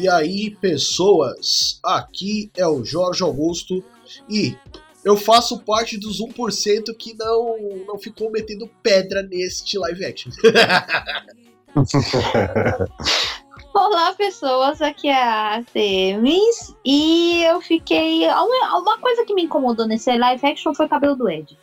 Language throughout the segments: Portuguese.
E aí, pessoas? Aqui é o Jorge Augusto e eu faço parte dos 1% que não, não ficou metendo pedra neste live action. Olá, pessoas, aqui é a Artemis e eu fiquei. Uma coisa que me incomodou nesse live action foi o cabelo do Ed.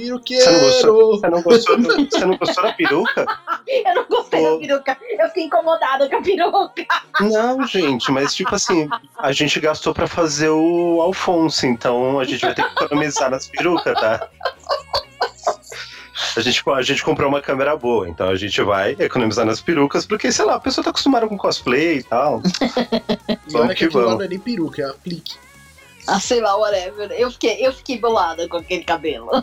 Você não gostou, você não gostou, do- você não gostou da peruca? Eu não gostei Pô. da peruca, eu fiquei incomodada com a peruca. Não, gente, mas tipo assim, a gente gastou pra fazer o Alfonso, então a gente vai ter que economizar nas perucas, tá? A gente, a gente comprou uma câmera boa, então a gente vai economizar nas perucas, porque, sei lá, a pessoa tá acostumada com cosplay e tal. E olha que que vamos. não é nem peruca, é aplique. Ah, sei lá, whatever. Eu fiquei, eu fiquei bolada com aquele cabelo.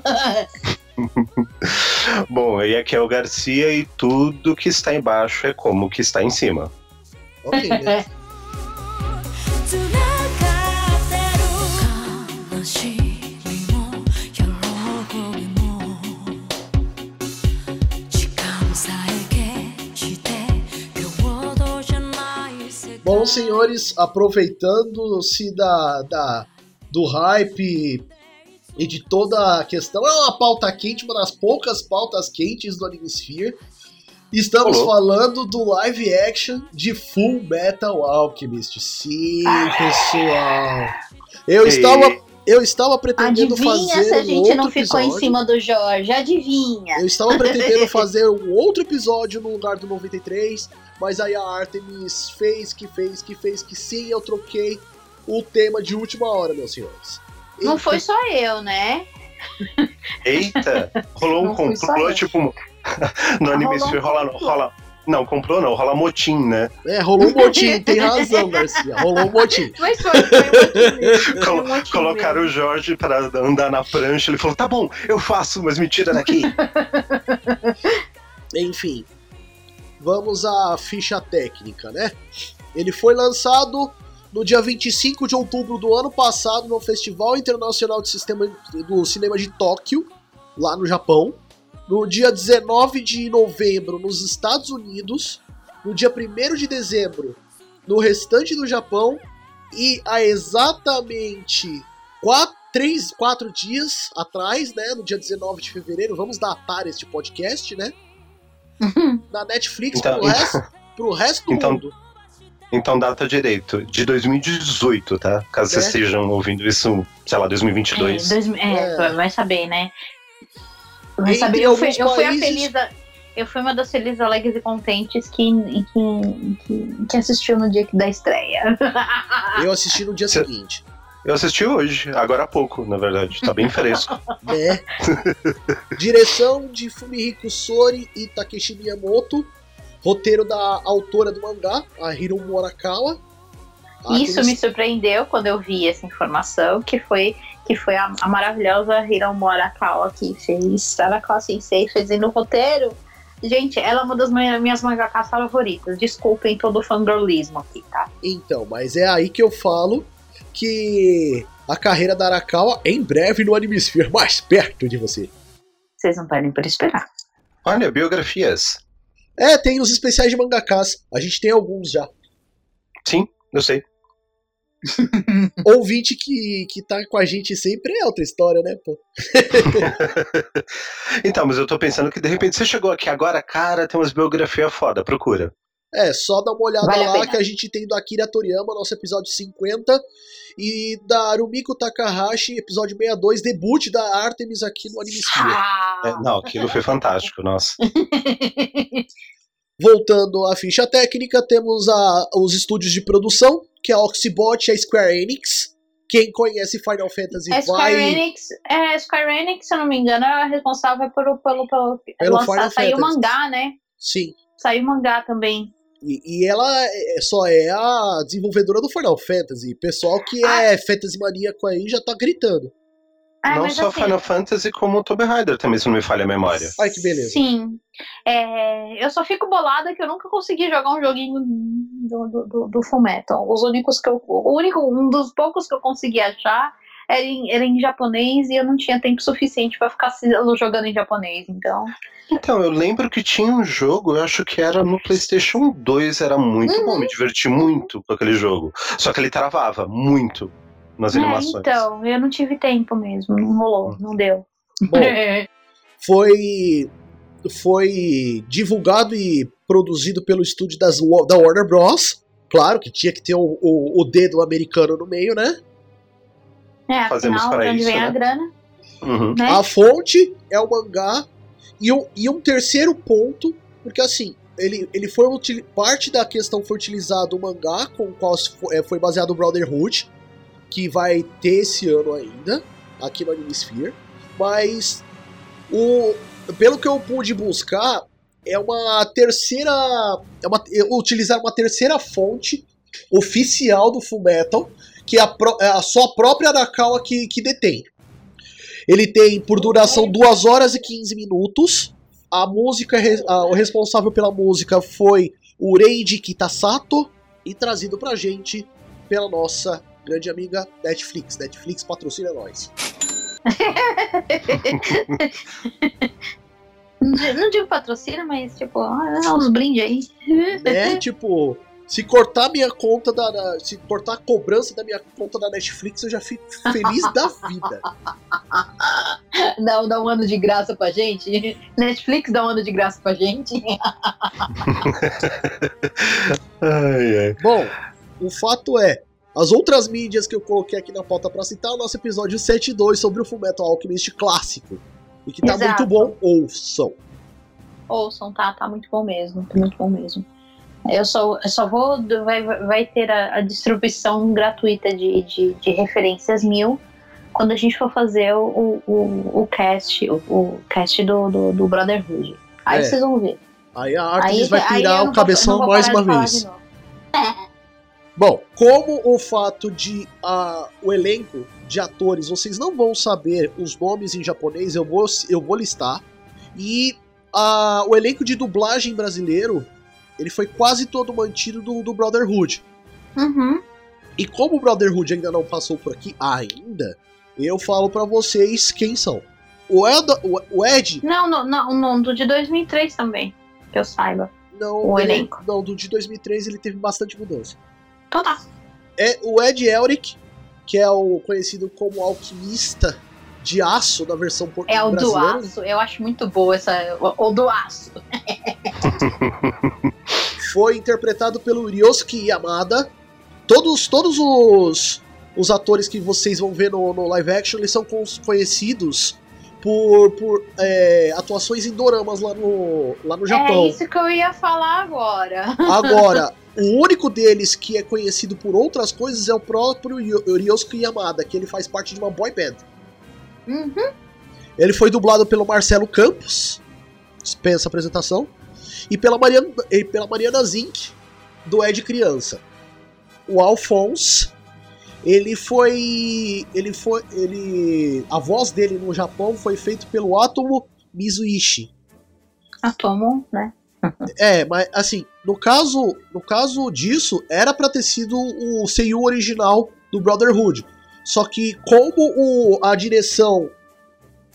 Bom, e aqui é o Garcia e tudo que está embaixo é como que está em cima. Ok. Bom, senhores, aproveitando-se da, da do hype e de toda a questão, é uma pauta quente, uma das poucas pautas quentes do Animesphere. Estamos Alô? falando do live action de Full Metal Alchemist. Sim, pessoal. Eu estava, eu estava pretendendo Adivinha fazer se a um gente não outro ficou em episódio. cima do Jorge? Adivinha. Eu estava pretendendo fazer um outro episódio no lugar do 93, mas aí a Artemis fez, que fez, que fez, que sim, eu troquei o tema de última hora, meus senhores. Não Então, foi só eu, né? Eita! Rolou um Não complô, tipo. no anime Rolou rola, rola. Não, complô não, rola motim, né? É, rolou um motim, tem razão, Garcia, rolou um motim. Mas foi, foi um motim mesmo, um Colocaram o. Jorge para andar na prancha, ele falou: tá bom, eu faço, mas me tira daqui. Enfim, vamos à ficha técnica, né? Ele foi lançado no dia 25 de outubro do ano passado no Festival Internacional de Sistema, do Cinema de Tóquio, lá no Japão. No dia 19 de novembro nos Estados Unidos. No dia 1 de dezembro no restante do Japão. E há exatamente 4, 3, 4 dias atrás, né? No dia 19 de fevereiro, vamos datar este podcast, né? na Netflix Então- pro, resto, pro resto do Então- mundo. Então, data direito, de 2018, tá? Caso É. vocês estejam ouvindo isso, sei lá, 2022. É, dois, é, É. vai saber, né? Vai Entre saber. Eu fui, eu fui a feliz. da- Eu fui uma das felizes, alegres e contentes que, que, que, que assistiu no dia da estreia. Eu assisti no dia Cê- seguinte. Eu assisti hoje, agora há pouco, na verdade, tá bem fresco. né? Direção de Fumihiko Sori e Takeshi Miyamoto. Roteiro da autora do mangá, a Hiromu Arakawa. Ah, Isso me surpreendeu quando eu vi essa informação, que foi, que foi a, a maravilhosa Hiromu Arakawa que fez Arakawa Sensei fazendo o roteiro. Gente, ela é uma das minha- minhas mangakas favoritas. Desculpem todo o fangirlismo aqui, tá? Então, mas é aí que eu falo que a carreira da Arakawa em breve no Animesphere, mais perto de você. Vocês não podem por esperar. Olha, biografias. É, tem os especiais de mangakas. A gente tem alguns já. Sim, eu sei. Ouvinte que, que tá com a gente sempre é outra história, né, pô? Então, mas eu tô pensando que de repente você chegou aqui agora, cara, tem umas biografias foda, procura. É, só dá uma olhada Vale a lá que a gente tem do Akira Toriyama, nosso episódio 50, e da Arumiko Takahashi, episódio 62, debut da Artemis aqui no Animesphere. Ah! É, não, aquilo foi fantástico, nossa. Voltando à ficha técnica, temos a, os estúdios de produção, que é a Oxybot e a Square Enix. Quem conhece Final Fantasy A Square vai... Enix, é, a Square Enix, se eu não me engano, é a responsável pelo, pelo, pelo, Pelo lançar, Final saiu Fantasy. mangá, né? Sim. Saiu mangá também. E, e ela é- só é a desenvolvedora do Final Fantasy. Pessoal que Ah. é Fantasy maníaco aí já tá gritando. Ah, não só assim, Final Fantasy, como o Tomb Raider também, se não me falha a memória. Ai, que beleza. Sim. É, eu só fico bolada que eu nunca consegui jogar um joguinho do, do, do, do Fullmetal. Os únicos que eu. O único, um dos poucos que eu consegui achar era em, era em japonês e eu não tinha tempo suficiente pra ficar jogando em japonês. Então. Então, eu lembro que tinha um jogo, eu acho que era no PlayStation 2, era muito Uhum. bom, me diverti muito com aquele jogo. Só que ele travava muito nas É, animações. então, eu não tive tempo mesmo. Não rolou, não deu. Bom, foi foi divulgado e produzido pelo estúdio das, da Warner Bros. Claro que tinha que ter o, o, o dedo americano no meio, né? É, Fazemos afinal, onde isso, vem a né? grana, Uhum. né? A fonte é o mangá. E um, e um terceiro ponto, porque assim, ele, ele foi parte da questão foi utilizado o mangá com o qual é, foi baseado o Brotherhood, que vai ter esse ano ainda, aqui no Animesphere. Mas o, pelo que eu pude buscar, é uma terceira. É uma, é utilizar uma terceira fonte oficial do Fullmetal, que é a, é a sua própria Arakawa que, que detém. Ele tem por duração 2 horas e 15 minutos. A música, a- o responsável pela música foi o Reiji Kitasato e trazido pra gente pela nossa grande amiga Netflix. Netflix patrocina nós. Não digo- patrocínio, mas tipo, ah, uns brindes aí. né? tipo, se cortar minha conta da, se cortar a cobrança da minha conta da Netflix, eu já fico feliz da vida. Dá, dá um ano de graça pra gente. Netflix dá um ano de graça pra gente. Ai, ai. Bom, o fato é, as outras mídias que eu coloquei aqui na pauta pra citar, é o nosso episódio 7.2 sobre o Fullmetal Alchemist clássico. E que tá Exato. muito bom, ouçam. Ouçam, tá? Tá muito bom mesmo. Tá muito bom mesmo. Eu só, eu só vou. Vai, vai ter a, a distribuição gratuita de, de, de referências mil quando a gente for fazer o, o, o cast, o, o cast do, do, do Brotherhood. Aí É. vocês vão ver. Aí a Artemis vai não o cabeção vou mais uma vez. novo. Bom, como o fato de ah, o elenco de atores, vocês não vão saber os nomes em japonês, eu vou, eu vou listar. E ah, o elenco de dublagem brasileiro, ele foi quase todo mantido do, do Brotherhood. Uhum. E como o Brotherhood ainda não passou por aqui ainda, eu falo pra vocês quem são. O Ed, o, o Ed Não, não, não, não, do de 2003 também, que eu saiba. não, O ele- elenco. não, do de 2003 ele teve bastante mudança. Então tá. É o Ed Elric, que é o conhecido como alquimista de aço da versão É portuguesa o do brasileira. aço. Eu acho muito boa essa. O, o do aço. Foi interpretado pelo Ryosuke Yamada. Todos, todos os, os atores que vocês vão ver no, no live action, eles são conhecidos por, por é, atuações em doramas lá no, lá no É Japão. isso que eu ia falar agora. Agora, o único deles que é conhecido por outras coisas é o próprio Ryo- Ryosuke Yamada, que ele faz parte de uma boy band. Uhum. Ele foi dublado pelo Marcelo Campos, dispensa apresentação, e pela Mariana, e pela Mariana Zink, do Ed Criança. O Alphonse, ele foi. Ele foi. Ele. A voz dele no Japão foi feita pelo Atomo Mizuishi. Atomo, né? É, mas assim, no caso, no caso disso, era pra ter sido o Seiyu original do Brotherhood. Só que como o, a direção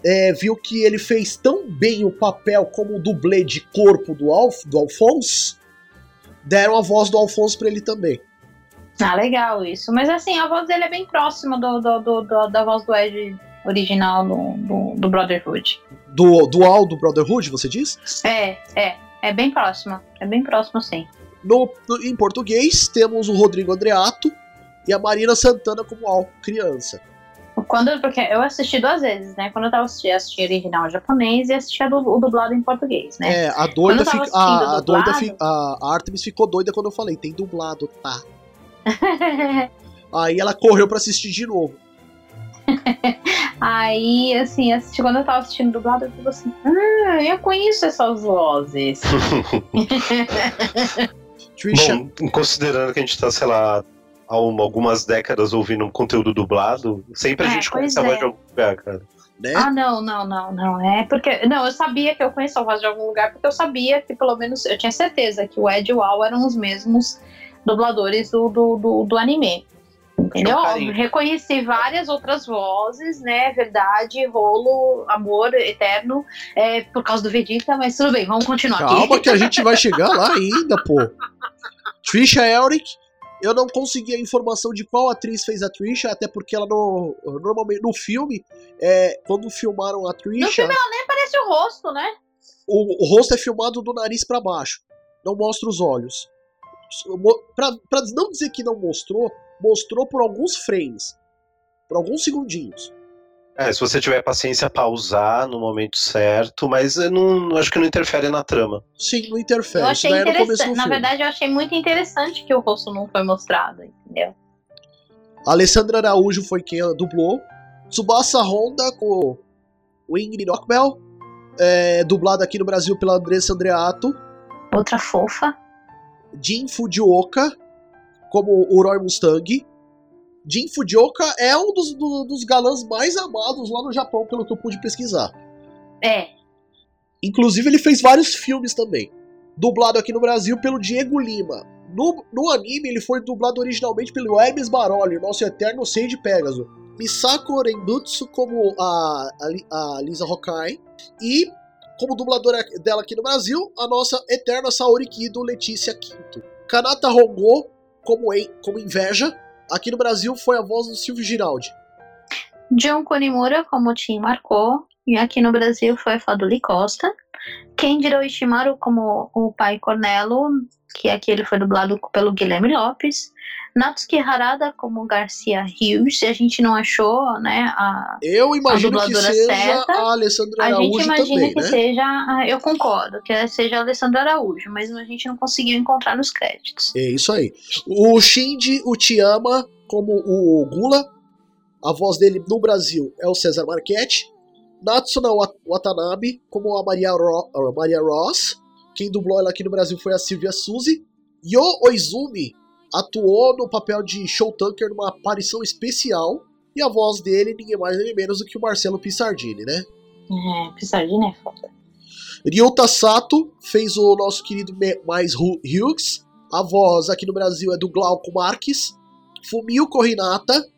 é, viu que ele fez tão bem o papel como o dublê de corpo do, Alf, do Alphonse, deram a voz do Alphonse pra ele também. Ah, legal isso. Mas assim, a voz dele é bem próxima do, do, do- do- da voz do Ed original do, do, do Brotherhood. Do dual do Brotherhood, você diz? É, é. É bem próxima. É bem próximo, sim. No, no- em português, temos o Rodrigo Andreato e a Marina Santana como Al, criança. Quando, porque eu assisti duas vezes, né? Quando eu tava assistindo, assisti original japonês e assisti a o dublado em português, né? É, a doida, a, a, doida fi- a, a Artemis ficou doida quando eu falei, tem dublado, tá? Aí ela correu pra assistir de novo. Aí, assim, assisti, quando eu tava assistindo dublado, eu fico assim, ah, eu conheço essas vozes. Trisha, Bom, considerando que a gente tá, sei lá, há um- algumas décadas ouvindo um conteúdo dublado, sempre a É, gente pois conhece a voz é. de algum lugar, cara. né? Ah, não, não, não, não. É porque. Não, eu sabia que eu conhecia a voz de algum lugar, porque eu sabia que, pelo menos, eu tinha certeza que o Ed e o Al eram os mesmos dubladores do, do, do, do anime. Entendeu? Tinha um Reconheci várias outras vozes, né? Verdade, rolo, amor eterno, é, por causa do Vegeta, mas tudo bem, vamos continuar Calma aqui. que a gente vai chegar lá ainda, pô. Trisha Elric, eu não consegui a informação de qual atriz fez a Trisha, até porque ela no, normalmente no filme, é, quando filmaram a Trisha, filme Nem parece o rosto, né? o, o rosto é filmado do nariz pra baixo, não mostra os olhos. Pra, pra não dizer que não mostrou, mostrou por alguns frames, por alguns segundinhos. É, se você tiver paciência, pausar no momento certo, mas eu não, acho que não interfere na trama. Sim, não interfere. Eu Isso achei é no começo do interessante. Na verdade, eu achei muito interessante que o rosto não foi mostrado, entendeu? A Alessandra Araújo foi quem dublou. Tsubasa Honda com o Ingrid Rockbell. É, dublado aqui no Brasil pela Andressa Andreato. Outra fofa. Jin Fujioka como o Roy Mustang. Jin Fujioka é um dos, do- dos galãs mais amados lá no Japão, pelo que eu pude pesquisar. É, Inclusive, ele fez vários filmes também. Dublado aqui no Brasil pelo Diego Lima. No, no anime, ele foi dublado originalmente pelo Hermes Baroli, nosso eterno Sage Pegasus. Misako Renbutsu como a, a, a Lisa Hokai. E, como dubladora dela aqui no Brasil, a nossa eterna Saori Kido, Letícia Quinto. Kanata Hongo como, como Inveja. Aqui no Brasil foi a voz do Silvio Giraldi. John Konimura, como o Tim marcou, e aqui no Brasil foi a Faduli Costa. Kenjiro Ishimaru como o pai Cornelo, que aqui ele foi dublado pelo Guilherme Lopes. Natsuki Harada como Garcia Hughes, a gente não achou, né, a, Eu imagino que dubladora seja certa, a Alessandra a gente Araújo imagina também, que né? seja, ah, eu concordo, que seja a Alessandra Araújo, mas a gente não conseguiu encontrar nos créditos. É isso aí. O Shinji Uchiyama, como o Gula, a voz dele no Brasil é o César Marchetti. Natsuna Wa- Watanabe, como a Maria, Ro a Maria Ross. Quem dublou ela aqui no Brasil foi a Silvia Suzy. Yo Oizumi atuou no papel de Show Tanker numa aparição especial. E a voz dele, ninguém mais nem menos do que o Marcelo Pissardini, né? É, Pissardini é foda. Ryota Sato fez o nosso querido Mais Hu- Hughes. A voz aqui no Brasil é do Glauco Marques. Fumio Kohinata,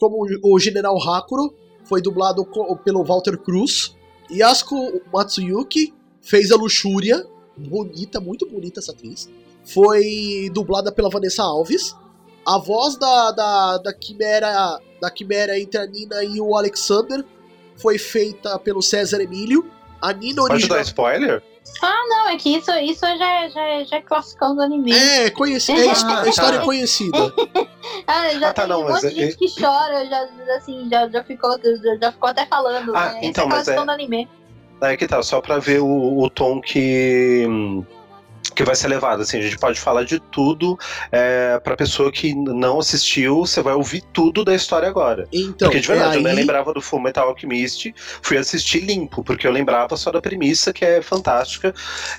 como o General Hakuro, foi dublado pelo Walter Cruz. Yasuko Matsuyuki fez a Luxúria. Bonita, muito bonita essa atriz. Foi dublada pela Vanessa Alves. A voz da, da, da, quimera, da quimera entre a Nina e o Alexander foi feita pelo César Emílio. A Nina Pode original. dar spoiler? Não, é que isso, isso já, já, já é classicão do anime. É, conheci, é, Ah, é história tá. conhecida. Ah, já Ah, tá, tem não, um mas monte de é- gente que chora, já, assim, já, já, ficou, já, já ficou até falando, Ah, né? então, Essa é é- do anime. É que tá, só pra ver o, o tom que, que vai ser levado. Assim, a gente pode falar de tudo. É, pra pessoa que não assistiu, você vai ouvir tudo da história agora. Então, Porque de verdade, é eu nem aí, lembrava do Full Metal Alchemist, fui assistir limpo, porque eu lembrava só da premissa, que é fantástica,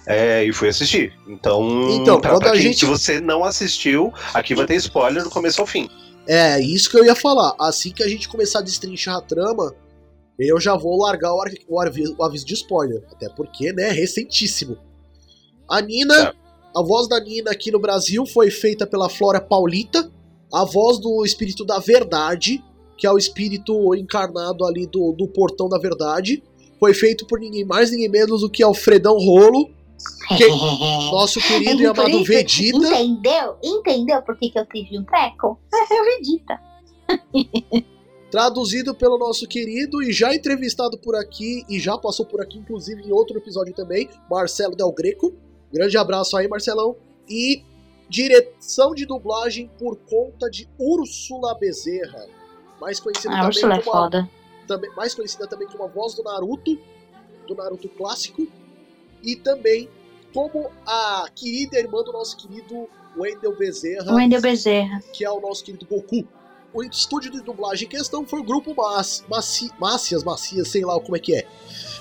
é, e fui assistir. Então, Então, pra, pra a quem, gente- se você não assistiu, aqui vai ter spoiler do começo ao fim. é isso que eu ia falar. Assim que a gente começar a destrinchar a trama, eu já vou largar o, ar- o aviso, o aviso de spoiler. Até porque, né, recentíssimo. A Nina, Tá. a voz da Nina aqui no Brasil foi feita pela Flora Paulita. A voz do espírito da verdade, que é o espírito encarnado ali do, do portão da verdade, foi feito por ninguém mais, ninguém menos do que Alfredão Rolo, que- nosso querido e É amado isso- Vegeta. Entendeu? Entendeu por que, que eu tive um treco? É o Vegeta. traduzido pelo nosso querido e já entrevistado por aqui, e já passou por aqui, inclusive, em outro episódio também, Marcelo Del Greco. Grande abraço aí, Marcelão. E direção de dublagem por conta de Úrsula Bezerra, mais conhecida A também é como a, foda. também, mais conhecida também como a voz do Naruto, do Naruto clássico, e também como a querida irmã do nosso querido Wendel Bezerra, Wendel Bezerra. que é o nosso querido Goku. O estúdio de dublagem em questão foi o grupo Mas, Maci, Macias, Macias, sei lá como é que é.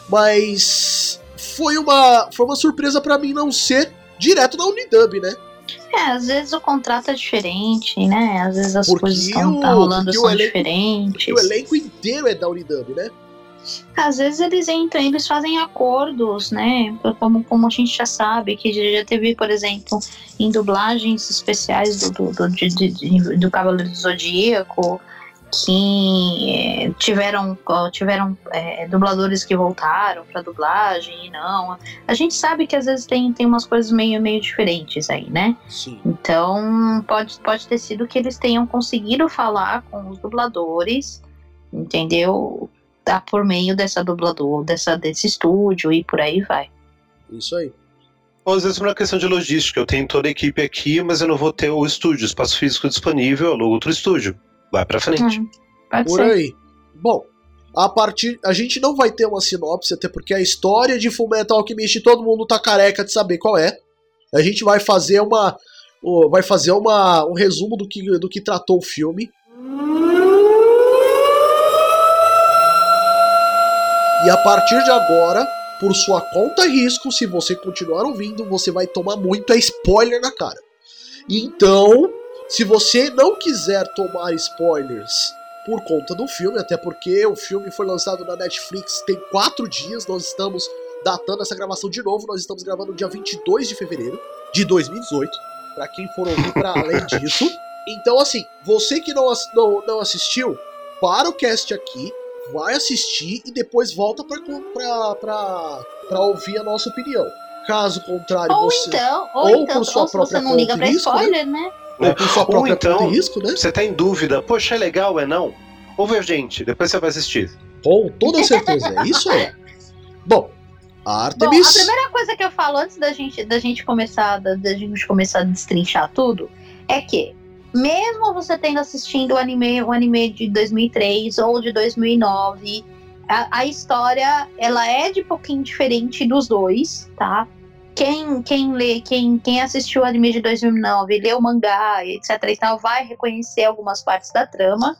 Mas foi uma, foi uma surpresa pra mim não ser direto da Unidub, né? É, às vezes o contrato é diferente, né? Às vezes as Porque coisas estão tá rolando são elenco- diferentes. O elenco inteiro é da Unidub, né? Às vezes eles entram, eles fazem acordos, né? Como, como a gente já sabe, que já teve, por exemplo, em dublagens especiais do, do, do, de- de- do Cavaleiro do Zodíaco, que eh, tiveram, tiveram eh, dubladores que voltaram pra dublagem e não. A gente sabe que às vezes tem, tem umas coisas meio, meio diferentes aí, né? Sim. Então, pode, pode ter sido que eles tenham conseguido falar com os dubladores, entendeu? Tá por meio dessa dublador, dessa, desse estúdio e por aí vai. Isso aí. Ou às vezes por uma questão de logística. Eu tenho toda a equipe aqui, mas eu não vou ter o estúdio, o espaço físico disponível, eu alugo outro estúdio. Vai pra frente. Hum, pode Por ser. aí. Bom, a partir. A gente não vai ter uma sinopse, até porque a história de Fullmetal Alchemist todo mundo tá careca de saber qual é. A gente vai fazer uma. Vai fazer uma, um resumo do que, do que tratou o filme. E a partir de agora, por sua conta e risco, se você continuar ouvindo, você vai tomar muito spoiler na cara. Então, se você não quiser tomar spoilers por conta do filme, até porque o filme foi lançado na Netflix tem quatro dias, nós estamos datando essa gravação de novo, nós estamos gravando dia 22 de fevereiro de 2018, Pra quem for ouvir para além disso. Então, assim, você que não, não, não assistiu, para o cast aqui, vai assistir e depois volta pra, pra, pra, pra ouvir a nossa opinião. Caso contrário, Ou você. então, ou, ou então, por sua ou se você própria não liga conta pra risco, né? spoiler, né? Ou por sua Ou própria então- conta e risco, né? Você tá em dúvida, poxa, é legal, é não? Ouve a gente, depois você vai assistir. Com toda certeza, é isso aí. Bom, a Bom, Artemis. a primeira coisa que eu falo antes da gente, da gente começar, da, da gente começar a destrinchar tudo, é que mesmo você tendo assistindo o anime, o anime de 2003 ou de 2009, a, a história ela é de pouquinho diferente dos dois, tá? Quem, quem lê, quem, quem assistiu o anime de 2009, leu o mangá, etc e tal, vai reconhecer algumas partes da trama.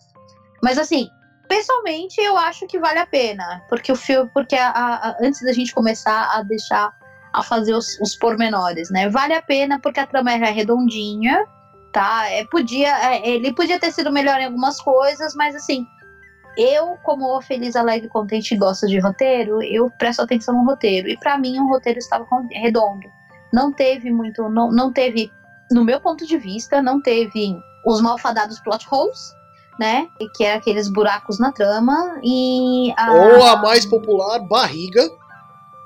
Mas assim, pessoalmente eu acho que vale a pena, porque o filme, porque a- a- antes da gente começar a deixar a fazer os, os pormenores, né? Vale a pena porque a trama é redondinha, tá? É, podia, é, ele podia ter sido melhor em algumas coisas, mas assim, eu, como feliz, alegre, contente e gosto de roteiro, eu presto atenção no roteiro. E pra mim o roteiro estava redondo. Não teve muito, não, não teve, no meu ponto de vista, não teve os malfadados plot holes, né? Que é aqueles buracos na trama. E a- Ou a mais popular, barriga.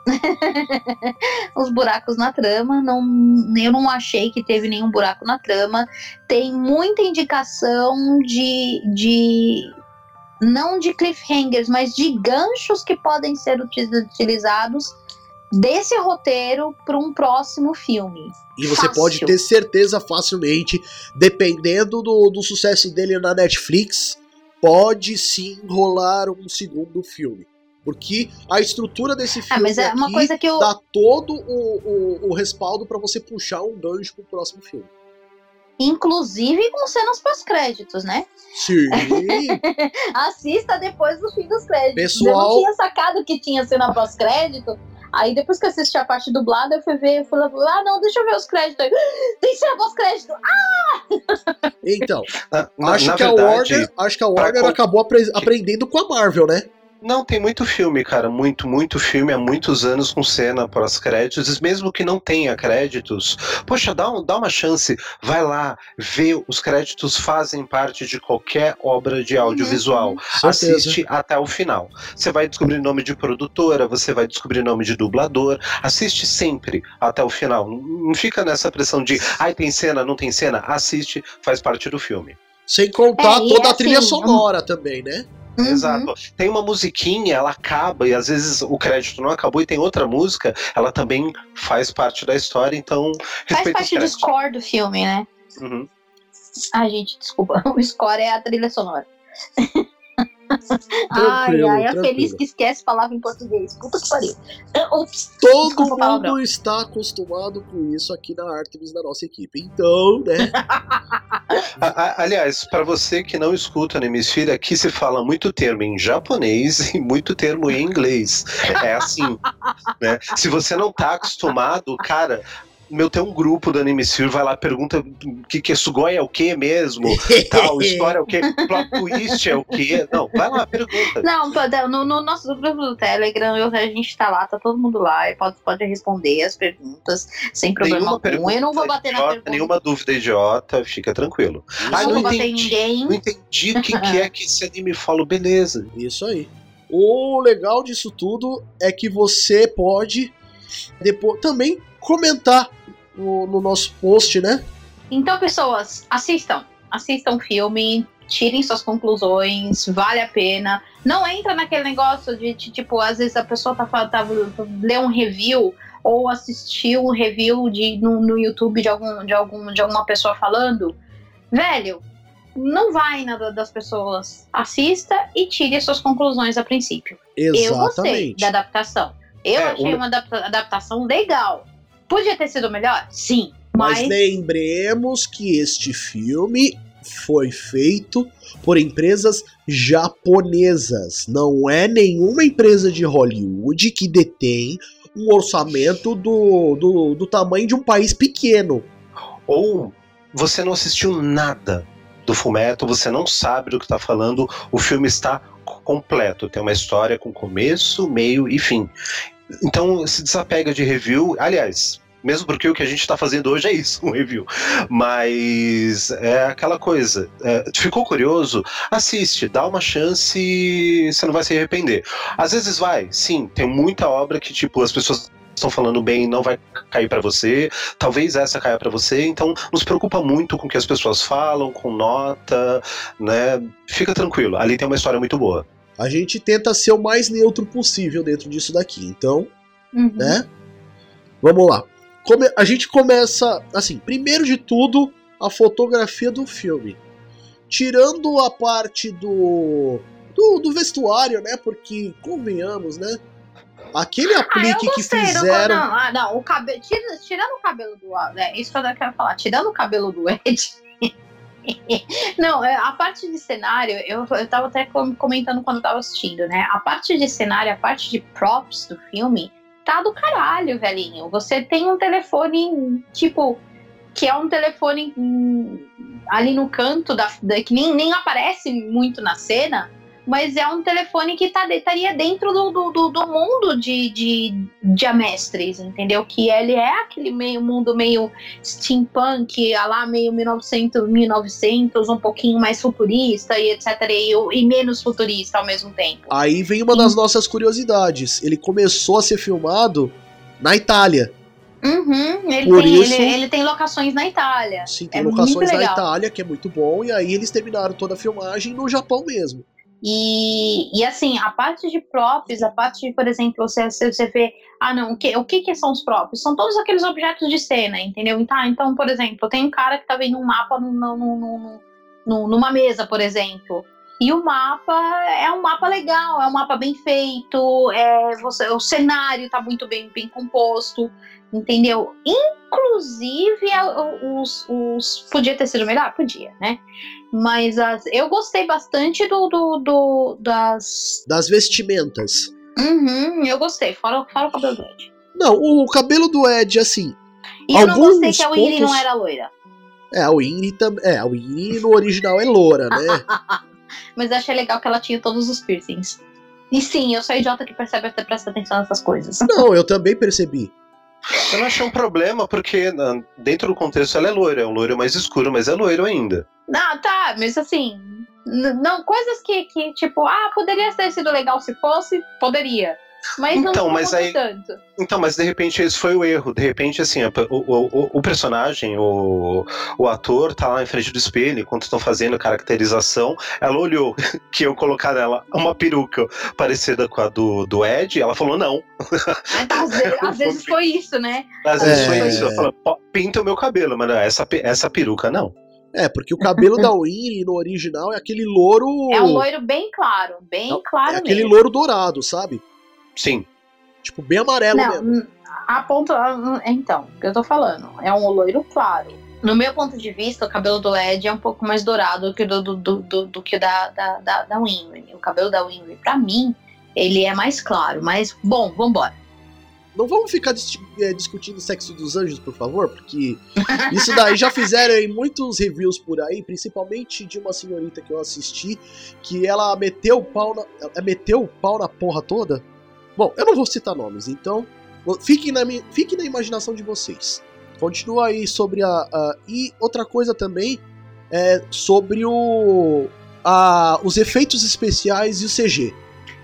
os buracos na trama. Não, eu não achei que teve nenhum buraco na trama. Tem muita indicação de, de não de cliffhangers, mas de ganchos que podem ser uti- utilizados desse roteiro para um próximo filme. E você Fácil. pode ter certeza facilmente, dependendo do, do sucesso dele na Netflix, pode sim rolar um segundo filme. Porque a estrutura desse Ah, filme mas é uma aqui coisa que eu dá todo o, o, o respaldo pra você puxar um gancho pro próximo filme. inclusive com cenas pós-créditos, né? Sim, Assista depois do fim dos créditos. Pessoal- Eu não tinha sacado que tinha cena pós-crédito. Aí depois que eu assisti a parte dublada, eu fui ver, eu fui lá, ah, não, deixa eu ver os créditos aí. Tem cena pós-crédito. Ah, então, Na, na- acho, na que a verdade, Warner, acho que a Warner acabou apre- aprendendo com a Marvel, né? Não, tem muito filme, cara. Muito, muito filme há muitos anos com cena pós-créditos. E mesmo que não tenha créditos, poxa, dá, um- dá uma chance. Vai lá, vê. Os créditos fazem parte de qualquer obra de audiovisual. Certeza. Assiste até o final. Você vai descobrir nome de produtora, você vai descobrir nome de dublador. Assiste sempre até o final. Não fica nessa pressão de, ai, tem cena, não tem cena. Assiste, faz parte do filme. Sem contar É, toda a assim, trilha vamos- sonora também, né? Uhum. Exato. Tem uma musiquinha, ela acaba, e às vezes o crédito não acabou e tem outra música, ela também faz parte da história, então Faz parte do score do filme, né? Uhum. Ai, gente, desculpa. O score é a trilha sonora. ai, ai, é feliz que esquece palavra em português. Puta que pariu. Ah, Ups. Todo mundo palavrão. está acostumado com isso aqui na Artemis da nossa equipe. Então, né? A- a- aliás, para você que não escuta no Hemisfério, aqui se fala muito termo em japonês e muito termo em inglês. É assim. né? Se você não tá acostumado, cara. Meu, tem um grupo do Anime Sphere, vai lá, pergunta que, que é Sugoi é o que mesmo? tal, história é o que? Plot twist é o que? Não, vai lá, pergunta. Não, no, no nosso grupo do Telegram, eu, a gente tá lá, tá todo mundo lá, e pode, pode responder as perguntas sem problema Nenhuma algum. pergunta Eu não vou bater na idiota, pergunta. Nenhuma dúvida idiota, fica tranquilo. Não vou não bater em entendi. ninguém. Não entendi o que, que é que esse anime fala, beleza. Isso aí. O legal disso tudo é que você pode depois também comentar no, no nosso post, né? Então, pessoas, assistam. Assistam o filme, tirem suas conclusões, vale a pena. Não entra naquele negócio de, de, tipo, às vezes a pessoa tá, fa- tá, lê um review ou assistiu um review de, no, no YouTube de, algum, de, algum, de alguma pessoa falando. Velho, não vai na da- das pessoas. Assista e tire suas conclusões a princípio. Eu gostei Exatamente. da adaptação. Eu É, achei o- uma adapta- adaptação legal. Podia ter sido melhor? Sim. Mas Mas, lembremos que este filme foi feito por empresas japonesas. Não é nenhuma empresa de Hollywood que detém um orçamento do, do, do tamanho de um país pequeno. Ou você não assistiu nada do Fumeto, você não sabe do que tá falando, o filme está completo, tem uma história com começo, meio e fim. Então se desapega de review, aliás, mesmo porque o que a gente está fazendo hoje é isso, um review. Mas é aquela coisa. é, ficou curioso? Assiste, dá uma chance, você não vai se arrepender. Às vezes vai, sim, tem muita obra que, tipo, as pessoas estão falando bem, não vai cair pra você. Talvez essa caia pra você. Então, não se preocupa muito com o que as pessoas falam, com nota, né? Fica tranquilo. Ali tem uma história muito boa. A gente tenta ser o mais neutro possível dentro disso daqui. Então, Uhum. né? Vamos lá. Come- a gente começa, assim, primeiro de tudo, a fotografia do filme. Tirando a parte do, do, do vestuário, né? Porque, convenhamos, né? Aquele Ah, aplique que gostei do- fizeram. Não, ah, não, o cabelo. Tira, tirando o cabelo do. É, isso que eu quero falar. Tirando o cabelo do Ed. não, é, a parte de cenário, eu, eu tava até com- comentando quando eu tava assistindo, né? A parte de cenário, a parte de props do filme, tá do caralho, velhinho. Você tem um telefone, tipo. Que é um telefone hum, ali no canto da, da- que nem, nem aparece muito na cena, mas é um telefone que tá, estaria dentro do, do, do- do mundo de, de, de Amestres, entendeu? Que ele é aquele meio mundo meio steampunk, a lá meio 1900, 1900, um pouquinho mais futurista e etc. E, e menos futurista ao mesmo tempo. Aí vem uma das nossas curiosidades. Ele começou a ser filmado na Itália. Uhum, ele, Por tem, isso- ele, ele tem locações na Itália. Sim, tem É locações na. Itália, que é muito bom. E aí eles terminaram toda a filmagem no Japão mesmo. E, e assim, a parte de props, a parte de, por exemplo, você, você vê, ah não, o que, o que, que são os props? São todos aqueles objetos de cena, entendeu? Tá, então, por exemplo, tem um cara que tá vendo um mapa no, no, no- numa mesa, por exemplo. E o mapa é um mapa legal, é um mapa bem feito, é, você, o cenário tá muito bem, bem composto, entendeu? Inclusive, a- os, os. Podia ter sido melhor? Podia, né? Mas as, eu gostei bastante do, do, do- das. Das vestimentas. Uhum, eu gostei, fora, fora o cabelo do Ed. Não, o cabelo do Ed, assim. E eu não gostei que a Winnie não pontos- era loira. É, a Winnie também. É, a Winnie no original é loura, né? Mas eu achei legal que ela tinha todos os piercings. E sim, eu sou idiota que percebe até presta atenção nessas coisas. Não, eu também percebi. Eu não achei um problema, porque dentro do contexto ela é loira, é um loiro mais escuro, mas é loiro ainda. Não, tá, mas assim. Não, coisas que, que, tipo, ah, poderia ter sido legal se fosse, poderia. Mas não Então, não mas aí- tanto. Então, mas de repente esse foi o erro. De repente, assim, o, o, o personagem, o, o ator, tá lá em frente do espelho, enquanto estão fazendo a caracterização, ela olhou que eu colocar nela uma peruca parecida com a do, do Ed, e ela falou não. Mas, às, vezes, às vezes foi isso, né? Às vezes É. foi isso. Ela falou, "Pô, pinta o meu cabelo, mas não, essa, essa peruca não. É, porque o cabelo da Winnie no original é aquele louro. É um loiro bem claro, bem claro é aquele mesmo. louro dourado, sabe? Sim. Tipo, bem amarelo Não, mesmo. a ponto. Então, o que eu tô falando? É um loiro claro. No meu ponto de vista, o cabelo do Ed é um pouco mais dourado que do, do, do, do, do que o da, da, da, da Winry. O cabelo da Winry, pra mim, ele é mais claro. Mas, bom, vambora. não vamos ficar dis- é, discutindo o sexo dos anjos, por favor, porque isso daí já fizeram em muitos reviews por aí, principalmente de uma senhorita que eu assisti, que ela meteu o pau na, ela meteu o pau na porra toda. Bom, eu não vou citar nomes, então fiquem na, fiquem na imaginação de vocês. Continua aí sobre a, a- e outra coisa também é sobre o a- os efeitos especiais e o CG.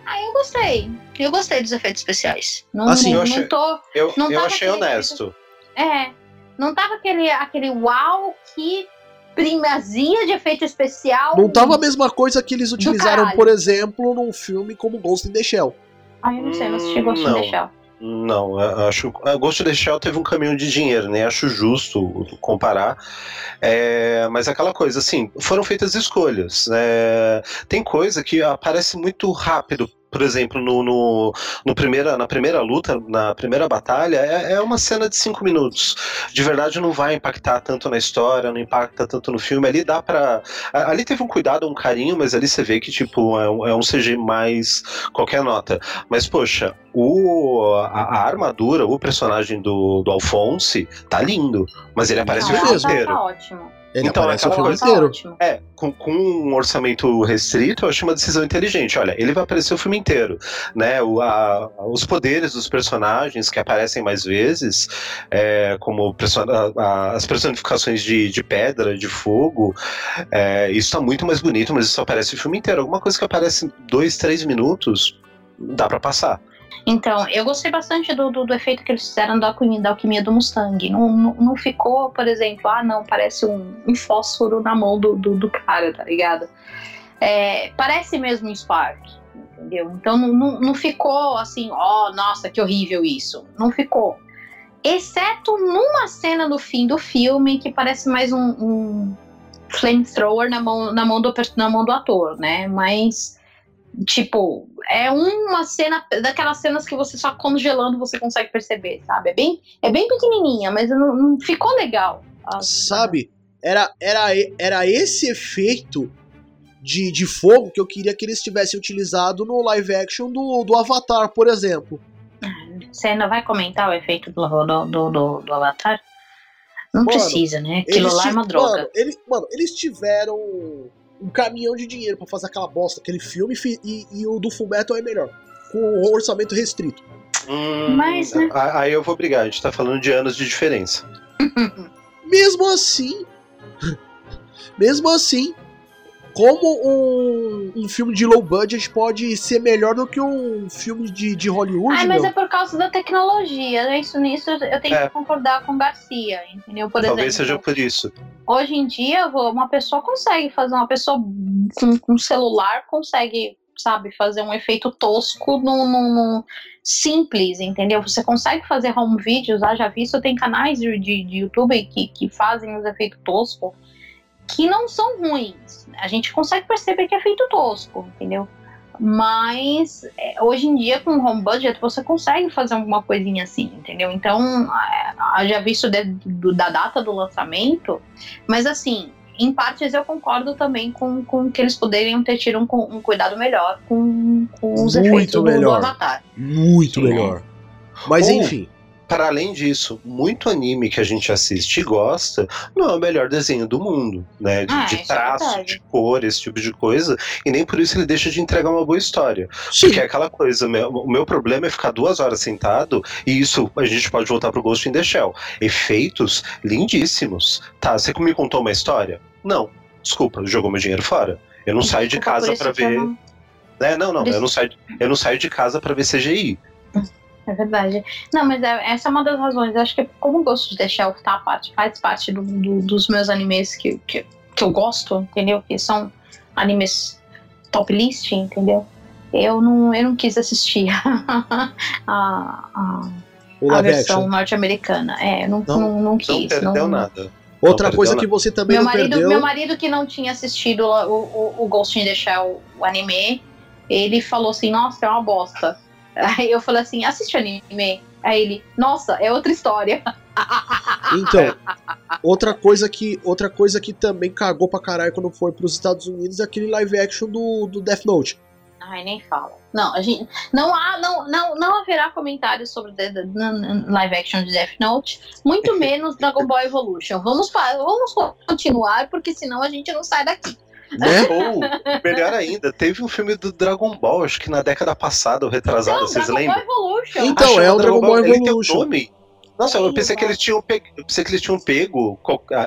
Ah, eu gostei. Eu gostei dos efeitos especiais. Não, Assim, não, eu achei- não tô. Eu, Não eu achei aquele- honesto. É. Não tava aquele, aquele uau, que primazia de efeito especial. Não tava a mesma coisa que eles utilizaram, por exemplo, num filme como Ghost in the Shell. Ah, eu não sei, não assisti Hum, Ghost in não. the Shell. Não, acho. A Ghost of the Shell teve um caminho de dinheiro, nem acho justo comparar. É, mas aquela coisa, assim, foram feitas escolhas. né? tem coisa que aparece muito rápido. Por exemplo, no, no, no primeira, na primeira luta, na primeira batalha, é, é uma cena de cinco minutos. De verdade, não vai impactar tanto na história, não impacta tanto no filme. Ali dá pra. a- Ali teve um cuidado, um carinho, mas ali você vê que, tipo, é um, é um CG mais qualquer nota. Mas, poxa, o, a, a armadura, o personagem do, do Alphonse tá lindo. Mas ele aparece Não, o filme tá, inteiro. tá ótimo. Ele Então, aparece o filme inteiro. ótimo. É, com, com um orçamento restrito, eu achei uma decisão inteligente. Olha, ele vai aparecer o filme inteiro, né? O, a- os poderes dos personagens que aparecem mais vezes, é, como perso- a- a- as personificações de, de pedra, de fogo, é, isso tá muito mais bonito, mas isso aparece o filme inteiro. Alguma coisa que aparece em dois, três minutos, dá pra passar. Então, eu gostei bastante do, do, do efeito que eles fizeram da alquimia, da alquimia do Mustang. Não, não, não ficou, por exemplo, ah, não, parece um, um fósforo na mão do, do, do cara, tá ligado? É, parece mesmo um Spark, entendeu? Então não, não, não ficou assim, ó, nossa, que horrível isso. Não ficou. Exceto numa cena no fim do filme que parece mais um, um flamethrower na mão, na, mão do, na mão do ator, né? Mas, tipo, é uma cena daquelas cenas que você só congelando você consegue perceber, sabe? É bem, é bem pequenininha, mas não, não ficou legal. Ah, Sabe? Era, era, era esse efeito de, de fogo que eu queria que eles tivessem utilizado no live action do, do Avatar, por exemplo. Você ainda vai comentar o efeito do, do, do, do- do Avatar? Não Mano, precisa, né? Aquilo lá é uma droga. Mano, eles, mano, eles tiveram um caminhão de dinheiro pra fazer aquela bosta, aquele filme, fi- e, e o do Fullmetal é melhor. Com o orçamento restrito. Hum, Mas, né? a- Aí eu vou brigar, a gente tá falando de anos de diferença. Mesmo assim. mesmo assim. Como um, um filme de low budget pode ser melhor do que um filme de, de Hollywood, Ai, mas meu? é por causa da tecnologia. né? Isso nisso eu tenho É. que concordar com Garcia, entendeu? Por Talvez exemplo, seja por isso. hoje em dia uma pessoa consegue fazer, uma pessoa com, com celular consegue, sabe, fazer um efeito tosco num, num- num- simples, entendeu? Você consegue fazer home videos, ah, já visto, tem canais de, de, de YouTube que, que fazem os efeitos toscos que não são ruins. A gente consegue perceber que é feito tosco, entendeu? Mas é, hoje em dia, com home budget, você consegue fazer alguma coisinha assim, entendeu? Então, é, já visto de- do- da data do lançamento, mas assim, em partes eu concordo também com, com que eles poderiam ter tido um, um cuidado melhor com, com os Muito efeitos do- do, melhor. Avatar. Muito Sim, melhor. Mas Ou- enfim. Para além disso, muito anime que a gente assiste e gosta não é o melhor desenho do mundo, né? De, Ah, de é traço, verdade. de cor, esse tipo de coisa. E nem por isso ele deixa de entregar uma boa história. Sim. Porque é aquela coisa, meu- o meu problema é ficar duas horas sentado, e isso a gente pode voltar pro Ghost in the Shell. Efeitos lindíssimos. Tá, você me contou uma história? Não. Desculpa, jogou meu dinheiro fora. Eu não saio de Desculpa, casa eu ver. não- É, não, não, eu não saio, eu não saio de casa pra ver CGI. É verdade. Não, mas é- essa é uma das razões. Eu acho que como o Ghost of the Shell tá parte, faz parte do- do- dos meus animes que, que, que eu gosto, entendeu? Que são animes top list, entendeu? Eu não, eu não quis assistir a, a, a versão norte-americana. É, eu não, Não- não, não quis. Não perdeu não- nada. Outra Não coisa que você também Meu não marido, perdeu. meu marido que não tinha assistido o, o, o Ghost in the Shell, o anime, ele falou assim, nossa, é uma bosta. Aí eu falei assim, assiste o anime. Aí ele, nossa, é outra história. Então, outra coisa que outra coisa que também cagou pra caralho quando foi pros Estados Unidos é aquele live action do, do Death Note. Ai, nem fala. Não, a gente não há, não, não, não haverá comentários sobre the, the, the live action de Death Note, muito menos Dragon Ball Evolution. Vamos, vamos continuar, porque senão a gente não sai daqui. Né? Ou, melhor ainda, teve um filme do Dragon Ball, acho que na década passada, ou retrasada, Não, vocês Dragon lembram? Ball Evolution. Então, é o Dragon Ball ele tem um Evolution. nome? Nossa, eu pensei que eles tinham pego, eu pensei que eles tinham pego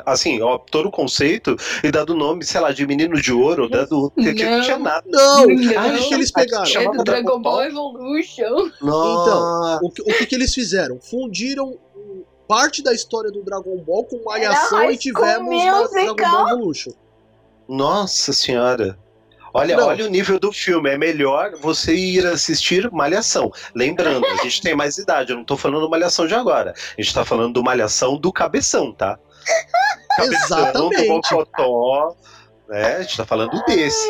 assim, ó, todo o conceito e dado o nome, sei lá, de Menino de Ouro, dado que que não tinha nada. Não, Não. o que, que eles pegaram? Chama- chamava Dragon Ball Evolution. Nossa. O que, o que, que eles fizeram? Fundiram parte da história do Dragon Ball com Malhação e tivemos Musical. Dragon Ball Evolution. Nossa senhora. Olha, Não. olha o nível do filme. É melhor você ir assistir Malhação. Lembrando, a gente tem mais idade. Eu não tô falando do Malhação de agora. A gente tá falando do Malhação do Cabeção, tá? Cabeção, Exatamente. do Mocotó. Né? A gente tá falando desse.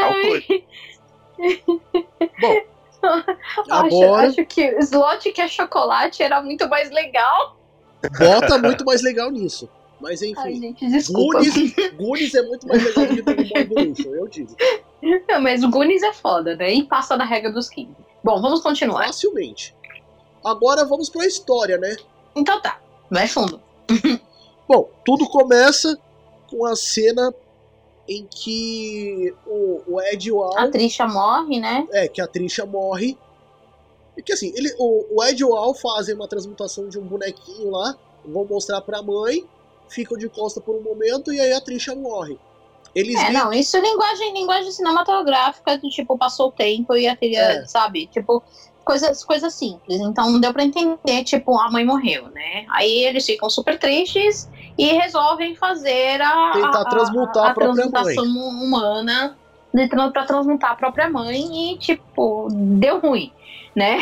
Calcule. Bom, Acho, agora acho que o slot que é chocolate era muito mais legal. bota muito mais legal nisso. Mas Ai, enfim, gente, desculpa. Goonies, Goonies é muito mais legal do que Dragon Ball Evolution, eu digo. Não, mas o Goonies é foda, né? E passa da regra dos 15. Bom, vamos continuar. Facilmente. Agora vamos pra história, né? Então tá, vai fundo. Bom, tudo começa com a cena em que o, o Ed Al, A Trisha morre, né? é, que a Trisha morre. E que assim, ele, o, o Ed Al fazem uma transmutação de um bonequinho lá, vão mostrar pra mãe, ficam de costa por um momento e aí a Trisha morre. Eles É, não, isso é linguagem, linguagem cinematográfica, do tipo, passou o tempo e a trilha, É. sabe? Tipo, coisas, coisas simples. Então deu pra entender, tipo, a mãe morreu, né? Aí eles ficam super tristes e resolvem fazer a. Tentar transmutar a própria transmutação humana tran- pra transmutar a própria mãe e, tipo, deu ruim. Né?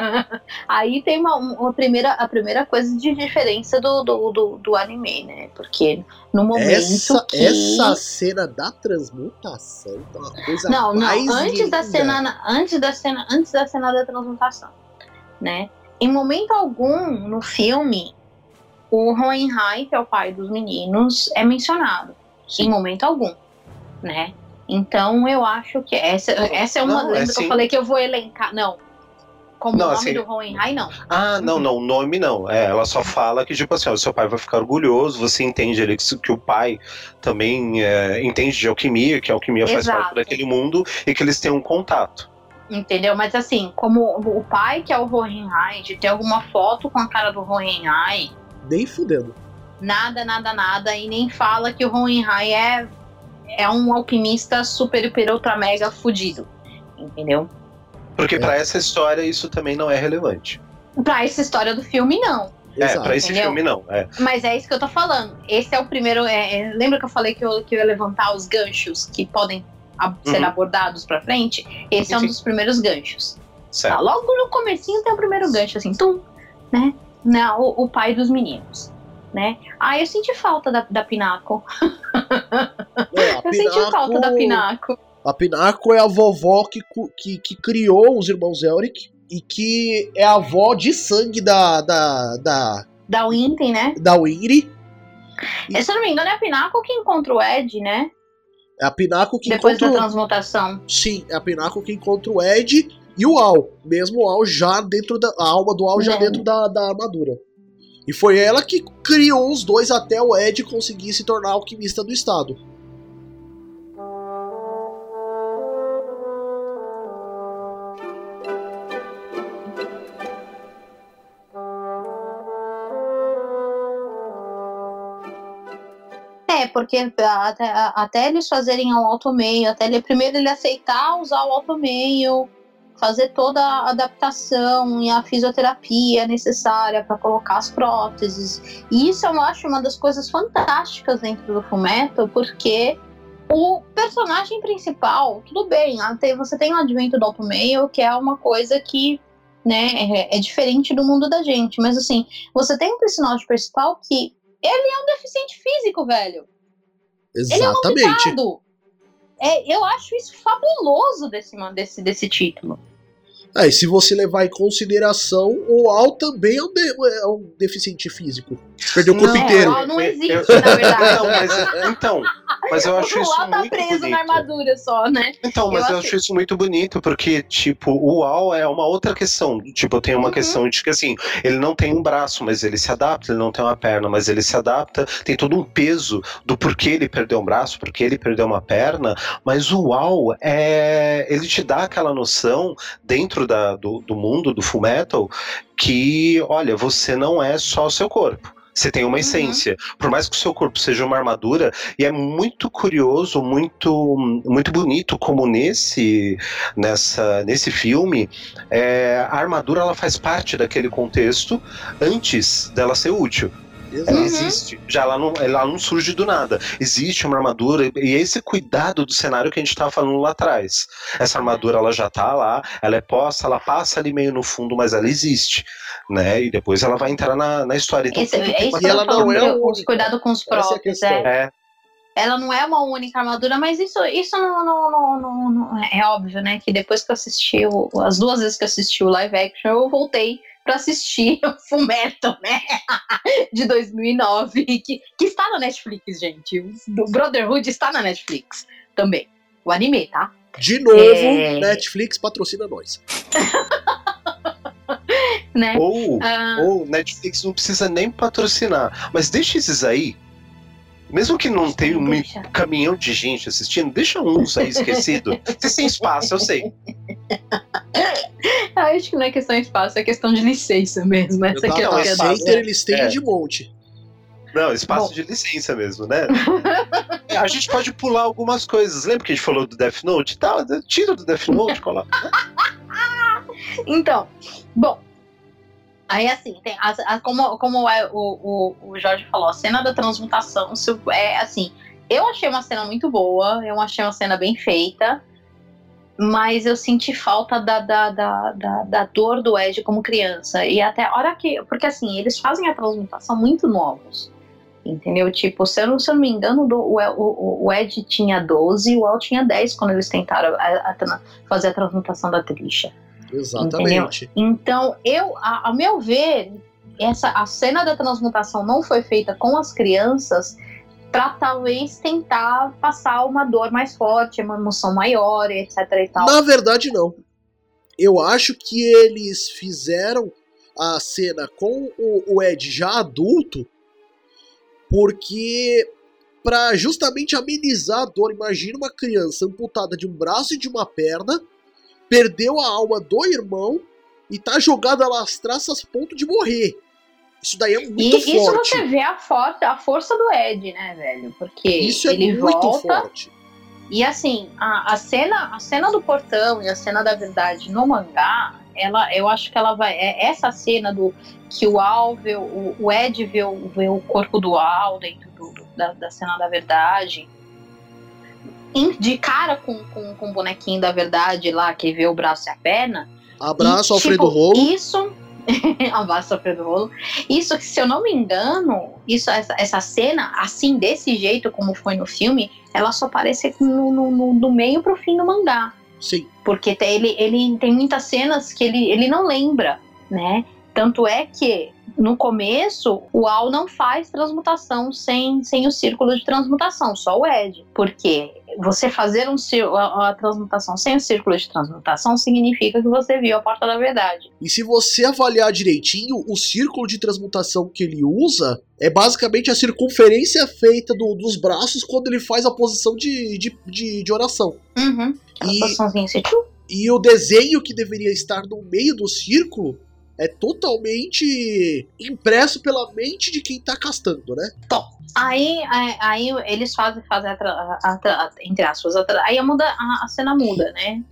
Aí tem uma, uma primeira, a primeira coisa de diferença do, do, do, do anime, né? Porque no momento essa, que... essa cena da transmutação tá uma coisa Não, não, antes da linda. cena, antes da cena, antes da cena da transmutação, né? Em momento algum no filme, o Hohenheim, que é o pai dos meninos, é mencionado. Em momento algum, né? Então eu acho que essa, essa é uma. Não, é lembra que eu sim. falei que eu vou elencar? Não. Como Não, o nome assim- do Hohenheim, não. Ah, não, não, o nome não. É, ela só fala que, tipo assim, ó, seu pai vai ficar orgulhoso, você entende ali que, que o pai também é, entende de alquimia, que a alquimia faz Exato. parte daquele mundo e que eles têm um contato. Entendeu? Mas assim, como o pai, que é o Hohenheim, de ter alguma foto com a cara do Hohenheim, Nem fudendo. nada, nada, nada, e nem fala que o Hohenheim é, é um alquimista super, hiper, ultra, mega fudido. Entendeu? Porque É. pra essa história isso também não é relevante. Pra essa história do filme, não. É, Exato. pra esse Entendeu? filme não. É. Mas é isso que eu tô falando. Esse é o primeiro. é, é, lembra que eu falei que eu, que eu ia levantar os ganchos que podem a- ser Uhum. abordados pra frente? Esse é um Sim. dos primeiros ganchos. Tá, Certo. logo no comecinho tem o primeiro gancho, assim, tum, né? né o, o pai dos meninos, né? Ah, eu senti falta da, da Pinaco. É, Eu senti falta da Pinaco, Pinaco. A Pinaco é a vovó que, que, que criou os irmãos Elric e que é a avó de sangue da, da, da, Da Winten, né? da Winry. E, se eu não me engano, é a Pinaco que encontra o Ed, né? É a Pinaco que Depois da encontra. o- transmutação. Sim, é a Pinaco que encontra o Ed e o Al. Mesmo o Al já dentro da. A alma do Al já É. dentro da, da armadura. E foi ela que criou os dois até o Ed conseguir se tornar alquimista do estado. Porque até, até eles fazerem o automeio, até ele primeiro ele aceitar usar o automeio, fazer toda a adaptação e a fisioterapia necessária para colocar as próteses. E isso eu acho uma das coisas fantásticas dentro do Fumeto, porque o personagem principal, tudo bem, até você tem o advento do automeio, que é uma coisa que né, é, é diferente do mundo da gente, mas assim, você tem um personagem principal que ele é um deficiente físico, velho. Ele é um Exatamente. É, eu acho isso fabuloso desse, desse, desse título. É, e se você levar em consideração, o Al também é um, de- é um deficiente físico. Perdeu o corpo Não, inteiro. Al não existe, eu- na verdade. Não, mas, então, mas eu acho o isso tá muito preso bonito. na armadura só, né? Então, mas Eu eu, acho isso muito bonito, porque, tipo, o UAU é uma outra questão. Tipo, tem uma Uhum. questão de que, assim, ele não tem um braço, mas ele se adapta, ele não tem uma perna, mas ele se adapta. Tem todo um peso do porquê ele perdeu um braço, porquê ele perdeu uma perna, mas o UAU, é, ele te dá aquela noção, dentro da, do, do mundo do Full Metal, que, olha, você não é só o seu corpo. Você tem uma Uhum. essência. Por mais que o seu corpo seja uma armadura, e é muito curioso, muito, muito bonito como nesse, nessa, nesse filme, é, a armadura ela faz parte daquele contexto antes dela ser útil. Ela. Uhum. existe, já ela não, ela não surge do nada. Existe uma armadura e é esse cuidado do cenário que a gente estava falando lá atrás. Essa armadura ela já tá lá, ela é posta, ela passa ali meio no fundo, mas ela existe, né? E depois ela vai entrar na, na história. Então, é isso eu ela não é única. cuidado com os é próprios, questão. é. É, Ela não é uma única armadura, mas isso, isso não, não, não, não- não- é óbvio, né? Que depois que eu assisti, o- as duas vezes que eu assisti o live action, eu voltei pra assistir o Fullmetal, né? De 2009, que, que está na Netflix, gente. O Brotherhood está na Netflix também. O anime, tá? De novo, É. Netflix patrocina nós. Né? ou, Ah, ou Netflix não precisa nem patrocinar, mas deixa esses aí. Mesmo que não tenha um deixa. caminhão de gente assistindo, deixa uns aí esquecido. Vocês têm espaço, eu sei. Ah, acho que não é questão de espaço, é questão de licença mesmo. Essa Eu que é a center, eles têm É. de monte. Não, espaço Bom. de licença mesmo, né? É, a gente pode pular algumas coisas. Lembra que a gente falou do Death Note? Tá, tira do Death Note, coloca. Então, bom. Aí assim, tem as- como, como é o, o, o Jorge falou, a cena da transmutação se- é assim. Eu achei uma cena muito boa, eu achei uma cena bem feita, mas eu senti falta da, da, da, da, da dor do Ed como criança. E até a hora que. Porque assim, eles fazem a transmutação muito novos. Entendeu? Tipo, se eu, não- se eu não me engano, o, o, o Ed tinha 12 e o Al tinha 10 quando eles tentaram a- a fazer a transmutação da Trisha. Exatamente. Então, eu, a, a meu ver, essa a cena da transmutação não foi feita com as crianças para talvez tentar passar uma dor mais forte, uma emoção maior, etc e tal. Na verdade, não. Eu acho que eles fizeram a cena com o, Ed já adulto, porque para justamente amenizar a dor. Imagina uma criança amputada de um braço e de uma perna, perdeu a alma do irmão e tá jogada às traças a ponto de morrer. Isso daí é muito E isso forte. você vê a, for a força do Ed, né, velho? Porque Isso é ele muito volta forte. e assim, a, a cena, a cena do portão e a cena da verdade no mangá, ela, eu acho que ela vai. É essa cena do que o Al vê, o, o Ed vê, o- vê o corpo do Al dentro do- da, da cena da verdade. De cara com, com, com o bonequinho da verdade lá, que vê o braço e a perna. Abraço, E, Alfredo tipo, Rolo. Isso. Abraço, Alfredo Rolo. Isso, que, se eu não me engano, isso, essa, essa cena, assim, desse jeito como foi no filme, ela só aparece no, no, no- do meio pro fim do mangá. Sim. Porque tem- ele, ele tem muitas cenas que ele, ele não lembra, né? Tanto é que no começo o Al não faz transmutação sem, sem o círculo de transmutação, só o Ed. Porque você fazer um, a, a transmutação sem o círculo de transmutação significa que você viu a porta da verdade. E se você avaliar direitinho, o círculo de transmutação que ele usa é basicamente a circunferência feita do- dos braços quando ele faz a posição de, de, de, de oração. Uhum. E, e o desenho que deveria estar no meio do círculo é totalmente impresso pela mente de quem tá castando, né? Aí, aí, aí eles fazem, fazem a, tra- a- a tra- entre aspas, aí muda, a, a cena muda, né?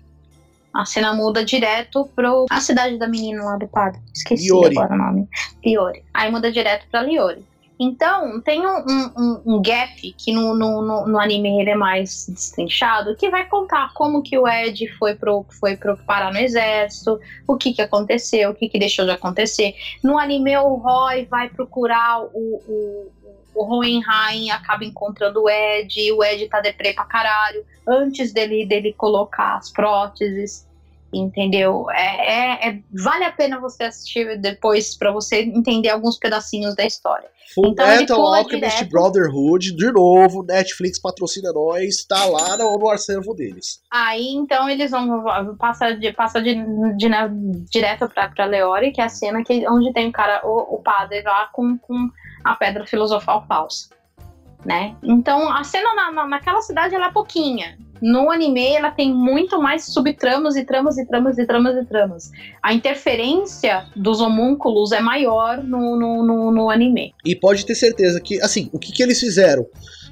A cena muda direto pro a cidade da menina lá do padre. Esqueci Liori. agora o nome. Liori. Aí muda direto pra Liori. Então, tem um, um, um- gap que no, no, no, no anime ele é mais destrinchado, que vai contar como que o Ed foi pro, foi pro parar no exército, o que que aconteceu, o que que deixou de acontecer. No anime, o Roy vai procurar o, o, o Hohenheim, acaba encontrando o Ed, e o Ed tá deprê pra caralho, antes dele, dele colocar as próteses. Entendeu? É, é- é- vale a pena você assistir depois pra você entender alguns pedacinhos da história. Full Então Metal Alchemist direto. Brotherhood, de novo, Netflix patrocina nós, tá lá no, no acervo deles. Aí então eles vão passa de passa de, de- né, direto pra, pra Leore, que é a cena que, onde tem o cara, o, o padre lá com, com a pedra filosofal falsa. Né? Então a cena na, na- naquela cidade ela é pouquinha. No anime ela tem muito mais subtramas e tramas e tramas e tramas e tramas. A interferência dos homúnculos é maior no, no, no, no anime. E pode ter certeza que, assim, o que, que eles fizeram?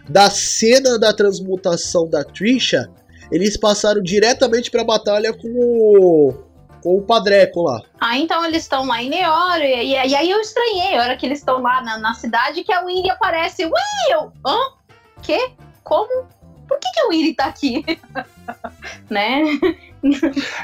Da cena da transmutação da Trisha, eles passaram diretamente pra batalha com o. com o Padreco lá. Ah, então eles estão lá em Neor, e, e aí eu estranhei, a hora que eles estão lá na, na cidade, que a Winnie aparece. Will! Hã? Quê? Como? Por que, que a Winnie tá aqui? né?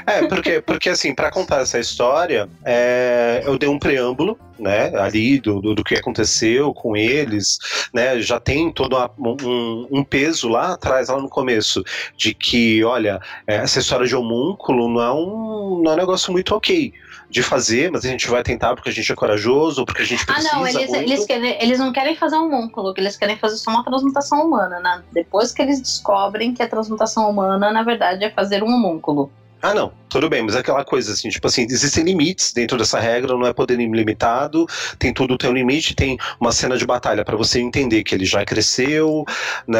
É, porque, porque assim, pra contar essa história, é, eu dei um preâmbulo, né, ali do, do, do que aconteceu com eles, né, já tem todo a- um, um peso lá atrás, lá no começo, de que, olha, é, essa história de homúnculo não é um, não é um negócio muito ok de fazer, mas a gente vai tentar porque a gente é corajoso, porque a gente Ah, precisa não, eles, muito. eles, querem, eles não querem fazer um homúnculo, eles querem fazer só uma transmutação humana. né? Depois que eles descobrem que a transmutação humana, na verdade, é fazer um homúnculo. Ah, não, tudo bem, mas é aquela coisa assim, tipo assim, existem limites dentro dessa regra, não é poder ilimitado, tem tudo tem um limite, tem uma cena de batalha pra você entender que ele já cresceu, né,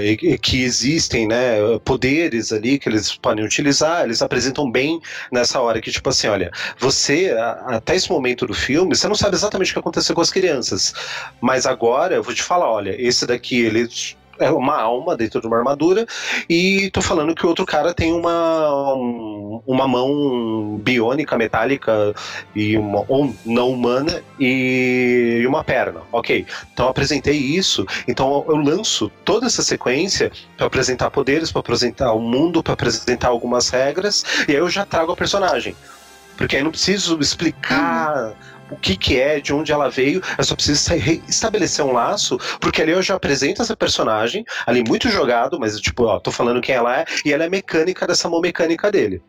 e, e que existem, né, poderes ali que eles podem utilizar, eles apresentam bem nessa hora que tipo assim, olha, você até esse momento do filme, você não sabe exatamente o que aconteceu com as crianças, mas agora eu vou te falar, olha, esse daqui ele uma alma dentro de uma armadura e tô falando que o outro cara tem uma, um- uma mão biônica, metálica e uma ou não humana e, e uma perna. Ok. Então apresentei isso. Então eu lanço toda essa sequência para apresentar poderes, para apresentar o mundo, para apresentar algumas regras e aí eu já trago a personagem. Porque aí não preciso explicar. O que, que é, de onde ela veio, eu só preciso estabelecer um laço, porque ali eu já apresento essa personagem, ali muito jogado, mas tipo, ó, tô falando quem ela é, e ela é mecânica dessa mão mecânica dele.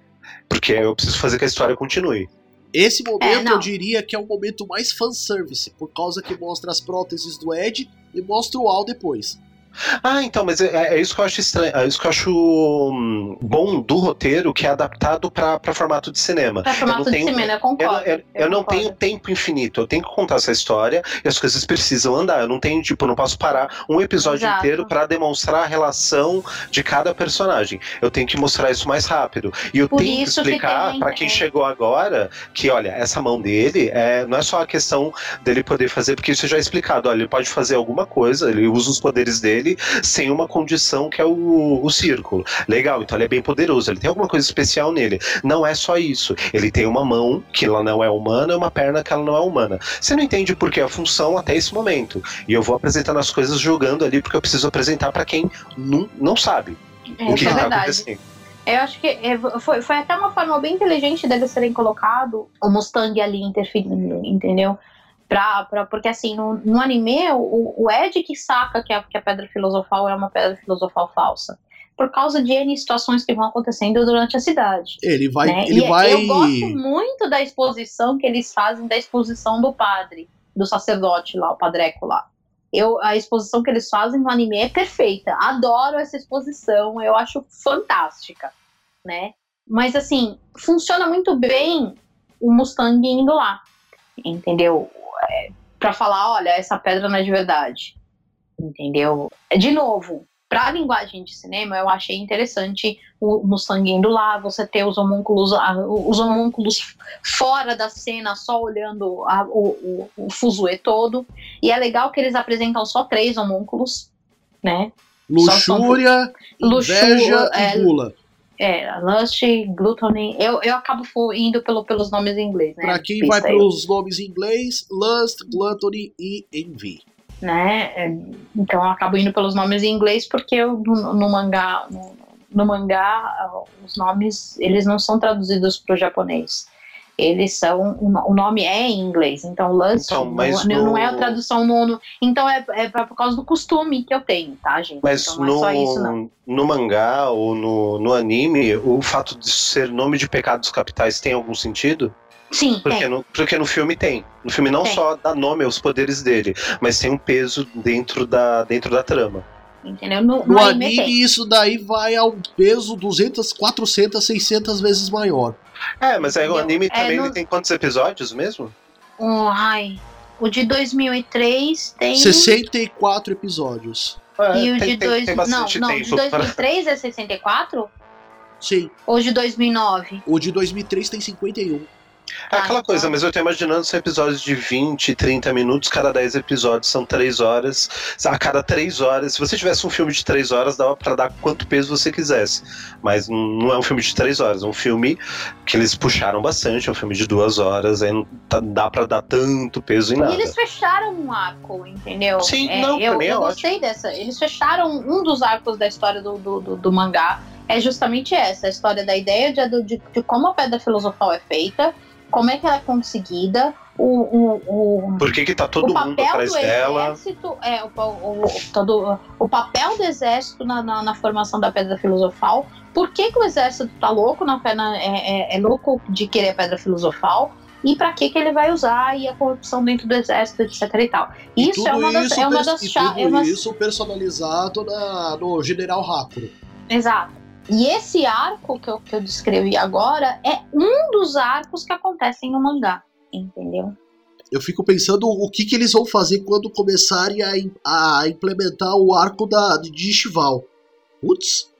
Porque eu preciso fazer que a história continue. Esse momento É, eu diria que é o momento mais fanservice, por causa que mostra as próteses do Ed e mostra o Al depois. Ah, então, mas é, é isso que eu acho estranho, é isso que eu acho hum, bom do roteiro, que é adaptado pra pra formato de cinema. Pra formato de tenho- cinema, eu Eu, concordo. não- eu- eu não concordo. tenho tempo infinito, eu tenho que contar essa história e as coisas precisam andar. Eu não tenho, tipo, eu não posso parar um episódio Exato. inteiro pra demonstrar a relação de cada personagem. Eu tenho que mostrar isso mais rápido. E eu Por tenho que que explicar tem- pra quem chegou agora que, olha, essa mão dele é, não é só a questão dele poder fazer, porque isso já é explicado. Olha, ele pode fazer alguma coisa, ele usa os poderes dele sem uma condição que é o, o círculo. Legal, então ele é bem poderoso, ele tem alguma coisa especial nele. Não é só isso. Ele tem uma mão que ela não é humana e uma perna que ela não é humana. Você não entende por que a função até esse momento. E eu vou apresentando as coisas jogando ali porque eu preciso apresentar pra quem não, não sabe É, o que, é tá verdade. acontecendo. Eu acho que é, foi, foi até uma forma bem inteligente deles terem colocado o Mustang ali interferindo, entendeu? Pra, pra, porque assim, no, no anime, o, o Ed que saca que a, que a pedra filosofal é uma pedra filosofal falsa. Por causa de N situações que vão acontecendo durante a cidade. Ele vai. né? Ele e vai. eu gosto muito da exposição que eles fazem da exposição do padre, do sacerdote lá, o padreco lá. Eu, a exposição que eles fazem no anime é perfeita. Adoro essa exposição, eu acho fantástica, né? Mas assim, funciona muito bem o Mustang indo lá, entendeu? Pra falar, olha, essa pedra não é de verdade, entendeu? De novo, pra linguagem de cinema, eu achei interessante o Mustang indo lá, você ter os homúnculos, a- os homúnculos fora da cena, só olhando a- o, o, o fuzuê todo. E é legal que eles apresentam só três homúnculos, né? Luxúria, Luxúria, inveja é, e gula. É, Lust, Gluttony. Eu, eu acabo indo pelo, pelos nomes em inglês, né? Pra quem vai aí, pros nomes em inglês, Lust, Gluttony e Envy. Né? É, Então eu acabo indo pelos nomes em inglês porque eu, no, no mangá. No, no mangá, os nomes eles não são traduzidos para o japonês. Eles são. O nome é em inglês, então Lust Então, mas não, não é a no- tradução no. no- então é, é por causa do costume que eu tenho, tá, gente? Mas então não é só isso, não. no, no mangá ou no, no anime, o fato de ser nome de pecados capitais tem algum sentido? Sim, Porque tem. no, porque no filme tem. No filme não Tem. só dá nome aos poderes dele, mas tem um peso dentro da, dentro da trama. Entendeu? No, No no anime anime, isso daí vai a um peso 200, 400, 600 vezes maior. É, mas aí o Entendeu? anime É, também no- ele tem quantos episódios mesmo? Um, ai, o de 2003 tem. 64 episódios. E o É, tem, de tem- dois, tem não, não, de tempo pra- 2003 é 64? Sim, Ou de 2009? o de 2003 tem 51. É aquela Ah, coisa, então. mas eu tô imaginando são episódios de 20, 30 minutos, cada 10 episódios são 3 horas. A cada 3 horas, se você tivesse um filme de 3 horas, dava pra dar quanto peso você quisesse. Mas não é um filme de 3 horas, é um filme que eles puxaram bastante, é um filme de 2 horas, aí não tá- dá pra dar tanto peso em E nada. eles fecharam um arco, entendeu? Sim, É, não, eu, mim é eu gostei dessa. Eles fecharam um dos arcos da história do, do, do, do mangá. É justamente essa, a história da ideia de, de, de como a pedra filosofal é feita, como é que ela é conseguida, o, o, o, Por que, que tá todo o mundo papel atrás do dela? exército, é, o, o, o- todo, o papel do exército na, na, na formação da pedra filosofal. Por que, que o exército tá louco na, na- é, é, é louco de querer a pedra filosofal? E para que que ele vai usar e a corrupção dentro do exército, etc e tal. E Isso é uma das, isso é uma das e tudo é uma- isso personalizado na- no General Hakuro. Exato. E esse arco que eu, que eu descrevi agora é um dos arcos que acontecem no mangá, entendeu? Eu fico pensando o que, que eles vão fazer quando começarem a, a implementar o arco da, de Shival. Putz,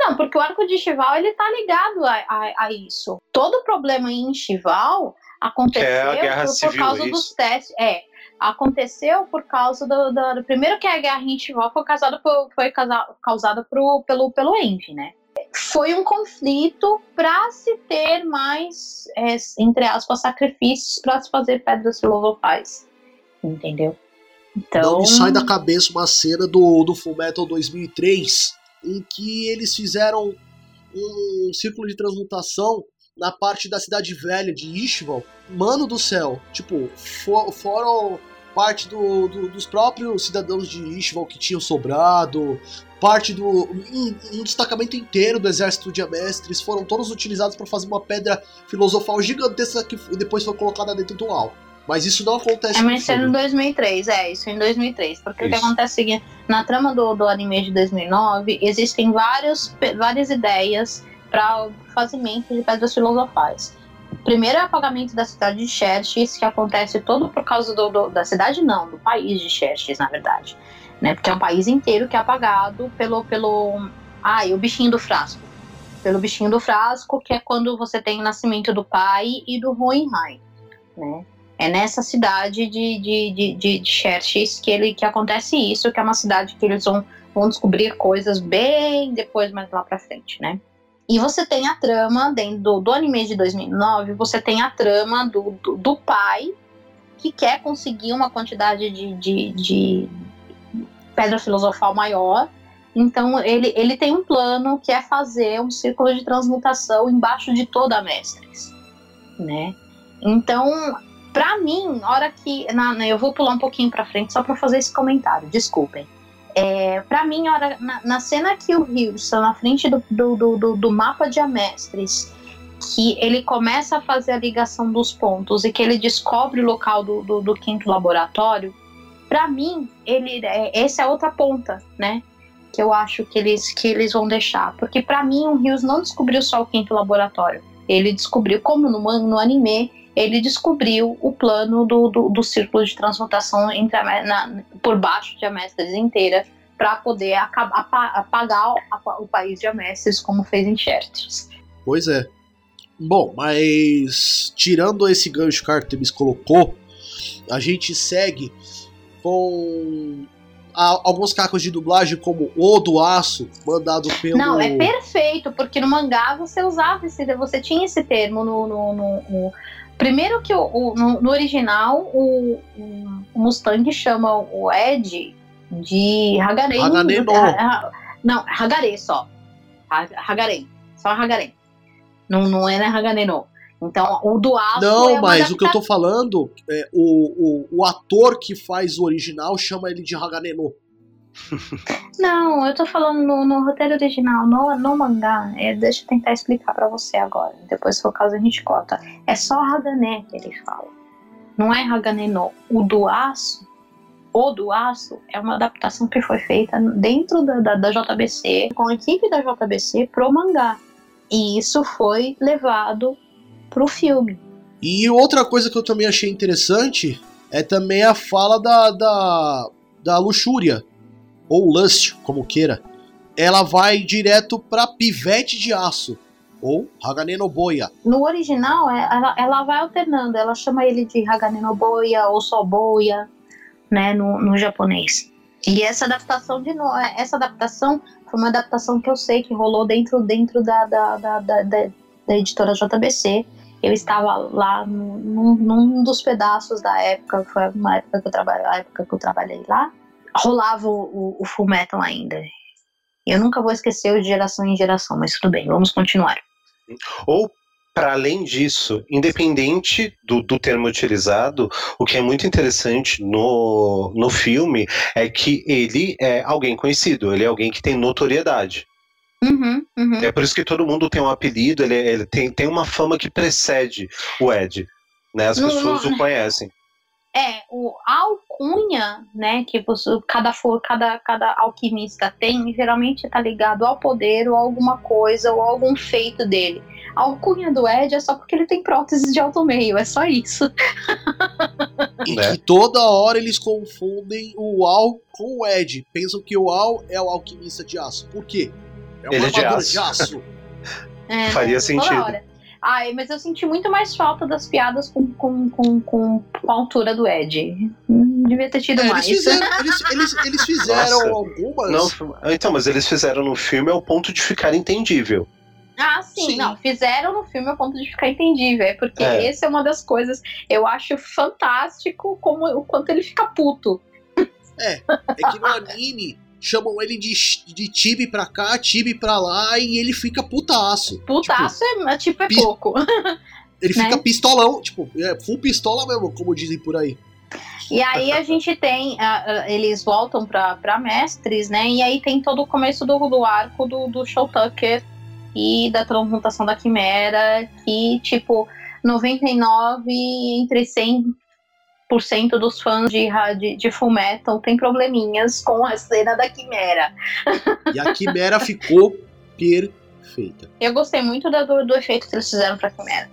Não, porque o arco de Chival ele tá ligado a, a, a isso. Todo problema em Chival aconteceu é por, por civil, causa é dos testes. É, aconteceu por causa do, do, do- primeiro que a guerra em Chival foi causada por, foi causada pro, pelo pelo Envy, né? Foi um conflito para se ter mais, é, entre aspas, sacrifícios para se fazer pedras filosofais, entendeu? Então, não me sai da cabeça uma cena do, do Fullmetal 2003 em que eles fizeram um círculo de transmutação na parte da cidade velha de Ishval. Mano do céu, tipo, for, foram parte do, do- dos próprios cidadãos de Ishval que tinham sobrado, parte do. Um, um destacamento inteiro do exército de Amestres foram todos utilizados para fazer uma pedra filosofal gigantesca que depois foi colocada dentro do UAU. Mas isso não acontece É, mas isso é filme. em 2003, é, isso é em 2003. Porque o que Isso. acontece é o seguinte, na trama do, do anime de 2009, existem vários, várias ideias para o fazimento de pedras filosofais. Primeiro é o apagamento da cidade de Xerxes, que acontece todo por causa do, do- da cidade não, do país de Xerxes, na verdade. Né? Porque é um país inteiro que é apagado pelo... pelo ah, e o bichinho do frasco. Pelo bichinho do frasco, que é quando você tem o nascimento do pai e do Hohenheim, né? É nessa cidade de, de, de, de, de Xerxes que, ele, que acontece isso, que é uma cidade que eles vão, vão descobrir coisas bem depois, mais lá pra frente, né? E você tem a trama, dentro do, do anime de 2009, você tem a trama do, do, do pai que quer conseguir uma quantidade de, de, de pedra filosofal maior. Então ele, ele tem um plano que é fazer um círculo de transmutação embaixo de toda a Mestres, né? Então, pra mim, hora que. na- na- eu vou pular um pouquinho pra frente só pra fazer esse comentário, desculpem. É, pra mim, hora, na, na cena que o Rio está na frente do, do, do, do- do mapa de Amestres, que ele começa a fazer a ligação dos pontos e que ele descobre o local do, do, do quinto laboratório, pra mim, ele é, essa é outra ponta, né? Que eu acho que eles, que eles vão deixar. Porque pra mim, o Rios não descobriu só o quinto laboratório. Ele descobriu, como no, no anime, ele descobriu o plano do, do, do círculo de transmutação entre na- por baixo de Amestres inteira para poder aca- apa- apagar o, o país de Amestres como fez em Xerxes. Pois é. Bom, mas tirando esse gancho que Artemis colocou, a gente segue com alguns cacos de dublagem, como o do aço, mandado pelo. Não, é perfeito, porque no mangá você usava esse, você tinha esse termo no, no- no- no- primeiro que o, o- no, no original o, o Mustang chama o Ed de Hagaren. Hagane no. Ha- ha- Não, Hagare só. Ha- Hagaren, só Hagaren. Não, não é né, Hagane no. Então, o do aço Não, é mas o que eu tô falando é o, o, o ator que faz o original chama ele de Haganeno. Não, eu tô falando no, no roteiro original, no, no mangá. É, deixa eu tentar explicar pra você agora. Depois, se for o caso, a gente corta. É só Hagané que ele fala. Não é Hagané no. O do aço, o do aço, é uma adaptação que foi feita dentro da, da, da JBC, com a equipe da JBC pro mangá. E isso foi levado pro filme. E outra coisa que eu também achei interessante é também a fala da, da, da luxúria, ou lust, como queira. Ela vai direto pra pivete de aço, ou Hagane no Boya. No original, é- ela, ela vai alternando. Ela chama ele de Hagane no Boya ou só Boya, né, no, no japonês. E essa adaptação de no- essa adaptação foi uma adaptação que eu sei que rolou dentro, dentro da, da, da, da- da editora JBC. Eu estava lá num, num- dos pedaços da época, foi uma época que eu trabalhei, a época que eu trabalhei lá. Rolava o, o, o Full Metal ainda. Eu nunca vou esquecer de geração em geração, mas tudo bem, vamos continuar. Ou, para além disso, independente do, do termo utilizado, o que é muito interessante no, no filme é que ele é alguém conhecido, ele é alguém que tem notoriedade. Uhum, uhum. É por isso que todo mundo tem um apelido, ele, ele tem, tem uma fama que precede o Ed. Né? As pessoas não, o conhecem. É, o a alcunha, né, que você, cada, for, cada, cada alquimista tem, geralmente está ligado ao poder ou a alguma coisa ou a algum feito dele. A alcunha do Ed é só porque ele tem próteses de alto meio, é só isso. E Né? que toda hora eles confundem o Al com o Ed. Pensam que o Al é o alquimista de aço. Por quê? É uma Ele é de aço. de aço. É, Faria sentido. Ai, mas eu senti muito mais falta das piadas com, com, com, com, com a altura do Ed. Hum, devia ter tido É, eles, mais. fizeram, eles, eles, eles fizeram Nossa. algumas. Não, então, mas eles fizeram no filme ao ponto de ficar entendível. Ah, sim, Sim. não, fizeram no filme a ponto de ficar entendível, é porque É. essa é uma das coisas, eu acho fantástico como o quanto ele fica puto. É que no anime chamam ele de, de Tibi pra cá, Tibi pra lá e ele fica putaço. Putaço é, tipo, é pi- pouco. Ele Né? fica pistolão, tipo, é full pistola mesmo, como dizem por aí. E aí a gente tem, ah, eles voltam pra, pra mestres, né? E aí tem todo o começo do, do arco do, do Show Tucker e da transmutação da Quimera, que, tipo, 99 entre 100% dos fãs de, de, de Fullmetal tem probleminhas com a cena da Quimera. E a Quimera ficou perfeita. Eu gostei muito do, do efeito que eles fizeram pra Quimera.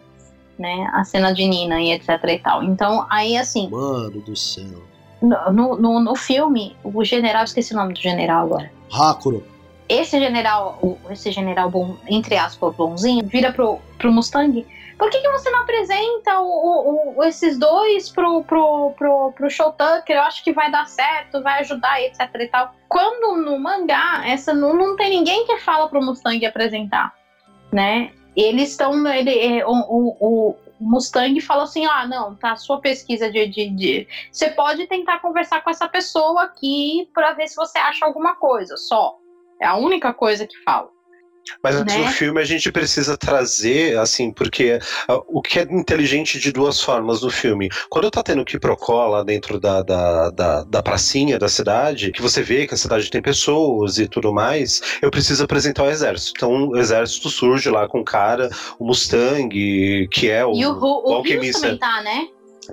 Né? A cena de Nina e etc e tal. Então, aí assim, Mano do céu. no, no, no filme, o general, esqueci o nome do general agora. Hakuro. esse general, esse general bom, entre aspas, bonzinho, vira pro, pro Mustang. Por que, que você não apresenta o, o- o- esses dois pro, pro, pro, pro Show Tucker? Eu acho que vai dar certo, vai ajudar, etc e tal. Quando no mangá, essa não, não tem ninguém que fala pro Mustang apresentar, né? Eles estão. Ele, é, o, o, Mustang fala assim: ah, não, tá, sua pesquisa de, de, de. Você pode tentar conversar com essa pessoa aqui pra ver se você acha alguma coisa, só. É a única coisa que fala. Mas Né? no filme a gente precisa trazer, assim, porque ah, o que é inteligente de duas formas no filme. Quando tá tendo que lá dentro da, da, da, da pracinha da cidade, que você vê que a cidade tem pessoas e tudo mais, eu preciso apresentar o exército. Então o exército surge lá com o cara, o Mustang, que é o, e o, o, Rios alquimista. também tá, né?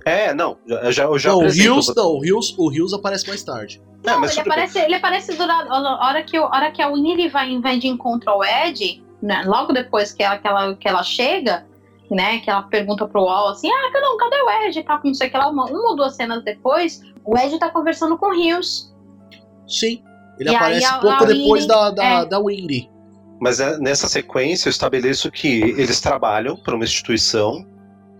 É, não, já, já, eu já não, o. Rios, não, o Rios, o Rios aparece mais tarde. É, Não, mas ele bem. aparece, ele aparece durante a hora que, hora que a Winnie vai, vai de encontro ao Ed, né, logo depois que ela, que, ela, que ela chega, né, que ela pergunta pro Wall assim, ah, cadê, cadê o Ed que não sei o que lá, uma, uma ou duas cenas depois, o Ed tá conversando com o Rios. Sim. Ele E aí aparece a- pouco a depois Winnie- da, da, é. da Winry. Mas é, nessa sequência eu estabeleço que eles trabalham para uma instituição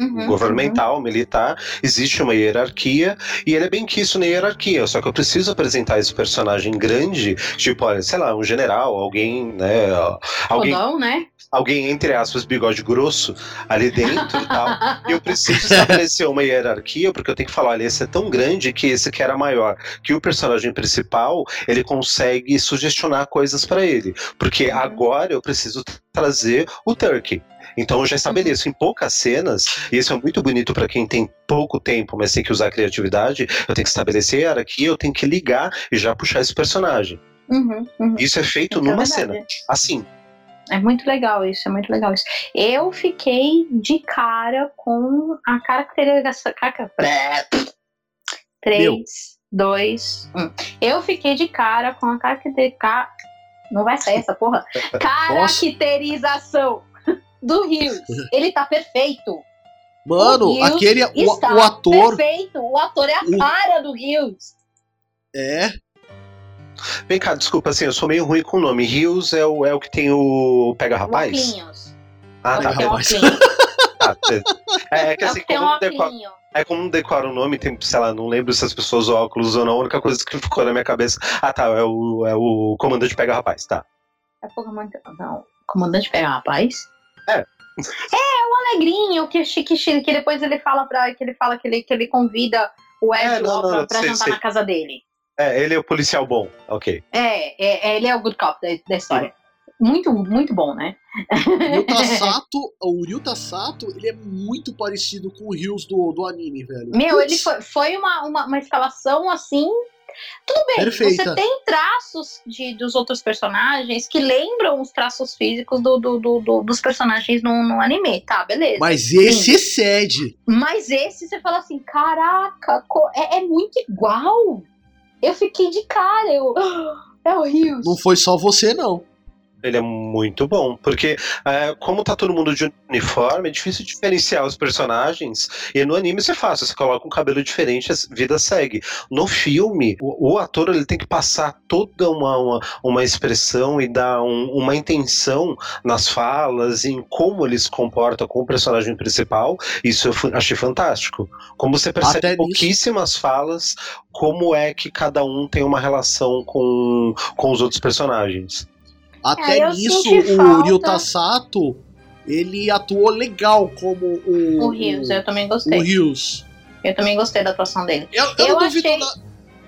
Uhum, governamental, militar, existe uma hierarquia, e ele é bem que isso na hierarquia, só que eu preciso apresentar esse personagem grande, tipo, olha, sei lá, um general, alguém, né, uhum. alguém, né? alguém, entre aspas, bigode grosso ali dentro e tal, e eu preciso estabelecer uma hierarquia, porque eu tenho que falar, olha, esse é tão grande que esse que era maior, que o personagem principal, ele consegue sugestionar coisas para ele, porque Uhum. agora eu preciso trazer o Turkey. Então eu já estabeleço em poucas cenas, e isso é muito bonito para quem tem pouco tempo, mas tem que usar a criatividade. Eu tenho que estabelecer era aqui, eu tenho que ligar e já puxar esse personagem. Uhum, uhum. Isso é feito é numa verdade. cena. Assim. É muito legal isso, é muito legal isso. Eu fiquei de cara com a caracterização. 3, 2, 1. Eu fiquei de cara com a caracterização. Não vai sair essa porra. Caracterização do Rios. Ele tá perfeito. Mano, O aquele. O, o ator. perfeito. O ator é a O- cara do Rios. É. Vem cá, desculpa, assim, eu sou meio ruim com o nome. Rios é o, é o que tem o Pega Rapaz? Ah, tá. tem um rapaz. tá. É, é que É assim, um como não, decora, óculos. é como decora o nome, tem, sei lá, não lembro se as pessoas usam óculos ou não. A única coisa que ficou na minha cabeça. Ah, tá, é o, é o comandante Pega Rapaz, tá. É o. Não, comandante pega rapaz? É. É, o alegrinho que, que, que, que depois ele fala pra. Que ele fala que ele, que ele convida o Ed É, não, pra, não, pra sei, jantar sei. na casa dele. É, ele é o policial bom, ok. É, é, é, ele é o good cop da, da história. Muito, muito bom, né? O Ryuta Sato, o Ryuta Sato, ele é muito parecido com o Rios do, do anime, velho. Meu, Putz, ele foi, foi uma, uma, uma escalação assim. Tudo bem, Perfeita. você tem traços de, dos outros personagens que lembram os traços físicos do, do, do- do- dos personagens no, no anime, tá? Beleza. Mas esse excede. Mas esse você fala assim, caraca, é, é muito igual. Eu fiquei de cara, eu. "Ah, É o Rios. Não foi só você, não. Ele é muito bom, porque é, como tá todo mundo de uniforme, é difícil diferenciar os personagens. E no anime é fácil, você coloca um cabelo diferente, a vida segue. No filme, o, o ator ele tem que passar toda uma, uma, uma expressão e dar um- uma intenção nas falas, em como ele se comporta com o personagem principal. Isso eu achei fantástico. Como você percebe Até nisso. pouquíssimas falas, como é que cada um tem uma relação com, com os outros personagens. Até É, nisso, o falta- Ryuta Sato, ele atuou legal como o. O Rios, eu também o gostei. Rios. Eu também gostei da atuação dele. Eu, eu, Eu não duvido. achei- na-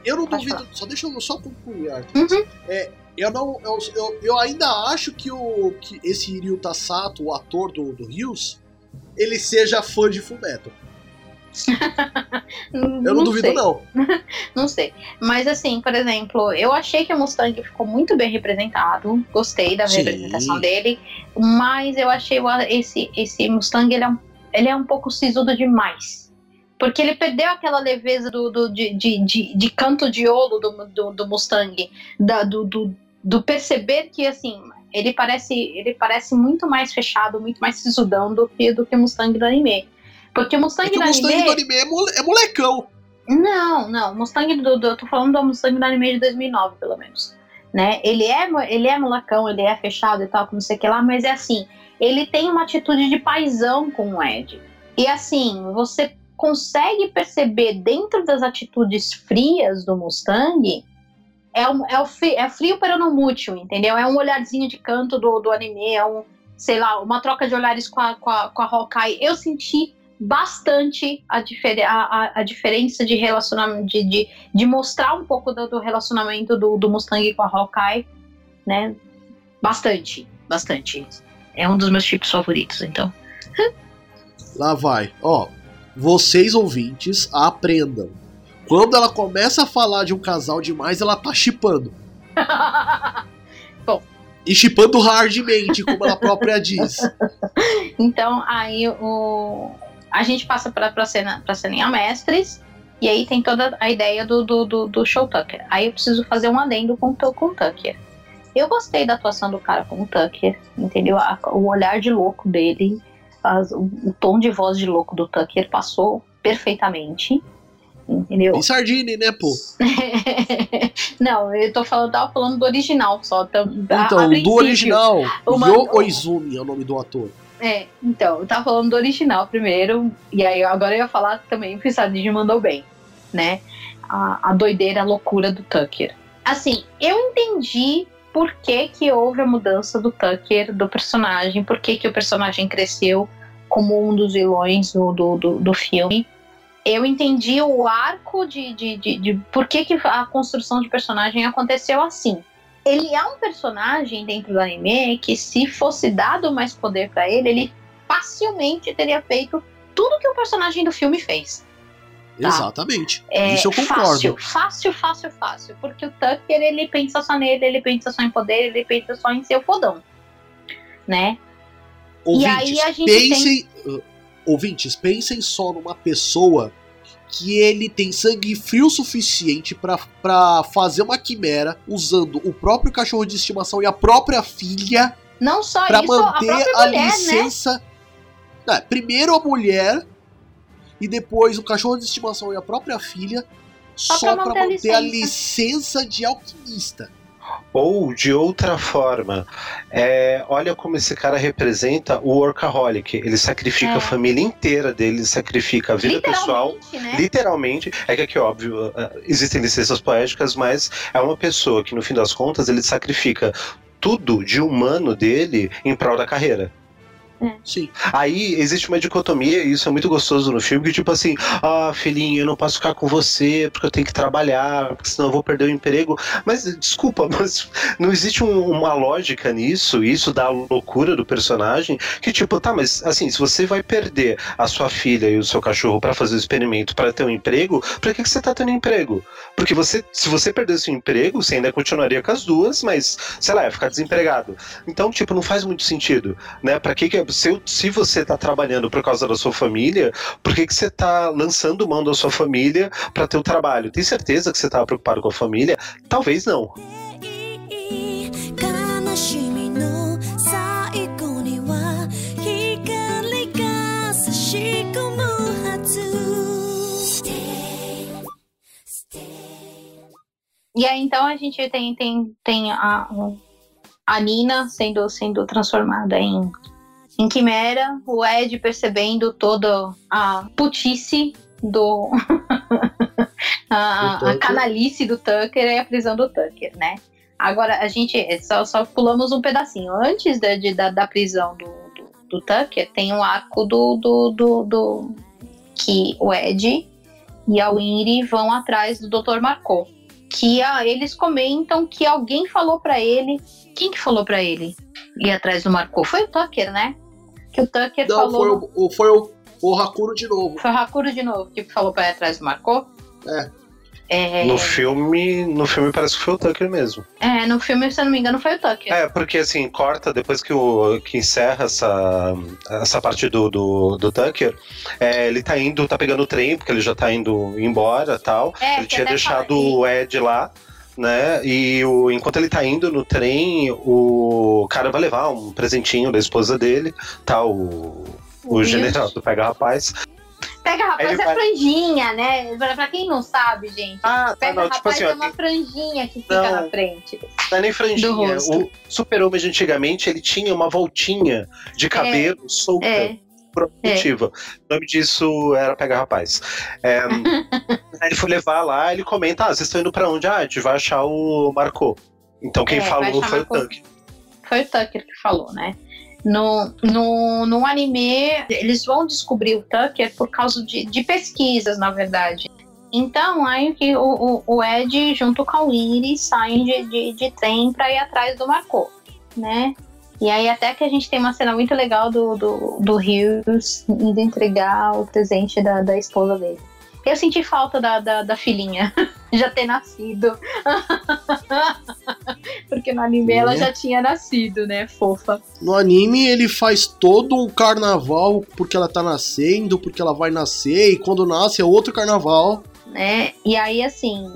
Eu não Pode duvido. Só deixa eu só concluir, Arthur. Uhum. É, eu não. Eu, eu, eu ainda acho que, o, que esse Ryuta Sato, o ator do, do Rios, ele seja fã de Fullmetal. Eu não, duvido, sei. não. Não sei. Mas assim, por exemplo, eu achei que o Mustang ficou muito bem representado. Gostei da Sim. representação dele. Mas eu achei esse, esse Mustang, ele é, um, ele é um pouco sisudo demais. Porque ele perdeu aquela leveza do, do- de, de, de, de canto de ouro do, do, do Mustang. Da, do, do, do perceber que, assim, ele parece, ele parece muito mais fechado, muito mais sisudão do que, do que o Mustang do anime. Porque o Mustang É que o do Mustang anime... do anime é, é molecão. Não, não. Mustang do, do. Eu tô falando do Mustang do anime de 2009, pelo menos. Né? Ele é, ele é molecão, ele é fechado e tal, com não sei o que lá, mas é assim. Ele tem uma atitude de paizão com o Ed. E assim, você consegue perceber dentro das atitudes frias do Mustang. É, um, é, o frio, é frio, pero não mútil, entendeu? É um olharzinho de canto do, do anime, é um, sei lá, uma troca de olhares com a, com a, com a Hawkeye. Eu senti bastante a, difer a, a, diferença de relacionamento, de, de, de mostrar um pouco do, do relacionamento do, do Mustang com a Hawkeye, né? Bastante, bastante. É um dos meus tipos favoritos, então. Lá vai. Ó, vocês ouvintes aprendam. Quando ela começa a falar de um casal demais, ela tá chipando. E chipando hardmente, como ela própria diz. Então, aí o, a gente passa pra, pra, cena, pra ceninha mestres, e aí tem toda a ideia do, do, do, do show Tucker. Aí eu preciso fazer um adendo com, o- com o Tucker. Eu gostei da atuação do cara com o Tucker, entendeu? O olhar de louco dele, as- o, o tom de voz de louco do Tucker passou perfeitamente, entendeu? E Sardine, né, pô? Não, eu tô falando, tava falando do original só. Então, a- a Então, do original, uma- Yo Oizumi é o nome do ator. É, então, eu tava falando do original primeiro, e aí agora eu ia falar também que o Sadid mandou bem, né? A, a doideira, a loucura do Tucker. Assim, eu entendi por que, que houve a mudança do Tucker, do personagem, por que, que o personagem cresceu como um dos vilões do, do, do, do filme. Eu entendi o arco de, de, de, de por que, que a construção de personagem aconteceu assim ele é um personagem dentro do anime que se fosse dado mais poder pra ele, ele facilmente teria feito tudo que o personagem do filme fez. Tá. Exatamente. É, Isso eu concordo. Fácil, fácil, fácil, fácil. Porque o Tucker, ele pensa só nele, ele pensa só em poder, ele pensa só em ser o fodão. Né? Ouvintes, aí a gente pensem, uh, ouvintes, pensem só numa pessoa que ele tem sangue frio suficiente pra- pra fazer uma quimera usando o próprio cachorro de estimação e a própria filha Não só pra isso, a manter própria a, mulher, né? licença. É, primeiro a mulher e depois o cachorro de estimação e a própria filha só, pra pra manter a manter a licença. licença de alquimista. Ou de outra forma, é, olha como esse cara representa o workaholic. Ele sacrifica É. a família inteira dele, ele sacrifica a vida pessoal. Literalmente, né? Literalmente, é que aqui, óbvio, uh, existem licenças poéticas, mas é uma pessoa que, no fim das contas, ele sacrifica tudo de humano dele em prol da carreira. Sim. Aí existe uma dicotomia, e isso é muito gostoso no filme, que tipo assim, ah, filhinho, eu não posso ficar com você porque eu tenho que trabalhar, porque senão eu vou perder o emprego. Mas, desculpa, mas não existe um- uma lógica nisso, isso dá a loucura do personagem, que tipo, tá, mas assim, se você vai perder a sua filha e o seu cachorro pra fazer o experimento para ter um emprego, pra que, que você tá tendo emprego? Porque você, se você perdesse o emprego, você ainda continuaria com as duas, mas, sei lá, ia ficar desempregado. Então, tipo, não faz muito sentido, né? Pra que que exemplo, se, se você está trabalhando por causa da sua família, por que, que você está lançando mão da sua família para ter o trabalho? Tem certeza que você estava preocupado com a família? Talvez não. E aí então a gente tem, tem, tem a, a Nina sendo, sendo transformada em em Quimera, o Ed percebendo toda a putice do. a, a canalice do Tucker e a prisão do Tucker, né? Agora, a gente só, só pulamos um pedacinho. Antes da, de- da, da prisão do, do, do Tucker, tem um arco do, do, do, do- que o Ed e a Winry vão atrás do Dr. Marco. Que ah, eles comentam que alguém falou pra ele. Quem que falou pra ele ir atrás do Marco? Foi o Tucker, né? Que o Tucker Não, falou. foi o, foi o, o Hakuro de novo. Foi o Hakuro de novo que falou pra ir atrás do Marco? É. É, No filme, no filme parece que foi o Tucker mesmo. é, no filme, se eu não me engano, foi o Tucker. É, porque assim, corta depois que, o, que encerra essa, essa parte do, do, do Tucker, é, ele tá indo, tá pegando o trem, porque ele já tá indo embora tal. É, ele tinha deixado fala- o Ed lá, né? E o, enquanto ele tá indo no trem, o cara vai levar um presentinho da esposa dele, tá? O, o Wills. general do Pega Rapaz. Pega rapaz é vai- franjinha, né? Pra, pra quem não sabe, gente. Ah, tá, Pega não, tipo rapaz assim, é uma franjinha que fica Não. na frente. não é nem franjinha. O super-homem de antigamente, ele tinha uma voltinha de cabelo solta. É. por algum motivo. O nome disso era Pega Rapaz. É, aí ele foi levar lá, ele comenta: Ah, vocês estão indo pra onde? Ah, a gente vai achar o Marco. Então quem É, falou foi Marco. o Tanque. Foi o Tucker que falou, né? No, no, no anime, eles vão descobrir o Tucker por causa de, de pesquisas, na verdade. Então, aí que o, o, o Ed, junto com a Winry, saem de, de, de trem pra ir atrás do Marco, né? E aí até que a gente tem uma cena muito legal do, do, do Hughes indo entregar o presente da, da esposa dele. Eu senti falta da, da, da filhinha já ter nascido. Porque no anime ela Né? já tinha nascido, né? Fofa. No anime ele faz todo um carnaval porque ela tá nascendo, porque ela vai nascer, e quando nasce é outro carnaval. né? E aí, assim,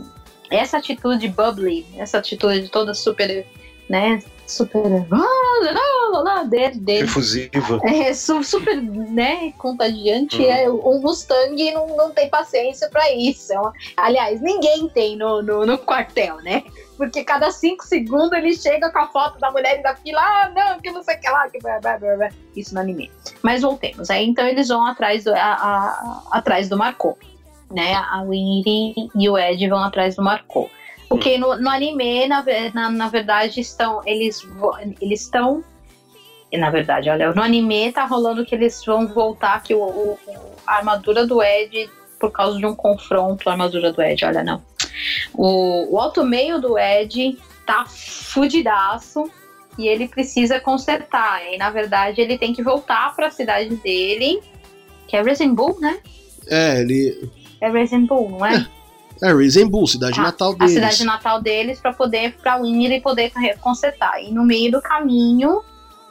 essa atitude bubbly, essa atitude toda super, né? Super. ah, dele, dele. Efusiva. É su- super, né, contagiante. Uhum. É, o Mustang não, não tem paciência pra isso. É uma- aliás, ninguém tem no, no, no quartel, né? Porque cada cinco segundos ele chega com a foto da mulher e da fila. Ah, não, que não sei o que lá. Que blá, blá, blá, blá. Isso no anime. Mas voltemos. Aí então eles vão atrás do, a- a- atrás do Marco. Né? A Winry e o Ed vão atrás do Marco. Porque no, no anime, na, na, na verdade, estão. Eles eles estão na verdade, olha, no anime tá rolando que eles vão voltar que o, o- a armadura do Ed, por causa de um confronto, a armadura do Ed, olha, não. O, o alto meio do Ed tá fudidaço. e ele precisa consertar. E na verdade ele tem que voltar para a cidade dele, que é Raisin Bull, né? É, ele. É Raisin Bull, não é? É, Bull, cidade Ah, natal a deles. cidade natal deles para poder para Winnie e poder consertar. E no meio do caminho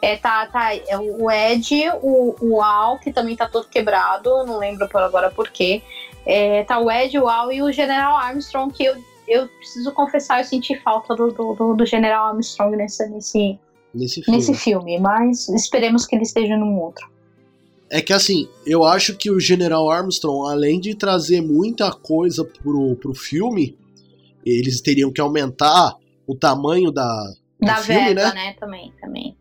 é, tá, tá é o Ed, o, o Al, que também tá todo quebrado, não lembro por agora por quê. É, tá o Ed, o Al e o General Armstrong, que eu, eu preciso confessar, eu senti falta do, do, do- do General Armstrong nessa, nesse, Nesse filme. nesse filme, mas esperemos que ele esteja num outro. É que assim, eu acho que o General Armstrong, além de trazer muita coisa pro, pro filme, eles teriam que aumentar o tamanho da. do Da filme, verba, né? né? Também, também.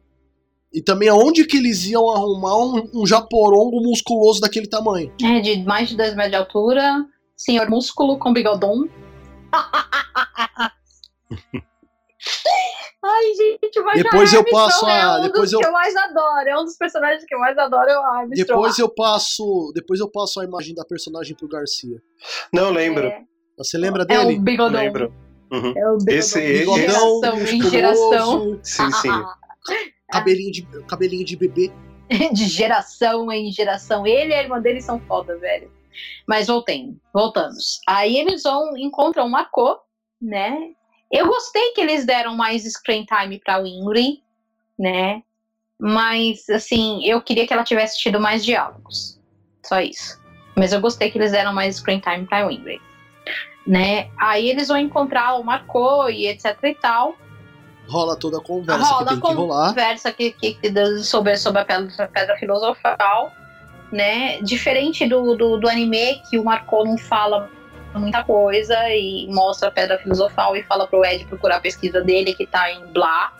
E também aonde que eles iam arrumar um, um japorongo musculoso daquele tamanho. É, de mais de 2 metros de altura, senhor músculo com bigodão. Ai, gente, mas Depois a eu passo é a- um depois dos eu- que eu mais adoro. É um dos personagens que eu mais adoro, é o Armstrong. Depois eu passo. Depois eu passo a imagem da personagem pro Garcia. Não, lembro. É, Você lembra é dele? o bigodão. Lembro. Uhum. É o bigodão. Esse- de esse- geração, em musculoso, geração. Sim, sim. Cabelinho de, cabelinho de bebê. de geração em geração. Ele e a irmã dele são foda, velho. Mas voltemos, voltamos. Aí eles vão, encontram o Marco, né? Eu gostei que eles deram mais screen time pra Winry, né? Mas, assim, eu queria que ela tivesse tido mais diálogos. Só isso. Mas eu gostei que eles deram mais screen time pra Winry. Né? Aí eles vão encontrar o Marco e etc e tal. Rola toda a conversa Rola que tem que rolar. conversa que, que, que- sobre, sobre a pedra, pedra filosofal, né? Diferente do, do, do anime, que o Marco não fala muita coisa e mostra a pedra filosofal e fala pro Ed procurar a pesquisa dele, que tá em Blá,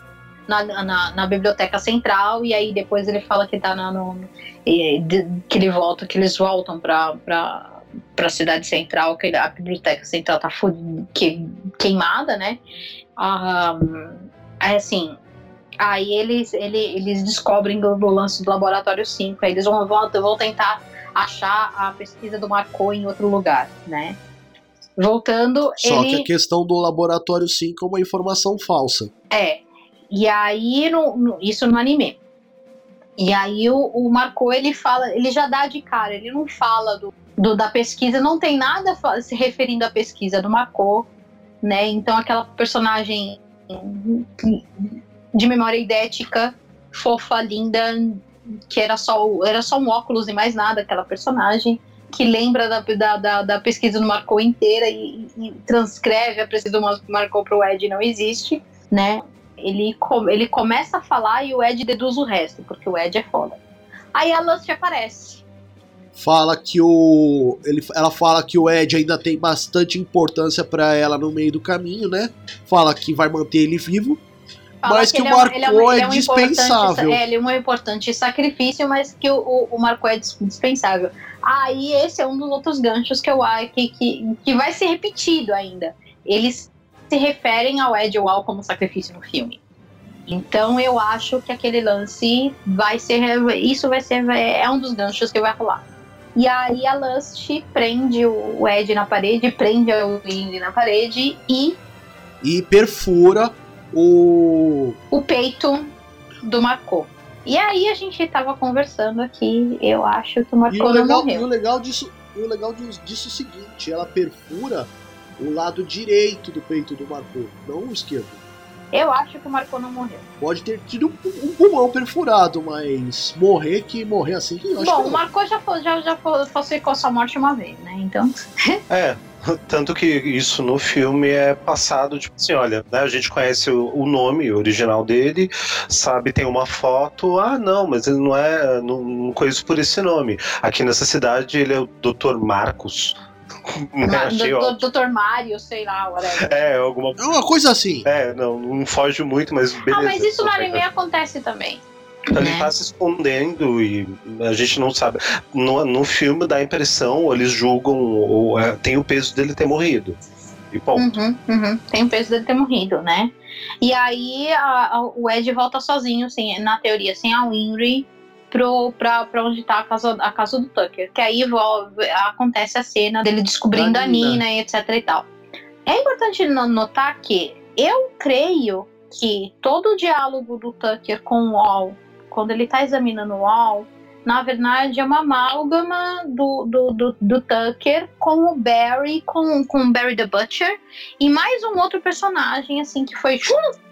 na, na, na biblioteca central, e aí depois ele fala que tá na, no, e- de- que ele volta, que eles voltam pra para a cidade central, que a biblioteca central tá que, queimada, né? Aí, assim, aí eles, ele, eles descobrem do lance do Laboratório 5, aí eles vão, vão, vão tentar achar a pesquisa do Marco em outro lugar, né? Voltando, Só ele... que a questão do laboratório 5 é uma informação falsa. É. E aí, no, no- isso no anime. E aí o, o Marco, ele fala, ele já dá de cara, ele não fala do, do- da pesquisa, não tem nada se referindo à pesquisa do Marco, né? Então aquela personagem de memória idética, fofa, linda, que era só, era só um óculos e mais nada, aquela personagem, que lembra da, da, da, da pesquisa do Marco inteira e, e transcreve a pesquisa do Mar- Marco pro Ed não existe, né? Ele, com- ele começa a falar e o Ed deduz o resto, porque o Ed é foda. Aí a Lust aparece. Fala que o. Ele, ela fala que o Ed ainda tem bastante importância pra ela no meio do caminho, né? Fala que vai manter ele vivo. Fala Mas que o ele um- Marco é ele um importante- dispensável. É, ele é um importante sacrifício, mas que o, o, o Marco é dis- dispensável. Aí esse é um dos outros ganchos que eu acho que, que, que vai ser repetido ainda. Eles se referem ao Ed Wall como sacrifício no filme. Então eu acho que aquele lance vai ser. Isso vai ser. É um dos ganchos que vai rolar. E aí a Lust prende o Ed na parede, prende o Indy na parede e E perfura o. o peito do Marco. E aí a gente tava conversando aqui, eu acho que o Marco E o não legal, e morreu. o legal disso. e o legal disso, é o seguinte, ela perfura o lado direito do peito do Marco, não o esquerdo. Eu acho que o Marco não morreu. Pode ter tido um, um pulmão perfurado, mas morrer que morrer assim, eu acho Bom, que o. Marco já, já, já fo- falsificou sua morte uma vez, né? Então. É, tanto que isso no filme é passado, tipo assim, olha, né, a gente conhece o, o nome original dele, sabe, tem uma foto, ah, não, mas ele não é, não, não conheço por esse nome. Aqui nessa cidade ele é o Dr. Marcos. Né, Ma- achei do, ótimo. do, Dr. Mário, sei lá, whatever. É, alguma É uma coisa assim. É, não, não foge muito, mas beleza. ah, mas isso no consegue. anime acontece também. Ele né? tá se escondendo e a gente não sabe. No, no filme dá a impressão, eles julgam, ou é, tem o peso dele ter morrido. E ponto. Uhum, uhum. Tem o peso dele ter morrido, né? E aí a- a- o Ed volta sozinho, assim, na teoria, sem a Winry, pro, pra, pra onde tá a casa, a casa do Tucker. Que aí acontece a cena dele descobrindo Da a Nina. Nina e etc e tal. É importante no- notar que eu creio que todo o diálogo do Tucker com o Wall, quando ele tá examinando o Wall, na verdade é uma amálgama do, do, do, do Tucker com o Barry, com, com o Barry the Butcher, e mais um outro personagem, assim, que foi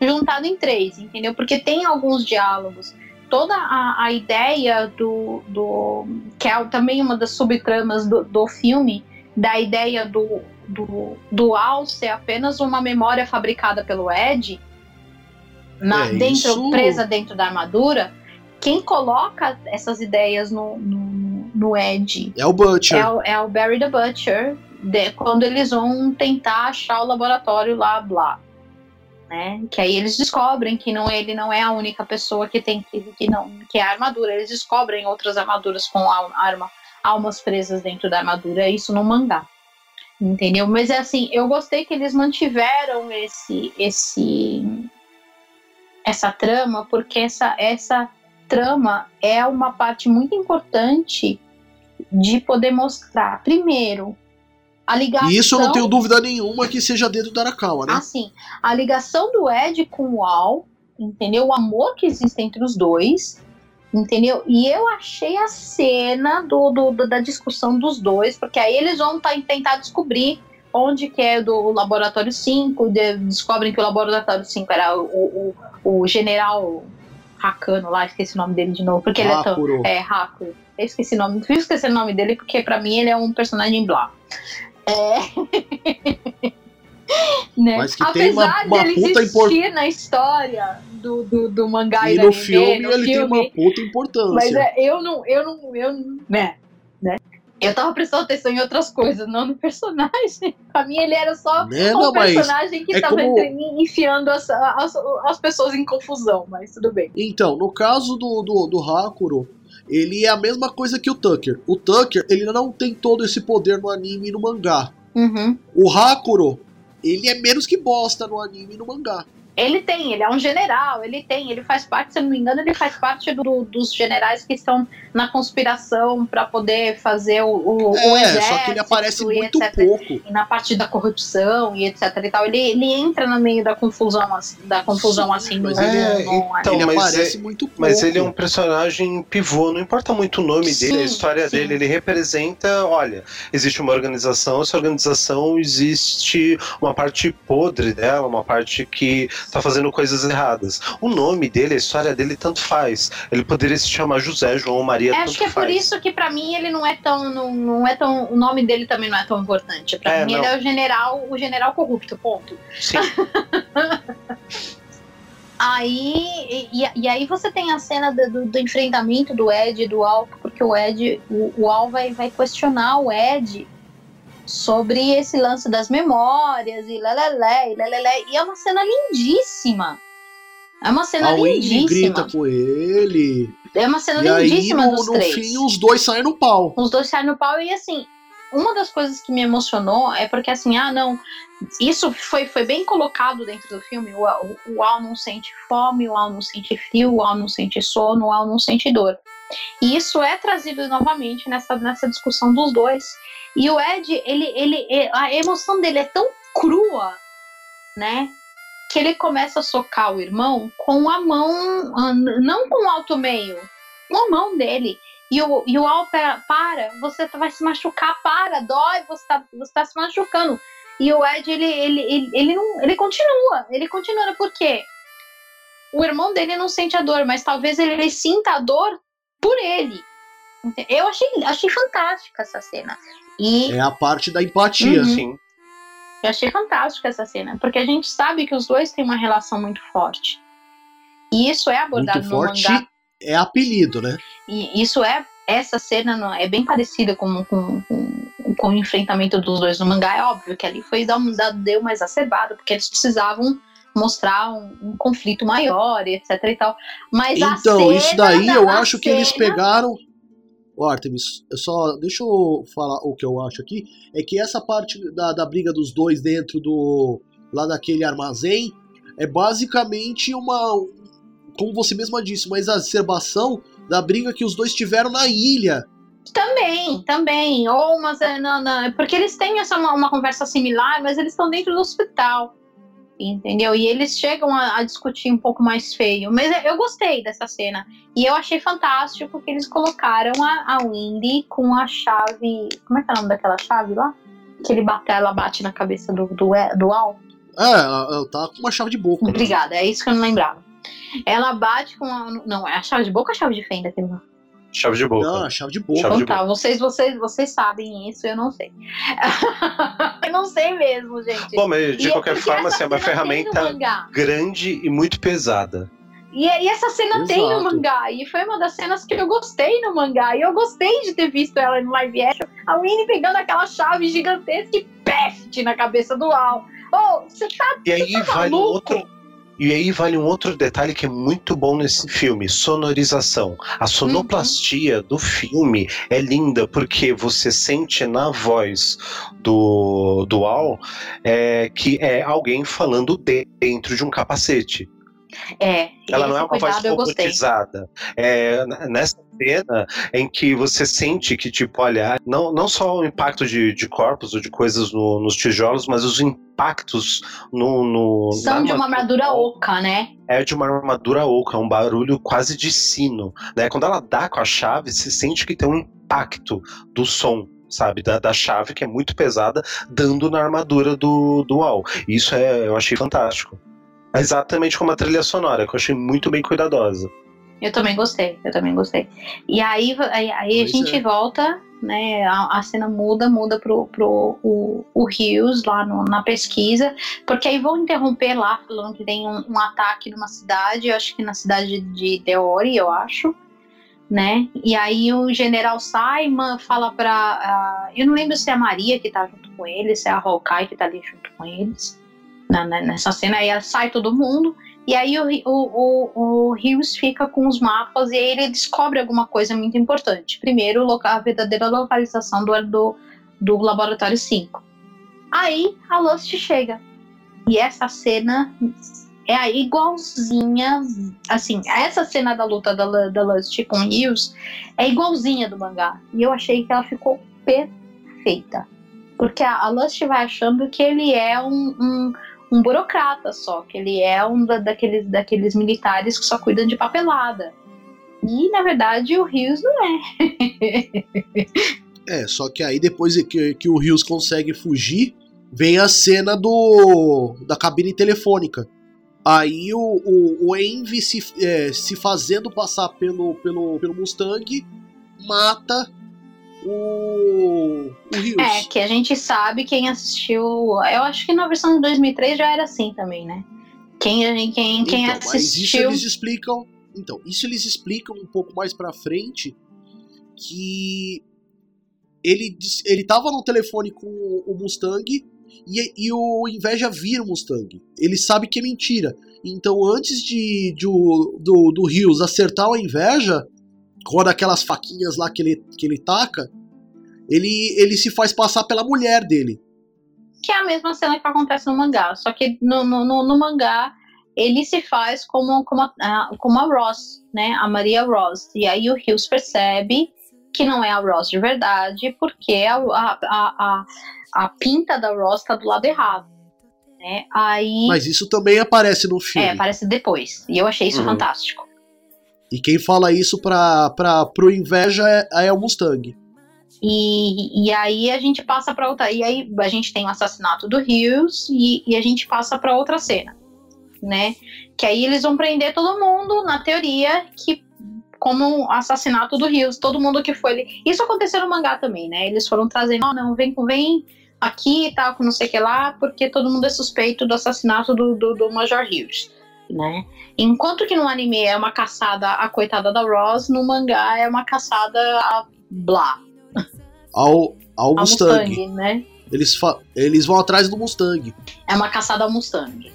juntado em três, entendeu? Porque tem alguns diálogos. Toda a, a ideia do, do. que é também uma das subtramas do, do filme, da ideia do, do, do Al ser apenas uma memória fabricada pelo Ed, na, É, dentro, isso- presa dentro da armadura, quem coloca essas ideias no, no, no Ed É o Butcher. é o, é o Barry the Butcher, de- quando eles vão tentar achar o laboratório lá, blá. Né? Que aí eles descobrem que não, ele não é a única pessoa que tem que, que não que é a armadura. Eles descobrem outras armaduras com arma, almas presas dentro da armadura, isso no mangá. Entendeu? Mas é assim, eu gostei que eles mantiveram esse esse essa trama, porque essa essa trama é uma parte muito importante de poder mostrar, primeiro, a ligação. E isso eu não tenho dúvida nenhuma que seja dentro do Arakawa, né? Assim, a ligação do Ed com o Al, entendeu? O amor que existe entre os dois, entendeu? E eu achei a cena do, do- da discussão dos dois, porque aí eles vão tá- tentar descobrir onde que é do Laboratório 5, de- descobrem que o Laboratório 5 era o, o, o general Hakano lá, esqueci o nome dele de novo, porque ele é tão... Hakuro. É, Haku. Eu esqueci o nome, eu esqueci o nome dele porque pra mim ele é um personagem blá. É. né? Mas que tem uma- Apesar uma dele puta existir na história do, do, do mangá E do no anime, filme no ele tem filme, uma puta importância. Mas é, eu não, eu não, eu não, né? Eu tava prestando atenção em outras coisas, não no personagem. Pra mim ele era só Né? um Não, personagem que é tava como- enfiando as, as, as pessoas em confusão, mas tudo bem. Então, no caso do, do, do Hakuro, ele é a mesma coisa que o Tucker. O Tucker, ele não tem todo esse poder no anime e no mangá. Uhum. O Hakuro, ele é menos que bosta no anime e no mangá. Ele tem, ele é um general, ele tem, ele faz parte, se eu não me engano, ele faz parte do- dos generais que estão na conspiração para poder fazer o, o, o é, exército. só que ele aparece e muito etc. pouco. E na parte da corrupção e etc e tal. Ele, ele entra no meio da confusão, assim, da confusão assim no, mas ele- no- no- então, ele mas aparece muito pouco. Mas ele é um personagem pivô, não importa muito o nome Sim, dele, a história sim. dele, ele representa, olha, existe uma organização, essa organização existe uma parte podre dela, uma parte que tá fazendo coisas erradas. O nome dele, a história dele, tanto faz. Ele poderia se chamar José, João, Maria, É, acho que é por faz. isso que pra mim ele não é tão, não, não é tão, o nome dele também não é tão importante. Pra É, mim não. ele é o general, o general corrupto, ponto. Sim. Aí, e, e aí você tem a cena do, do- do enfrentamento do Ed e do Al, porque o Ed, o, o Al vai, vai questionar o Ed sobre esse lance das memórias e lelelé, e lelelé, e é uma cena lindíssima. É uma cena A Wendy lindíssima. grita com ele. É uma cena E aí, lindíssima no, dos no três. fim, os dois saem no pau. Os dois saem no pau e assim, uma das coisas que me emocionou é porque assim, ah, não, isso foi, foi bem colocado dentro do filme. O, o, o Al não sente fome, o Al não sente frio, o Al não sente sono, o Al não sente dor. E isso é trazido novamente nessa, nessa discussão dos dois. E o Ed, ele, ele, a emoção dele é tão crua, né? Que ele começa a socar o irmão com a mão, ah, não com o alto meio, com a mão dele. E o, e o Al para, você vai se machucar, para, dói, você tá, você tá se machucando. E o Ed, ele, ele, ele, ele, não, ele continua, ele continua, por quê? O irmão dele não sente a dor, mas talvez ele sinta a dor por ele. Eu achei, achei fantástica essa cena. E É a parte da empatia. Uhum. Sim. eu achei fantástica essa cena, porque a gente sabe que os dois têm uma relação muito forte. E isso é abordado Muito no forte mangá. é apelido, né? E isso é. Essa cena não- é bem parecida com, com, com, com o enfrentamento dos dois no mangá. É óbvio que ali foi dar um dado deu mais exacerbado, porque eles precisavam mostrar um, um conflito maior, etc e tal. Mas a Então, cena isso daí da- eu acho que eles cena- pegaram. Artemis, eu só. Deixa eu falar o que eu acho aqui. É que essa parte da, da briga dos dois dentro do. lá daquele armazém é basicamente uma. Como você mesma disse, uma exacerbação da briga que os dois tiveram na ilha. Também, também. Ou umas. não, não, porque eles têm essa uma, uma conversa similar, mas eles estão dentro do hospital. Entendeu? E eles chegam a, a discutir um pouco mais feio. Mas eu gostei dessa cena. E eu achei fantástico que eles colocaram a, a Windy com a chave. Como é que é o nome daquela chave lá? Que ele bate, ela bate na cabeça do, do, do Al. É, ela, tá com uma chave de boca. Obrigada, é isso que eu não lembrava. Ela bate com a. Não, é a chave de boca ou a chave de fenda aquilo lá? Chave de boca. Não, a chave de boca. Chave Então de tá, vocês, vocês, vocês sabem isso, eu não sei. eu não sei mesmo, gente. Bom, mas de E- qualquer forma, assim, é uma ferramenta grande e muito pesada. E, e essa cena tem no Exato. mangá. E foi uma das cenas que eu gostei no mangá. E eu gostei de ter visto ela no live action. A Winnie pegando aquela chave gigantesca e peste na cabeça do Al. Oh, você tá. E aí tá um maluco? outro. E aí vale um outro detalhe que é muito bom nesse filme, sonorização. A sonoplastia do filme é linda porque você sente na voz do, do Al é, que é alguém falando dentro de um capacete. É. Ela não é uma voz robotizada. É, nessa cena em que você sente que, tipo, olha, não, não só o impacto de, de corpos ou de coisas no- nos tijolos, mas os impactos no. no São de uma armadura oca, né? É de uma armadura oca, é um barulho quase de sino. Né? Quando ela dá com a chave, se sente que tem um impacto do som. Sabe, da, da chave que é muito pesada, dando na armadura do, do Al. Isso é, eu achei fantástico. Exatamente como a trilha sonora, que eu achei muito bem cuidadosa. Eu também gostei, eu também gostei. E aí, aí, aí a gente é. volta, né? A, a cena muda, muda pro, pro o, o Rios lá no- na pesquisa, porque aí vão interromper lá, falando que tem um, um ataque numa cidade, eu acho que na cidade de Deori, eu acho. Né? E aí o general Simon fala pra. ah, eu não lembro se é a Maria que tá junto com eles, se é a Hawkeye que tá ali junto com eles. Na, nessa cena aí sai todo mundo. E aí o, o, o, o Rios fica com os mapas e aí ele descobre alguma coisa muito importante. Primeiro, a verdadeira localização do, do, do Laboratório 5. Aí a Lust chega. E essa cena é igualzinha. Assim, essa cena da luta da, da Lust com Rios é igualzinha do mangá. E eu achei que ela ficou perfeita. Porque a, a Lust vai achando que ele é um- um um burocrata só, que ele é um da- daqueles, daqueles militares que só cuidam de papelada. E, na verdade, o Rios não é. É, só que aí depois que, que o Rios consegue fugir, vem a cena do da cabine telefônica. Aí o, o, o Envy se, é, se fazendo passar pelo, pelo, pelo Mustang mata o, o Rios. É, que a gente sabe quem assistiu. Eu acho que na versão de 2003 já era assim também, né? Quem, quem, quem então, mas isso assistiu. eles explicam. Então, isso eles explicam um pouco mais pra frente que ele ele tava no telefone com o Mustang e, e o Inveja vira o Mustang. Ele sabe que é mentira. Então, antes de, de do, do Rios acertar o Inveja, com aquelas faquinhas lá que ele, que ele taca, ele, ele se faz passar pela mulher dele. Que é a mesma cena que acontece no mangá. Só que no, no, no, no mangá ele se faz como, como, a, como a Ross, né? A Maria Ross. E aí o Rios percebe que não é a Ross de verdade, porque a, a, a, a, a pinta da Ross tá do lado errado. Né? Aí. Mas isso também aparece no filme. é, aparece depois. E eu achei isso Uhum. fantástico. E quem fala isso pra, pra, pro Inveja é, é o Mustang. E, e aí a gente passa para outra. E aí a gente tem o assassinato do Rios e, e a gente passa para outra cena, né? Que aí eles vão prender todo mundo, na teoria, que como o assassinato do Rios, todo mundo que foi. ali- Isso aconteceu no mangá também, né? Eles foram trazendo, não, não, vem, vem aqui e tal, com não sei o que lá, porque todo mundo é suspeito do assassinato do, do, do Major Rios. Né? Enquanto que no anime é uma caçada a coitada da Ross, no mangá é uma caçada a Blá, Ao, ao Mustang. Mustang, né? Eles, eles vão atrás do Mustang. É uma caçada ao Mustang.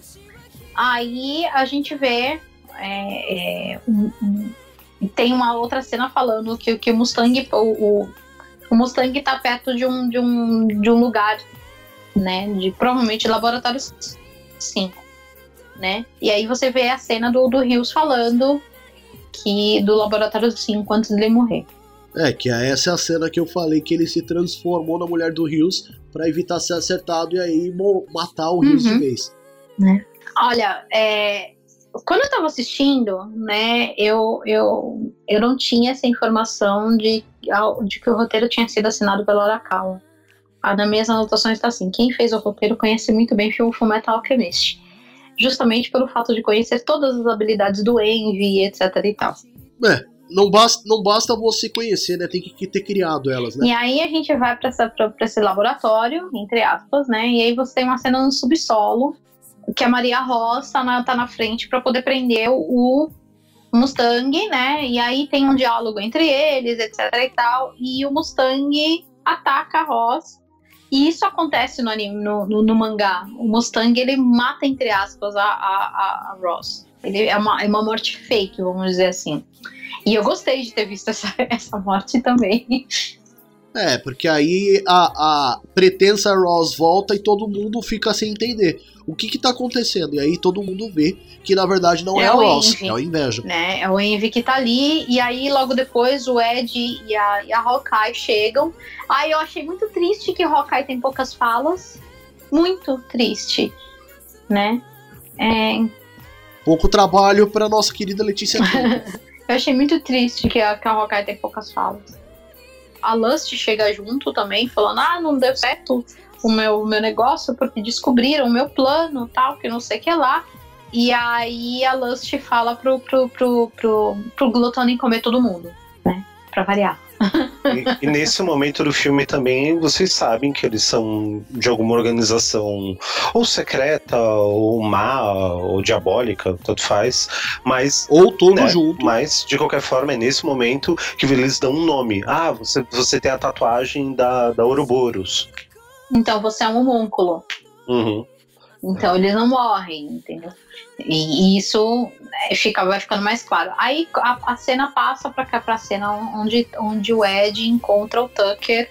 Aí a gente vê. é, é, um- um- tem uma outra cena falando que, que o Mustang. O, o, o Mustang tá perto de um, de um, de um lugar, né? De provavelmente laboratório 5. Né? E aí você vê a cena do, do Rios falando que do laboratório 5 antes dele morrer. É, que essa é a cena que eu falei que ele se transformou na mulher do Rios pra evitar ser acertado e aí matar o Rios Uhum. de vez. Olha, é, quando eu tava assistindo, né, eu, eu, eu não tinha essa informação de, de que o roteiro tinha sido assinado pela Arakawa. Ah, nas minhas anotações está assim: quem fez o roteiro conhece muito bem o Fullmetal Alchemist. Justamente pelo fato de conhecer todas as habilidades do Envy, etc e tal. É, não basta, não basta você conhecer, né? Tem que ter criado elas, né? E aí a gente vai para esse laboratório, entre aspas, né? E aí você tem uma cena no subsolo que a Maria Ross tá na, tá na frente para poder prender o Mustang, né? E aí tem um diálogo entre eles, etc e tal. E o Mustang ataca a Ross e isso acontece no, anime, no, no, no, mangá. O Mustang, ele mata, entre aspas, a, a, a Ross. Ele é uma, é uma morte fake, vamos dizer assim. E eu gostei de ter visto essa, essa morte também. É, porque aí a, a pretensa Ross volta e todo mundo fica sem entender o que que tá acontecendo. E aí todo mundo vê que na verdade não é, é a Ross, Envy, é o Inveja. Né? É o Envy que tá ali, e aí logo depois o Ed e a, e a Hawkeye chegam. Aí eu achei muito triste que Hawkeye tem poucas falas. Muito triste, né? É... Pouco trabalho para nossa querida Letícia Eu achei muito triste que a, que a Hawkeye tem poucas falas a Lust chega junto também, falando: ah, não deu certo o meu, meu negócio porque descobriram o meu plano, tal, que não sei o que lá. E aí a Lust fala pro, pro, pro, pro, pro Glutton comer todo mundo, né? Pra variar. E, e, nesse momento do filme também vocês sabem que eles são de alguma organização ou secreta, ou má, ou diabólica, tanto faz, mas. Ou tudo né, junto. Mas, de qualquer forma, é nesse momento que eles dão um nome. Ah, você, você tem a tatuagem da, da Ouroboros. Então você é um homúnculo. Uhum. Então eles não morrem, entendeu? E, e isso é, fica, vai ficando mais claro. Aí a, a cena passa para cá pra cena onde, onde o Ed encontra o Tucker,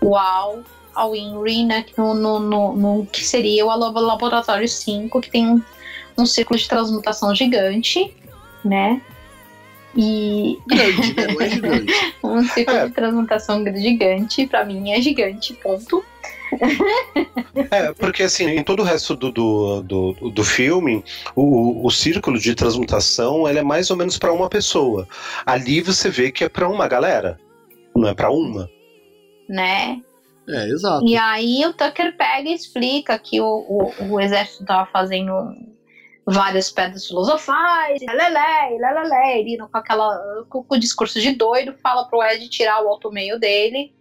o Al, a Winry, né? No, no, no, no, que seria o Laboratório 5, que tem um, um círculo de transmutação gigante, né? E. Grande, né? É gigante. um ciclo é. de transmutação gigante, para mim é gigante, ponto. É, porque assim, em todo o resto do, do, do, do filme, o, o círculo de transmutação ele é mais ou menos para uma pessoa. Ali você vê que é para uma galera, não é para uma. Né? É, exato. E aí o Tucker pega e explica que o, o, o exército tava fazendo várias pedras filosofais, lelé, lelé, ele com aquela com, com o discurso de doido, fala pro Ed tirar o alto meio dele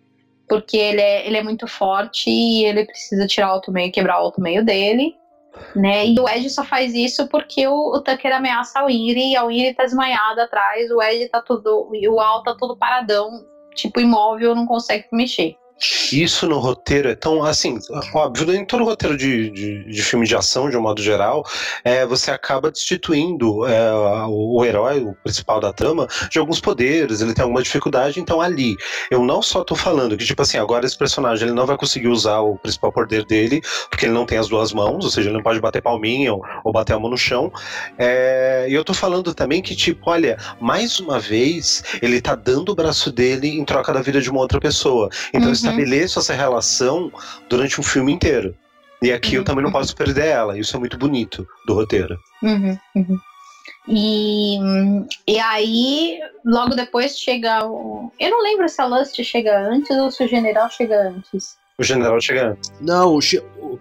porque ele é, ele é muito forte e ele precisa tirar o alto meio, quebrar o alto meio dele. Né? E o Ed só faz isso porque o, o Tucker ameaça a Winry e a Winry tá desmaiada atrás, o Ed tá tudo. o Al tá todo paradão, tipo imóvel, não consegue mexer. Isso no roteiro é tão assim, óbvio, em todo roteiro de, de, de filme de ação, de um modo geral, é, você acaba destituindo é, o, o, herói, o principal da trama, de alguns poderes, ele tem alguma dificuldade, então ali, eu não só tô falando que, tipo assim, agora esse personagem ele não vai conseguir usar o principal poder dele, porque ele não tem as duas mãos, ou seja, ele não pode bater palminha ou, ou bater a mão no chão. É, e eu tô falando também que, tipo, olha, mais uma vez, ele tá dando o braço dele em troca da vida de uma outra pessoa. Então, uhum estabeleço essa relação durante um filme inteiro. E aqui uhum. eu também não posso perder ela. Isso é muito bonito do roteiro. Uhum, uhum. E, e aí, logo depois chega o. Eu não lembro se a Lust chega antes ou se o general chega antes. O general chega antes. Não, o, o,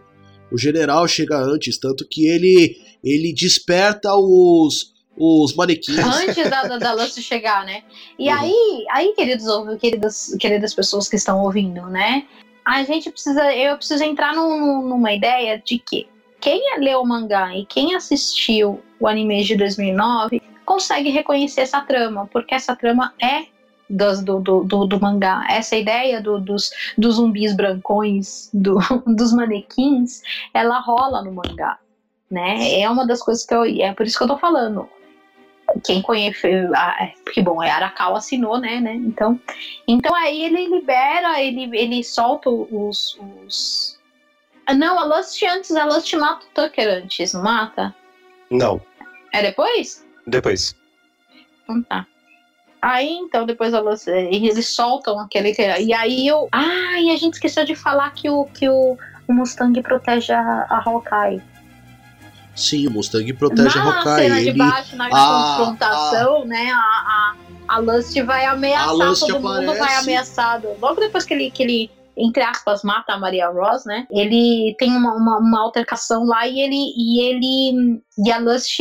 o general chega antes, tanto que ele, ele desperta os, os manequins. Antes da, da, da Lust chegar, né? E uhum. aí, aí, queridos, queridas, queridas pessoas que estão ouvindo, né? A gente precisa, eu preciso entrar num, numa ideia de que quem leu o mangá e quem assistiu o anime de 2009 consegue reconhecer essa trama, porque essa trama é do, do, do, do, mangá. Essa ideia do, dos, dos zumbis brancões, do, dos manequins, ela rola no mangá. Né? É uma das coisas que eu. É por isso que eu tô falando quem conhece, porque bom, é Arakawa assinou, né, né? Então, então aí ele libera, ele, ele solta os, os... Ah, não, a Lust antes, a Lust mata o Tucker antes, não mata? Não. É depois? Depois. Então tá. Aí então, depois a Lust, eles soltam aquele. E aí eu. Ah, e a gente esqueceu de falar que o, que o, o Mustang protege a, a Hawkeye. Sim, o Mustang protege na a Hawkeye. cena de Ele, baixo, na a- confrontação, né? A, a, a Lust vai ameaçar, A Lust todo mundo aparece. vai ameaçado. Logo depois que ele, que ele, entre aspas, mata a Maria Ross, né? Ele tem uma, uma, uma altercação lá e ele, e ele. E a Lust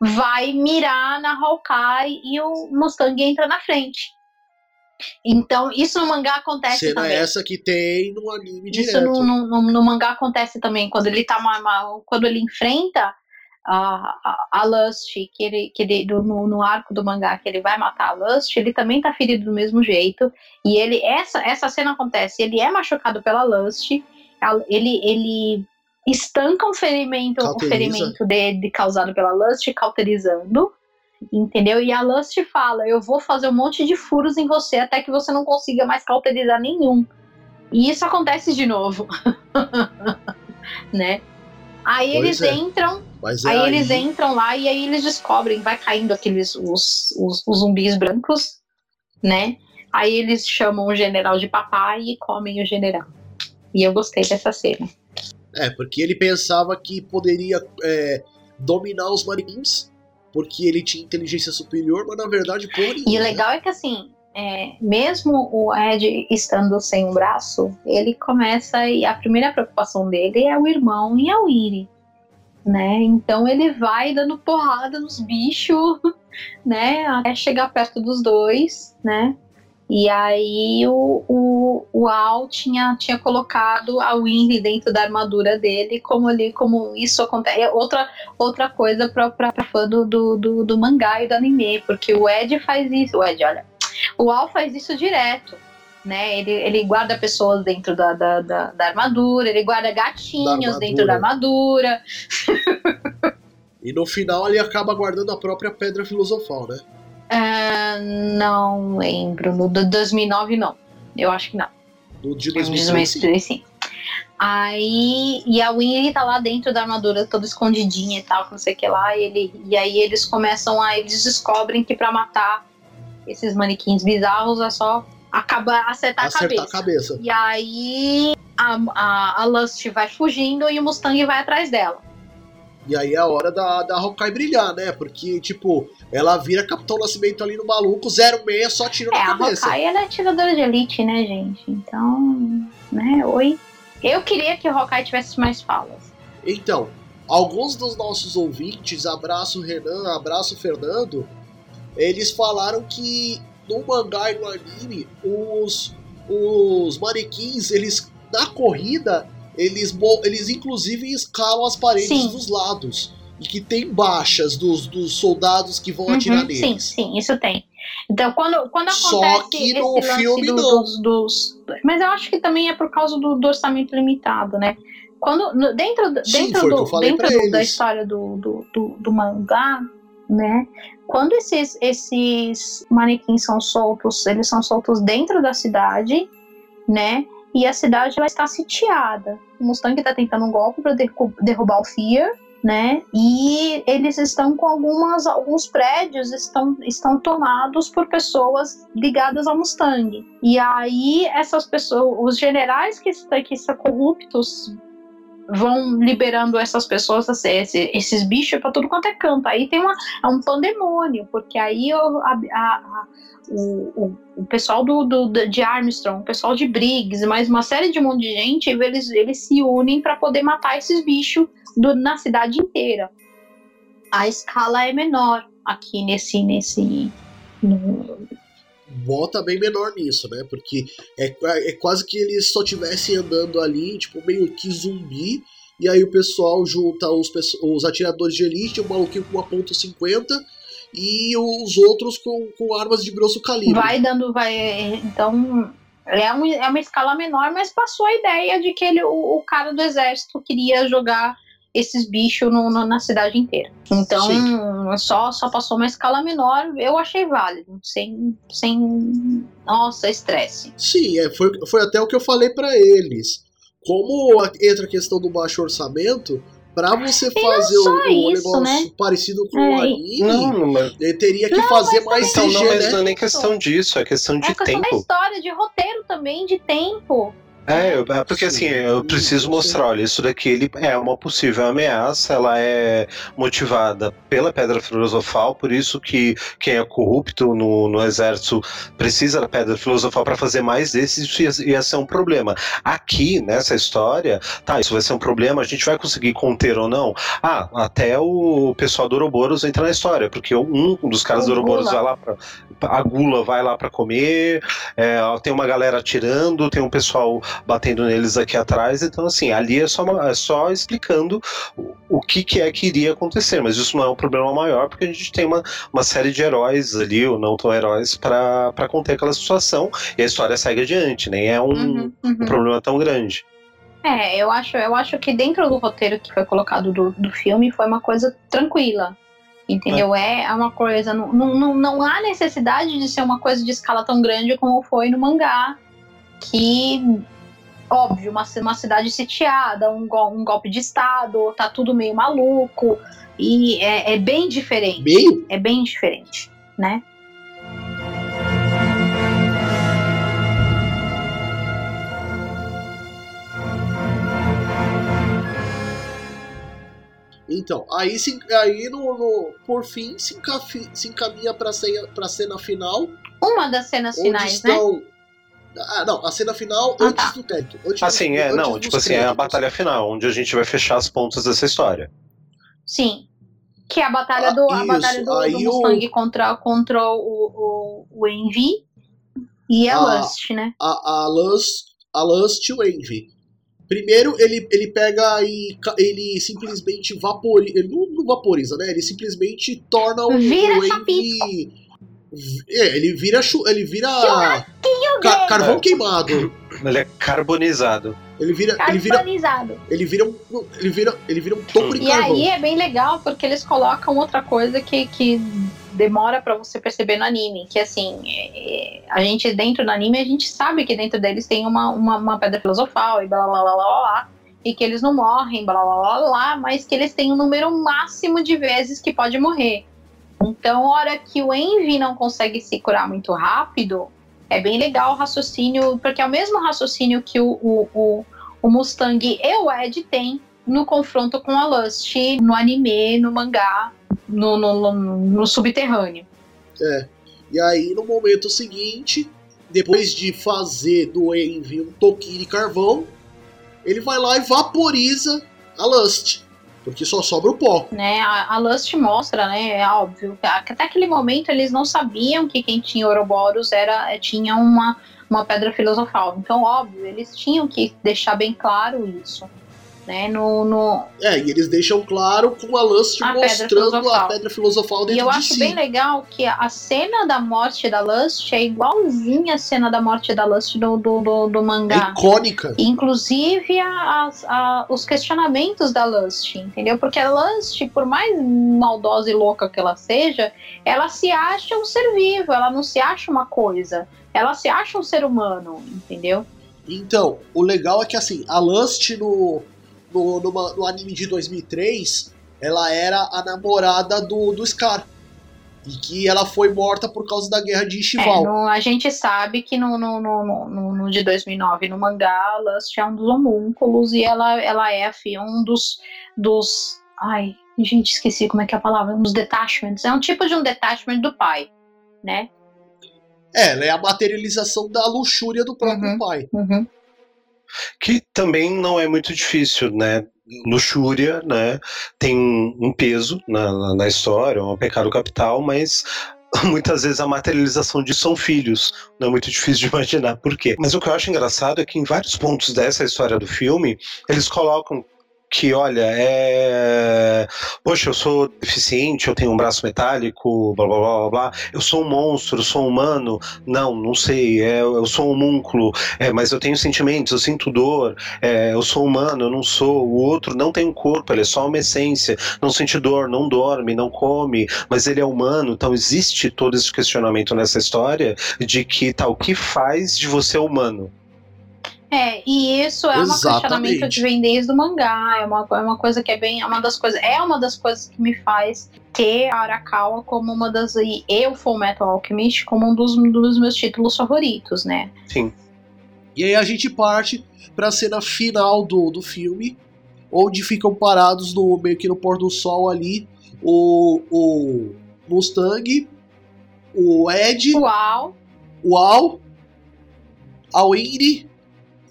vai mirar na Hawkeye e o Mustang entra na frente. Então, isso no mangá acontece cena também. essa que tem no anime Isso direto. no, no, no- no mangá acontece também, quando ele tá ma- ma- quando ele enfrenta a, a, a Lust, que ele, que ele do- no, no arco do mangá que ele vai matar a Lust, ele também tá ferido do mesmo jeito. E ele essa essa cena acontece, ele é machucado pela Lust, ele ele estanca um ferimento, o Cauteriza. ferimento dele causado pela Lust, cauterizando. Entendeu? E a Lust fala: Eu vou fazer um monte de furos em você até que você não consiga mais cauterizar nenhum. E isso acontece de novo. né? Aí Pois eles é. entram, é aí, aí, eles entram lá e aí eles descobrem, vai caindo aqueles os, os, os zumbis brancos, né? Aí eles chamam o general de papai e comem o general. E eu gostei dessa cena. É, porque ele pensava que poderia é, dominar os manequins, porque ele tinha inteligência superior, mas na verdade, porra E o legal é que assim, é, mesmo o Ed estando sem um braço, ele começa e a primeira preocupação dele é o irmão e a Winnie, né? Então ele vai dando porrada nos bichos, né? Até chegar perto dos dois, né? E aí o, o, o Al tinha, tinha colocado a Winnie dentro da armadura dele, como ali, como isso acontece. É outra, outra coisa pra, pra, pra fã do, do, do, do mangá e do anime, porque o Ed faz isso. O Ed, olha, o Al faz isso direto. Né? Ele, ele guarda pessoas dentro da, da, da, da armadura, ele guarda gatinhos dentro da armadura. E no final ele acaba guardando a própria pedra filosofal, né? Ah, não lembro. No do 2009, não. Eu acho que não. No de É um 2006, sim. 2005. Aí, e a Winnie tá lá dentro da armadura, toda escondidinha e tal, não sei o que lá. E, ele, e aí eles começam a. Eles descobrem que pra matar esses manequins bizarros é só acabar, acertar, Acertar a a cabeça. cabeça. E aí a, a, a Lust vai fugindo e o Mustang vai atrás dela. E aí é a hora da, da Hawkeye brilhar, né? Porque, tipo, ela vira Capitão Nascimento ali no maluco, 06, só tira É, na a cabeça. Hawkeye ela é tiradora de elite, né, gente? Então, né, oi. Eu queria que o Hawkeye tivesse mais falas. Então, alguns dos nossos ouvintes, abraço Renan, abraço Fernando, eles falaram que no mangá e no anime, os, os manequins, eles, na corrida, eles, eles inclusive escalam as paredes Sim. dos lados. E que tem baixas dos, dos soldados que vão atirar Uhum, sim, neles. sim, isso tem. Então, quando, quando Só acontece que esse no lance filme, do- não. dos, dos- Mas eu acho que também é por causa do, do orçamento limitado, né? Quando, no- dentro Sim, dentro, que do, dentro do- da história do, do, do, do mangá, né? Quando esses, esses manequins são soltos, eles são soltos dentro da cidade, né? E a cidade ela está sitiada. O Mustang está tentando um golpe para derrubar o Fear, né? E eles estão com algumas alguns prédios estão estão tomados por pessoas ligadas ao Mustang. E aí essas pessoas, os generais que estão que são corruptos vão liberando essas pessoas, assim, esse- esses bichos para tudo quanto é canto. Aí tem uma, é um pandemônio, porque aí o, a- a- o, o, o pessoal do- do- de Armstrong, o pessoal de Briggs, mais uma série de um monte de gente, eles, eles se unem para poder matar esses bichos do- na cidade inteira. A escala é menor aqui nesse. nesse no- bota bem menor nisso, né? Porque é, é quase que eles só tivessem andando ali, tipo, meio que zumbi, e aí o pessoal junta os, os atiradores de elite, o maluquinho com uma ponto .50 e os outros com, com armas de grosso calibre. vai dando. Vai, então. É, um, é uma escala menor, mas passou a ideia de que ele, o, o cara do exército queria jogar esses bichos no- no- na cidade inteira. Então, só, só passou uma escala menor, eu achei válido, sem, sem nossa, estresse. Sim, é, foi, foi até o que eu falei pra eles. Como a- entra a questão do baixo orçamento, pra você fazer o, só o isso, negócio né? parecido com É, o anime, Não, mas, ele teria que fazer mais então, CG, não, mas né? não é nem questão disso, é questão É de questão da tempo. história, de roteiro também, de tempo. É, eu- é porque assim, Sim, eu preciso mostrar, olha, isso daqui ele é uma possível ameaça, ela é motivada pela pedra filosofal, por isso que quem é corrupto no, no exército precisa da pedra filosofal para fazer mais desses, isso ia, ia ser um problema. Aqui, nessa história, tá, isso vai ser um problema, a gente vai conseguir conter ou não? Ah, até o pessoal do Ouroboros entra na história, porque um dos caras do Ouroboros vai lá pra. A gula vai lá para comer, é, tem uma galera atirando, tem um pessoal batendo neles aqui atrás. Então, assim, ali é só, uma- é só explicando o, o que, que é que iria acontecer. Mas isso não é um problema maior, porque a gente tem uma, uma série de heróis ali, ou não tão heróis, para conter aquela situação. E a história segue adiante, nem é um, Uhum, uhum. um problema tão grande. É, eu acho, eu acho que dentro do roteiro que foi colocado do, do filme foi uma coisa tranquila. Entendeu? É, uma coisa. Não, não, não- não há necessidade de ser uma coisa de escala tão grande como foi no mangá. Que, óbvio, uma, uma cidade sitiada, um, gol- um golpe de Estado, tá tudo meio maluco. E é, é bem diferente. Meio? É bem diferente, né? Então, aí, se, aí no, no- por fim se, encafi- se encaminha pra cena, pra cena final, Uma das cenas finais, né? Ah, não, a cena final Ah, antes tá. do crédito. Antes Assim, dos- é, antes não, tipo assim, é a créditos. batalha final, onde a gente vai fechar as pontas dessa história. Sim. Que é a batalha Ah, do, a isso. batalha do, do Mustang contra, contra o, o, o Envy e a Ah. Lust, né? a, a Lust, a Lust e o Envy. Primeiro, ele, ele pega e ele simplesmente vaporiza. Ele não, não vaporiza, né? Ele simplesmente torna o, Vira o Envy. É, ele vira. Ele vira. ca- carvão queimado. Ele é carbonizado. Ele vira. Ele vira. Carbonizado. Ele vira um. Ele vira. Ele vira um topo de E carvão. aí é bem legal porque eles colocam outra coisa que, que demora pra você perceber no anime. Que assim, é- é- a gente dentro do anime, a gente sabe que dentro deles tem uma, uma, uma pedra filosofal e blá blá blá blá blá. blá e que eles não morrem, blá blá blá blá, mas que eles têm um número máximo de vezes que pode morrer. Então, hora que o Envy não consegue se curar muito rápido, é bem legal o raciocínio, porque é o mesmo raciocínio que o, o, o, o Mustang e o Ed têm no confronto com a Lust no anime, no mangá, no, no, no, no subterrâneo. E aí, no momento seguinte, depois de fazer do Envy um toquinho de carvão, ele vai lá e vaporiza a Lust. Porque só sobra o pó. Né? A, a Lust mostra, né? É óbvio. Até aquele momento eles não sabiam que quem tinha Ouroboros era, tinha uma, uma pedra filosofal. Então, óbvio, eles tinham que deixar bem claro isso. Né? No, no, É, e eles deixam claro com a Lust A pedra mostrando a filosofal. pedra filosofal E dentro eu de acho si. bem legal que a cena da morte da Lust é igualzinha a cena da morte da Lust do, do, do, do É mangá. icônica. Inclusive a- as- a- os questionamentos da Lust, entendeu? Porque a Lust, por mais maldosa e louca que ela seja, ela se acha um ser vivo, ela não se acha uma coisa. Ela se acha um ser humano, entendeu? Então, o legal é que assim, a Lust no, no, numa- no anime de 2003, ela era a namorada do, do Scar. E que ela foi morta por causa da guerra de É, Ishival. no- a gente sabe que no, no, no, no- de 2009, no mangá, Lust é um dos homúnculos e ela, ela é fi, um dos, dos. Ai, gente, esqueci como é que é a palavra. Um dos detachments. É um tipo de um detachment do pai, né? É, ela é a materialização da luxúria do próprio Uhum. pai. Uhum. Que também não é muito difícil, né? Luxúria, né? Tem um peso na, na, na história, é um pecado capital, mas muitas vezes a materialização disso são filhos. Não é muito difícil de imaginar por quê. Mas o que eu acho engraçado é que em vários pontos dessa história do filme, eles colocam que, olha, é. Poxa, eu sou deficiente, eu tenho um braço metálico, blá blá blá blá. Eu sou um monstro, eu sou um humano. Não, não sei. É, eu sou um homúnculo, é, mas eu tenho sentimentos, eu sinto dor. É, eu sou humano, eu não sou. O outro não tem um corpo, ele é só uma essência. Não sente dor, não dorme, não come, mas ele é humano. Então existe todo esse questionamento nessa história de que tal, o que faz de você humano? É, e isso é um Exatamente. questionamento que vem desde o mangá. É uma, é uma coisa que é bem. É uma das coisas. É uma das coisas que me faz ter a Arakawa como uma das. E eu, Full Metal Alchemist, como um dos, dos meus títulos favoritos, né? Sim. E aí a gente parte pra cena final do, do filme, onde ficam parados no meio que no pôr do sol ali o, o Mustang, o Ed, Uau! o Al, a Winry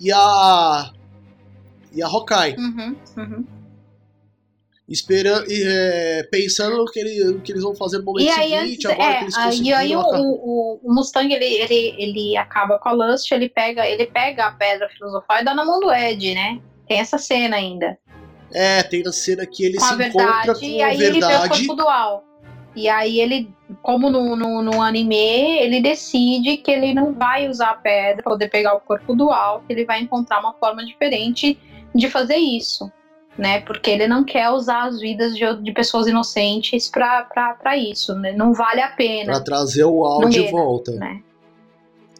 e a e a Hawkeye, Uhum, uhum. esperando, é, pensando no que, ele, que eles vão fazer no momento E aí, seguinte, antes, agora é, que eles conseguiram. aí o, o, o Mustang ele, ele, ele acaba com a Lust, ele pega, ele pega a pedra filosofal e dá na mão do Ed, né? Tem essa cena ainda. É, tem a cena que ele com se encontra verdade, com e a aí ele vê o verdade. corpo do Al. E aí ele, como no, no, no anime, ele decide que ele não vai usar a pedra pra poder pegar o corpo do Al, que ele vai encontrar uma forma diferente de fazer isso. Né? Porque ele não quer usar as vidas de, de pessoas inocentes pra isso. Né? Não vale a pena. Pra trazer o Al de era, volta. né?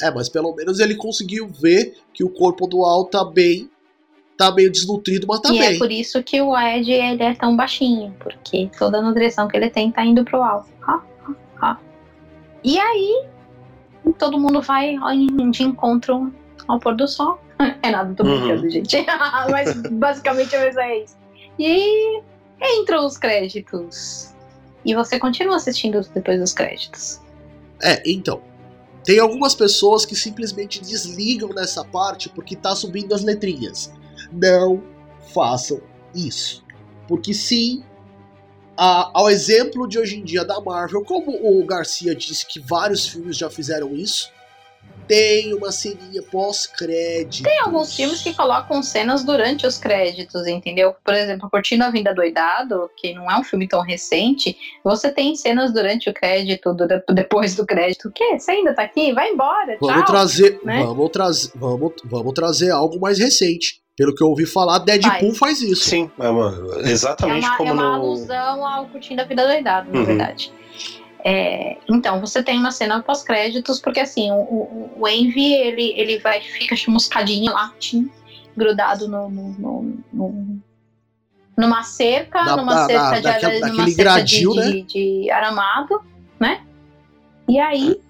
É, mas pelo menos ele conseguiu ver que o corpo do Al tá bem. Tá meio desnutrido, mas tá e bem. é por isso que o Ed ele é tão baixinho, porque toda a nutrição que ele tem tá indo pro alto. Ha. E aí, todo mundo vai de encontro ao pôr do sol. É nada, tô Uhum. brincando, gente. Mas basicamente é isso. E entram os créditos. E você continua assistindo depois dos créditos. É, então. Tem algumas pessoas que simplesmente desligam nessa parte porque tá subindo as letrinhas. Não façam isso. Porque sim, a- ao exemplo de hoje em dia da Marvel, como o Garcia disse que vários filmes já fizeram isso, tem uma ceninha pós-crédito. Tem alguns filmes que colocam cenas durante os créditos, entendeu? Por exemplo, Curtindo a Vida Doidado, que não é um filme tão recente, você tem cenas durante o crédito, dura- depois do crédito. O quê? Você ainda tá aqui? Vai embora, Vamos tchau. trazer, né? vamos trazer, vamos, vamos trazer algo mais recente. Pelo que eu ouvi falar, Deadpool faz isso. Sim, é uma- É exatamente uma, como é uma no. alusão ao Curtindo a Vida Doidado, na Uhum. verdade. É, então, você tem uma cena pós-créditos, porque assim, o, o, Envy, ele, ele vai, fica chamuscadinho lá, tim, grudado no, no, no- no- numa cerca, Da- numa da- cerca, da- de, daquele- numa daquele cerca gradil, de, né? de, de aramado, né? E aí,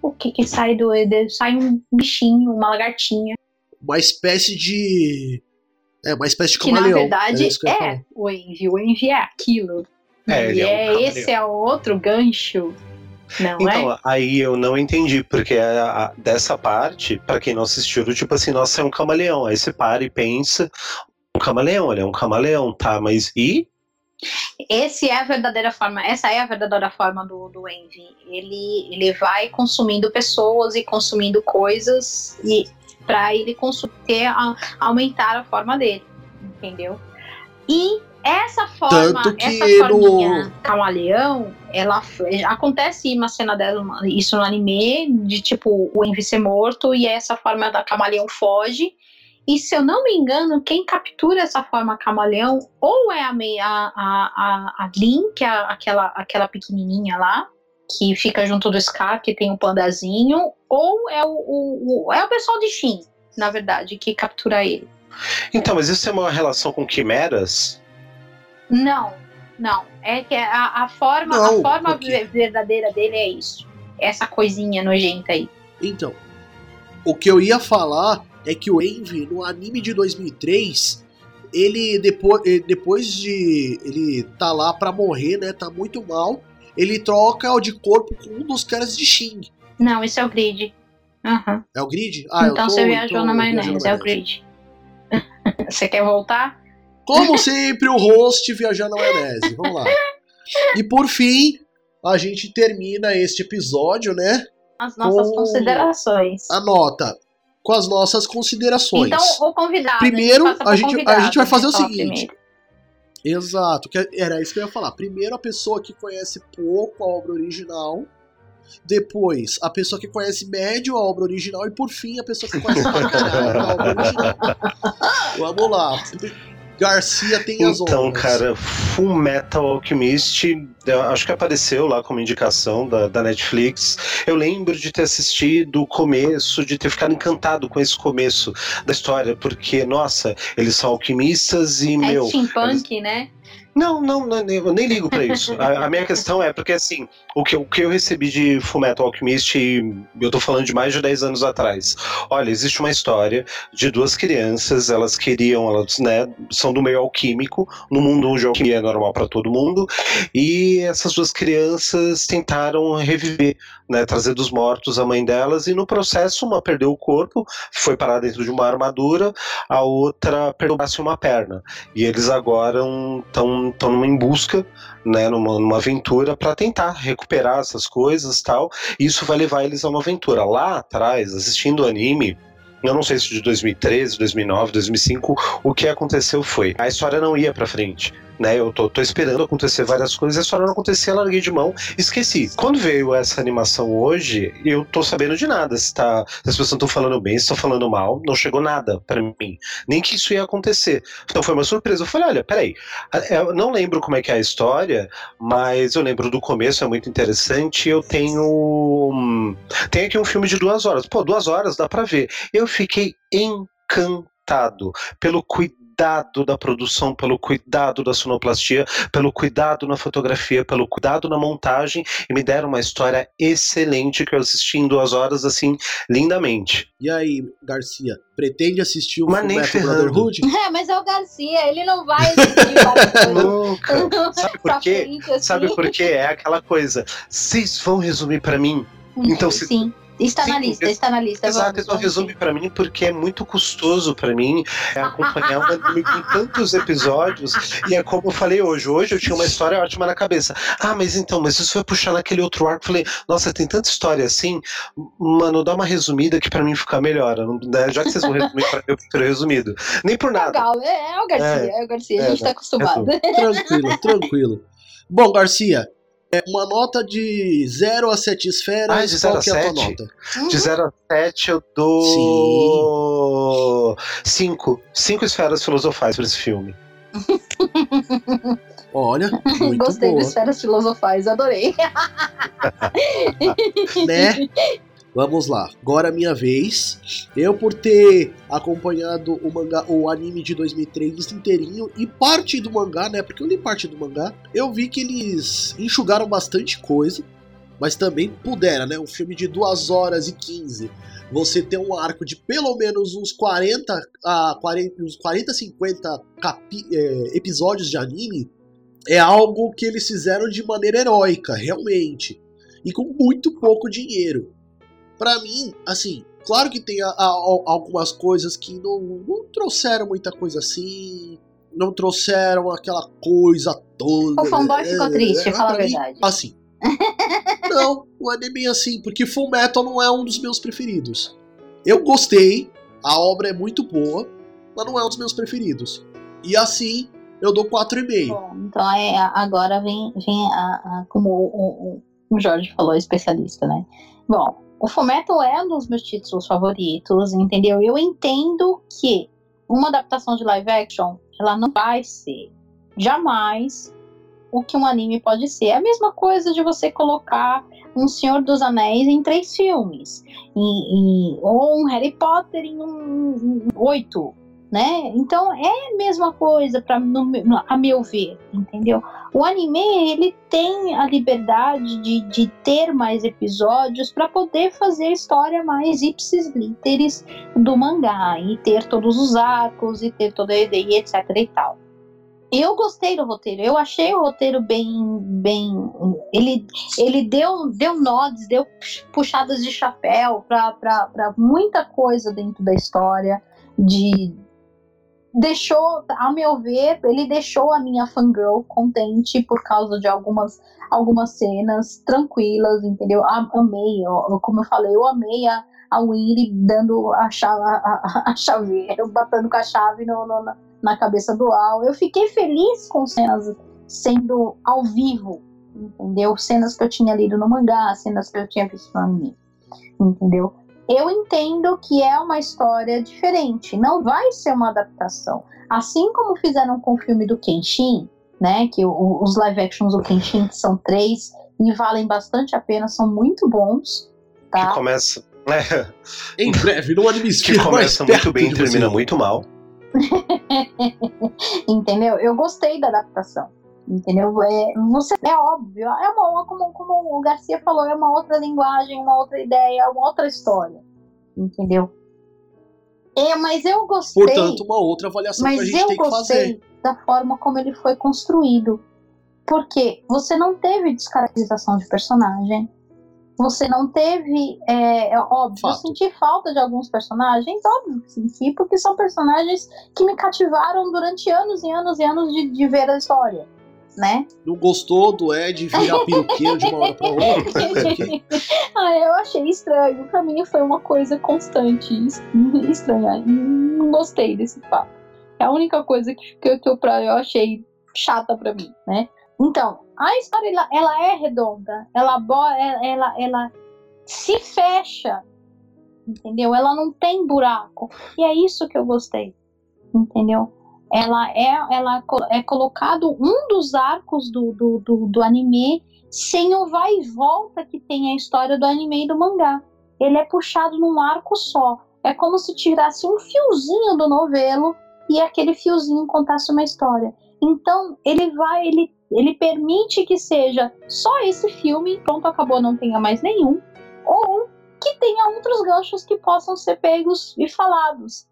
o que que sai do Eder? Sai um bichinho, uma lagartinha, Uma espécie de. É, uma espécie de que na camaleão. verdade isso que eu ia falar. é o Envy. O Envy é aquilo. É, ele e é um é, esse é o outro gancho, não Então, é? aí eu não entendi, porque a- a- dessa parte, pra quem não assistiu, tipo assim, nossa, é um camaleão. Aí você para e pensa, um camaleão, ele é um camaleão, tá, mas e? Esse é a verdadeira forma, essa é a verdadeira forma do, do Envy. Ele, ele vai consumindo pessoas e consumindo coisas e para ele a- aumentar a forma dele, entendeu? E essa forma, Tanto que essa no- forminha camaleão, ela acontece uma cena dela, isso no anime, de tipo o Envy ser morto e essa forma da camaleão foge. E se eu não me engano, quem captura essa forma camaleão ou é a, a, a, a Lin, que é aquela, aquela pequenininha lá, que fica junto do Scar, que tem um pandazinho, ou é o, o, o- é o pessoal de Shin, na verdade, que captura ele. Então, mas isso tem uma relação com quimeras? Não, não. É que a, a forma, Não, a forma porque- ve- verdadeira dele é isso. Essa coisinha nojenta aí. Então, o que eu ia falar é que o Envy, no anime de 2003, ele depois, eh, depois de ele tá lá pra morrer, né, tá muito mal, ele troca de corpo com um dos caras de Shin. Não, isso é o grid. Aham. É o Grid? Ah, eu então tô- você eu viajou tô na maionese, é o grid. você quer voltar? Como sempre, o host viajando na maionese. Vamos lá. E por fim, a gente termina este episódio, né? As nossas Com- considerações. Anota com as nossas considerações. Então, o convidado. Primeiro, passa pro a gente- a gente vai fazer o seguinte. primeiro. Exato, que era isso que eu ia falar. Primeiro a pessoa que conhece pouco a obra original, depois a pessoa que conhece médio a obra original e por fim a pessoa que conhece pra caralho a obra original. Vamos lá. Garcia tem as Então, cara, Full Metal Alchemist, eu acho que apareceu lá como indicação da, da Netflix. Eu lembro de ter assistido o começo, de ter ficado encantado com esse começo da história, porque, nossa, eles são alquimistas e, É meu. steampunk, né? Não, não, não, eu nem ligo pra isso. A, a, minha questão é porque, assim, o que, o que eu recebi de Fullmetal Alchemist, eu tô falando de mais de 10 anos atrás. Olha, existe uma história de duas crianças, elas queriam, elas, né, são do meio alquímico, no mundo onde a alquimia é normal para todo mundo, e essas duas crianças tentaram reviver, né, trazer dos mortos a mãe delas, e no processo uma perdeu o corpo, foi parar dentro de uma armadura, a outra perdeu uma perna. E eles agora estão estão em busca, né, numa, numa aventura para tentar recuperar essas coisas tal. E isso vai levar eles a uma aventura. Lá atrás, assistindo anime, eu não sei se de 2013, 2009, 2005, o que aconteceu foi a história não ia para frente né? Eu tô, tô, esperando acontecer várias coisas, e a história não acontecia, larguei de mão, esqueci. Quando veio essa animação hoje, eu tô sabendo de nada. Se, tá, se as pessoas estão falando bem, se estão falando mal, não chegou nada para mim. Nem que isso ia acontecer. Então foi uma surpresa. Eu falei, olha, peraí, eu não lembro como é que é a história, mas eu lembro do começo, é muito interessante. Eu tenho. Tem aqui um filme de duas horas. Pô, duas horas dá pra ver. Eu fiquei encantado pelo cuidado cuidado da produção, pelo cuidado da sonoplastia, pelo cuidado na fotografia, pelo cuidado na montagem e me deram uma história excelente que eu assisti em duas horas, assim, lindamente. E aí, Garcia, pretende assistir o mas nem Brotherhood? É, mas é o Garcia, ele não vai assistir Nunca. Sabe por quê? Frente, assim. Sabe por quê? É aquela coisa. Vocês vão resumir para mim? Então, se, Sim. Está Sim, na lista, está na lista. Exato, então resume para mim porque é muito custoso para mim é acompanhar um anime com tantos episódios e é como eu falei hoje. Hoje eu tinha uma história ótima na cabeça. Ah, mas então, mas isso vai puxar naquele outro arco. Falei, nossa, tem tanta história assim. Mano, dá uma resumida que para mim fica melhor. Né? Já que vocês vão resumir para mim, eu prefiro resumido. Nem por nada. Legal, é, é o Garcia, é, é o Garcia, a gente é, tá acostumado. tranquilo, tranquilo. Bom, Garcia, é uma nota de 0 a 7 esferas. Ah, de 0 a 7? nota? De 0 a 7 eu dou 5. 5 esferas filosofais para esse filme. Olha, Gostei boa. de esferas filosofais, adorei. né? Vamos lá, agora é minha vez. Eu, por ter acompanhado o mangá, o anime de 2003 inteirinho e parte do mangá, né? Porque eu li parte do mangá, eu vi que eles enxugaram bastante coisa, mas também puderam, né? Um filme de 2 horas e 15. Você ter um arco de pelo menos uns 40 a 40, uns 40 50 capi, é, episódios de anime é algo que eles fizeram de maneira heróica, realmente. E com muito pouco dinheiro para mim, assim, claro que tem a, a, algumas coisas que não, não trouxeram muita coisa assim, não trouxeram aquela coisa toda. O fanboy é, ficou triste, é, fala a verdade. Mim, assim. não, não é nem bem assim, porque Full Metal não é um dos meus preferidos. Eu gostei, a obra é muito boa, mas não é um dos meus preferidos. E assim, eu dou 4,5. Bom, então é, agora vem, vem a, a, como o, o, o Jorge falou, especialista, né? Bom, o Fullmetal é um dos meus títulos favoritos, entendeu? Eu entendo que uma adaptação de live action, ela não vai ser jamais o que um anime pode ser. É a mesma coisa de você colocar um Senhor dos Anéis em três filmes, e, e ou um Harry Potter em um, um, oito né? Então é a mesma coisa para a meu ver, entendeu? O anime ele tem a liberdade de, de ter mais episódios para poder fazer a história mais ipsis literis do mangá e ter todos os arcos e ter toda a ideia etc e tal. Eu gostei do roteiro, eu achei o roteiro bem, bem, ele, ele deu, deu nods, deu puxadas de chapéu para muita coisa dentro da história de deixou, a meu ver, ele deixou a minha fangirl contente por causa de algumas, algumas cenas tranquilas, entendeu? Amei, ó, como eu falei, eu amei a, a Winnie dando a, chave, a, a chaveiro, batendo com a chave no, no, na cabeça do Al. Eu fiquei feliz com cenas sendo ao vivo, entendeu? Cenas que eu tinha lido no mangá, cenas que eu tinha visto no anime, entendeu? Eu entendo que é uma história diferente, não vai ser uma adaptação. Assim como fizeram com o filme do Kenshin, né, que o, os live actions do Kenshin são três e valem bastante a pena, são muito bons. Tá? Que começa. É, em breve, no anime Que começa muito bem e termina muito mal. Entendeu? Eu gostei da adaptação. Entendeu? É, você, é óbvio, é uma, como, como o Garcia falou, é uma outra linguagem, uma outra ideia, uma outra história. Entendeu? É, mas eu gostei. Portanto, uma outra avaliação que a Mas gente eu tem que gostei fazer. da forma como ele foi construído. Porque você não teve descaracterização de personagem. Você não teve. É, é óbvio, eu Fato. senti falta de alguns personagens, óbvio que senti, porque são personagens que me cativaram durante anos e anos e anos de, de ver a história. Né? Não gostou do Ed virar peruqueiro de uma hora pra outra? Ah, eu achei estranho. Pra mim foi uma coisa constante, es- estranha. Não gostei desse fato. É a única coisa que, que, eu- que eu, achei chata pra mim, né? Então, a história ela, ela é redonda, ela, ela, ela, ela se fecha, entendeu? Ela não tem buraco. E é isso que eu gostei, entendeu? Ela é, ela é colocado um dos arcos do, do, do, do anime sem o vai e volta que tem a história do anime e do mangá. Ele é puxado num arco só. É como se tirasse um fiozinho do novelo e aquele fiozinho contasse uma história. Então, ele vai, ele, ele permite que seja só esse filme, pronto, acabou, não tenha mais nenhum, ou que tenha outros ganchos que possam ser pegos e falados.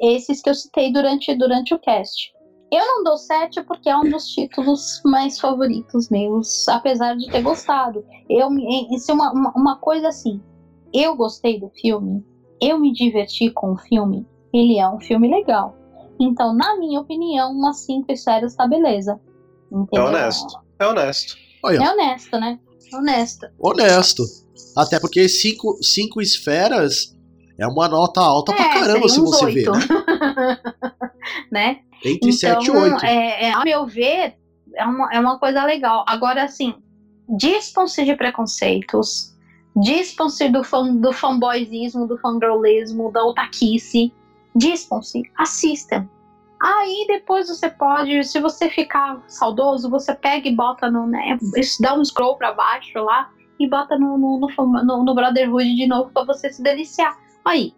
Esses que eu citei durante, durante o cast. Eu não dou 7 porque é um dos títulos mais favoritos meus, apesar de ter gostado. Eu, me- isso é uma, uma, uma coisa assim. Eu gostei do filme, eu me diverti com o filme, ele é um filme legal. Então, na minha opinião, umas 5 esferas tá beleza. É Entendeu? honesto. É honesto. Olha, É honesto, né? Honesta. honesto. Até porque cinco, cinco esferas é uma nota alta pra É, caramba, seria se você ver, oito. né? né? Entre então, 7 e 8. É, é, a meu ver, é uma, é uma coisa legal. Agora, assim, dispam-se de preconceitos, dispam-se do, fan, do fanboyzismo, do fangirlismo, da otaquice, dispam-se, assistam. Aí depois você pode, se você ficar saudoso, você pega e bota no, né, dá um scroll pra baixo lá e bota no, no, no, no- no Brotherhood de novo pra você se deliciar. Aí,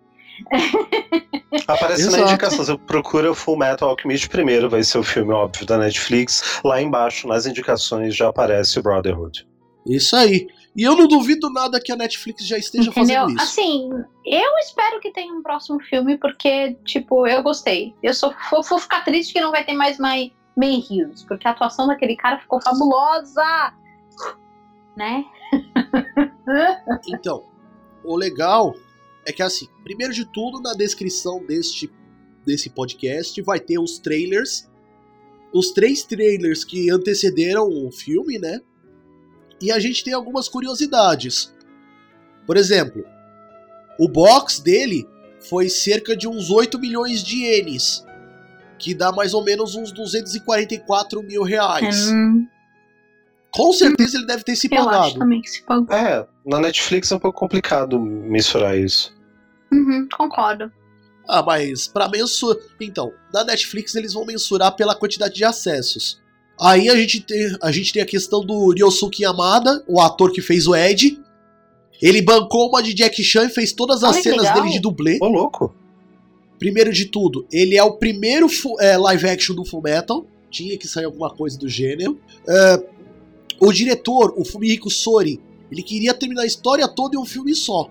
Aparece na Exato. indicação. Você procura Full Metal Alchemist primeiro, vai ser o filme óbvio da Netflix. Lá embaixo, nas indicações, já aparece o Brotherhood. Isso aí. E eu não duvido nada que a Netflix já esteja Entendeu? fazendo isso. Assim, eu espero que tenha um próximo filme, porque, tipo, eu gostei. Eu só vou, vou ficar triste que não vai ter mais May, May Hughes, porque a atuação daquele cara ficou fabulosa! Né? Então, o legal é que assim, primeiro de tudo, na descrição deste, desse podcast vai ter os trailers. Os três trailers que antecederam o filme, né? E a gente tem algumas curiosidades. Por exemplo, o box dele foi cerca de uns 8 milhões de ienes. Que dá mais ou menos uns 244 mil reais. Hum, Com certeza ele deve ter se eu acho pagado. também que se pagou. É, na Netflix é um pouco complicado mensurar isso. Uhum, concordo. Ah, mas pra mensurar. Então, na Netflix eles vão mensurar pela quantidade de acessos. Aí a gente tem a, gente tem a questão do Ryosuke Yamada, o ator que fez o Ed. Ele bancou uma de Jack Chan e fez todas as que cenas legal. dele de dublê. Ô, louco. Primeiro de tudo, ele é o primeiro é, live action do Fullmetal. Tinha que sair alguma coisa do gênero. É, o diretor, o Fumihiko Sori, ele queria terminar a história toda em um filme só.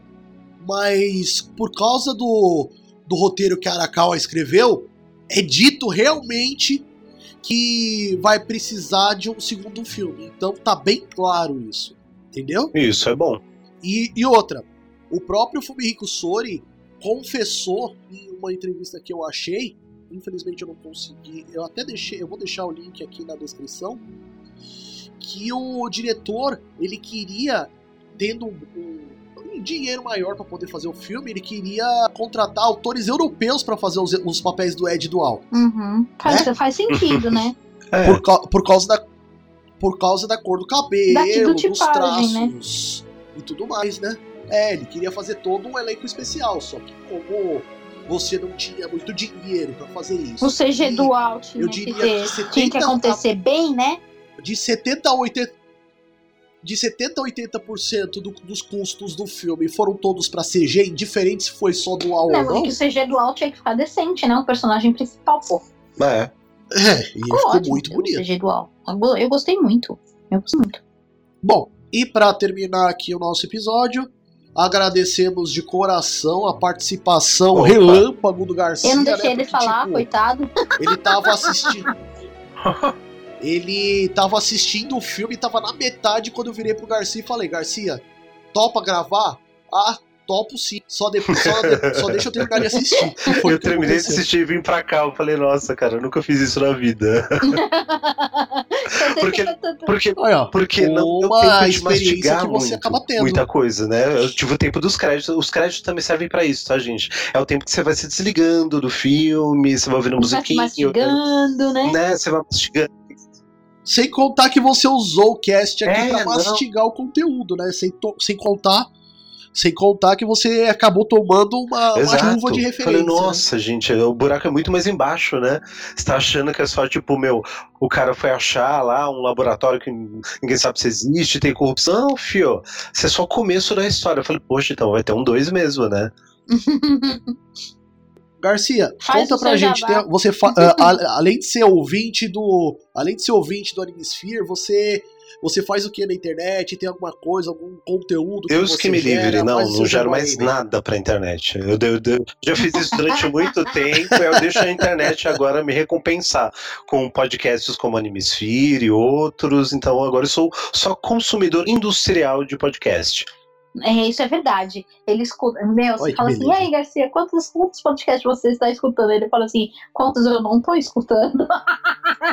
Mas por causa do, do roteiro que a Arakawa escreveu, é dito realmente que vai precisar de um segundo filme. Então tá bem claro isso. Entendeu? Isso é bom. E, e outra, o próprio Fumihiko Sori confessou em uma entrevista que eu achei, infelizmente eu não consegui, eu até deixei, eu vou deixar o link aqui na descrição, que o diretor, ele queria, tendo um, um- um dinheiro maior para poder fazer o filme, ele queria contratar autores europeus para fazer os, os papéis do Ed Dual. Uhum. Faz, faz sentido, né? É, Por, por causa da por causa da cor do cabelo, dos tipagem, né? traços e tudo mais, né? É, ele queria fazer todo um elenco especial, só que como você não tinha muito dinheiro pra fazer isso. O CG e dual tinha eu que, diria ter, que 70 tinha que acontecer bem, né? de 70 a 80 de 70 a 80% do, dos custos do filme foram todos pra CG, indiferente se foi só dual ou Não, não. é que o CG dual tinha que ficar decente, né? O personagem principal, pô. é. É, e ficou, ótimo muito o bonito. CG dual. Eu go- Eu gostei muito. Eu gostei muito. Bom, e pra terminar aqui o nosso episódio, agradecemos de coração a participação Opa. relâmpago do Garcia. Eu não deixei né, ele porque, falar, tipo, coitado. Ele tava assistindo. ele tava assistindo o filme e tava na metade quando eu virei pro Garcia e falei, Garcia, topa gravar? Ah, topo sim. Só, depois, só, de- só deixa eu terminar de assistir. Foi o eu terminei de assistir e vim pra cá. Eu falei, nossa, cara, eu nunca fiz isso na vida. Porque- Porque Olha, Porque não deu uma tempo de experiência mastigar que você muito, acaba tendo. muita coisa, né? Eu tive o tempo dos créditos. Os créditos também servem pra isso, tá, gente? É o tempo que você vai se desligando do filme, você vai ouvindo Vai se musiquinha, mastigando, né? né? Você vai mastigando. Sem contar que você usou o cast aqui É, pra não. mastigar o conteúdo, né? Sem, sem contar. Sem contar que você acabou tomando uma, uma Exato. chuva de referência. Falei, né? nossa, gente, o buraco é muito mais embaixo, né? Você tá achando que é só, tipo, meu, o cara foi achar lá um laboratório que ninguém sabe se existe, tem corrupção. Não, fio. Isso é só o começo da história. Eu falei, poxa, então vai ter um dois mesmo, né? Garcia, Faz conta pra gente. tem- você fa- ah, a- além de ser ouvinte do. Além de ser ouvinte do Animesphere, você. Você faz o que na internet? Tem alguma coisa, algum conteúdo que Deus você que me gera? livre, não, não gero mais aí, nada pra internet. Eu, eu- eu já fiz isso durante muito tempo, eu deixo a internet agora me recompensar com podcasts como Animesphere e outros, então agora eu sou só consumidor industrial de podcast. É, isso é verdade. Ele escuta. Meu, você que fala assim, e aí, Garcia, quantos, quantos podcasts você está escutando? Ele fala assim, quantos eu não estou escutando?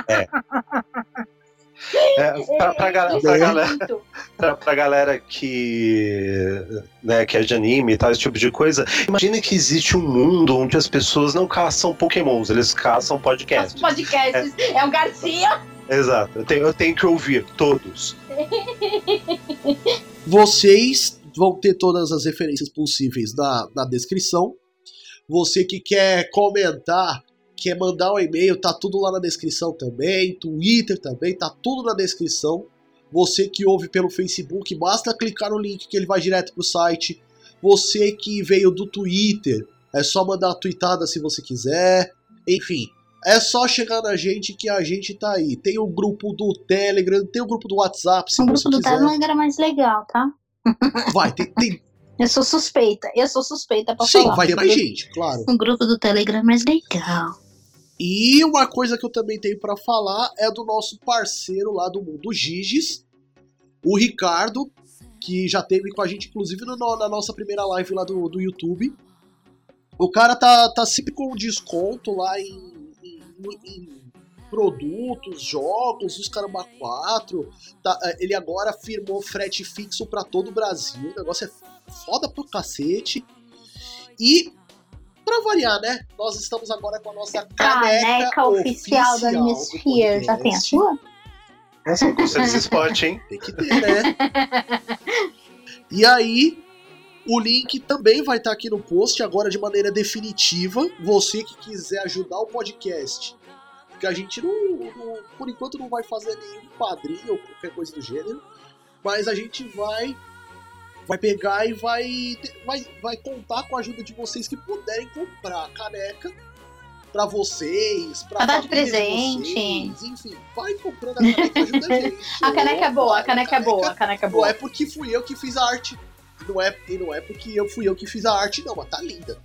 É, pra, pra, ga- Isso pra é galera, pra, pra galera que, né, que é de anime e tal, esse tipo de coisa, imagina que existe um mundo onde as pessoas não caçam pokémons, eles caçam Os podcasts. podcasts. É. o Garcia. Exato, eu tenho, eu tenho que ouvir todos. Vocês vão ter todas as referências possíveis na, na descrição. Você que quer comentar, quer mandar um e-mail, tá tudo lá na descrição também. Twitter também, tá tudo na descrição. Você que ouve pelo Facebook, basta clicar no link que ele vai direto pro site. Você que veio do Twitter, é só mandar uma tweetada se você quiser. Enfim, é só chegar na gente que a gente tá aí. Tem o grupo do Telegram, tem o grupo do WhatsApp, se O você grupo do quiser. Telegram era mais legal, tá? Vai, tem, tem Eu sou suspeita. Eu sou suspeita pra Sim, falar. vai ter mais gente, claro. O grupo do Telegram é mais legal. E uma coisa que eu também tenho pra falar é do nosso parceiro lá do Mundo Giges, o Ricardo, que já teve com a gente, inclusive, no- na nossa primeira live lá do, do YouTube. O cara tá, tá sempre com desconto lá em, em- em produtos, jogos, os caramba 4. Tá, eh, ele agora firmou frete fixo pra todo o Brasil. O negócio é foda pro cacete. E, pra variar, né? Nós estamos agora com a nossa caneca, Caneca oficial do Animesphere. Já tem a sua? Nossa, com esse spot, hein? Tem que ter, né? e aí, o link também vai estar aqui no post, agora de maneira definitiva. Você que quiser ajudar o podcast, porque a gente não, não- por enquanto não vai fazer nenhum padrinho ou qualquer coisa do gênero, mas a gente vai vai pegar e vai, vai, vai contar com a ajuda de vocês que puderem comprar a caneca pra vocês, pra, Pra dar de presente. vocês, enfim, vai comprando a caneca, ajuda a gente. A caneca é boa, a caneca é boa, a caneca é Não boa. é porque fui eu que fiz a arte. Não é, e não é porque eu fui eu que fiz a arte, não, mas tá linda.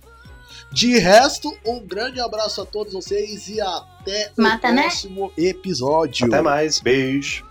De resto, um grande abraço a todos vocês e até Mata, o né? próximo episódio. Até mais, beijo.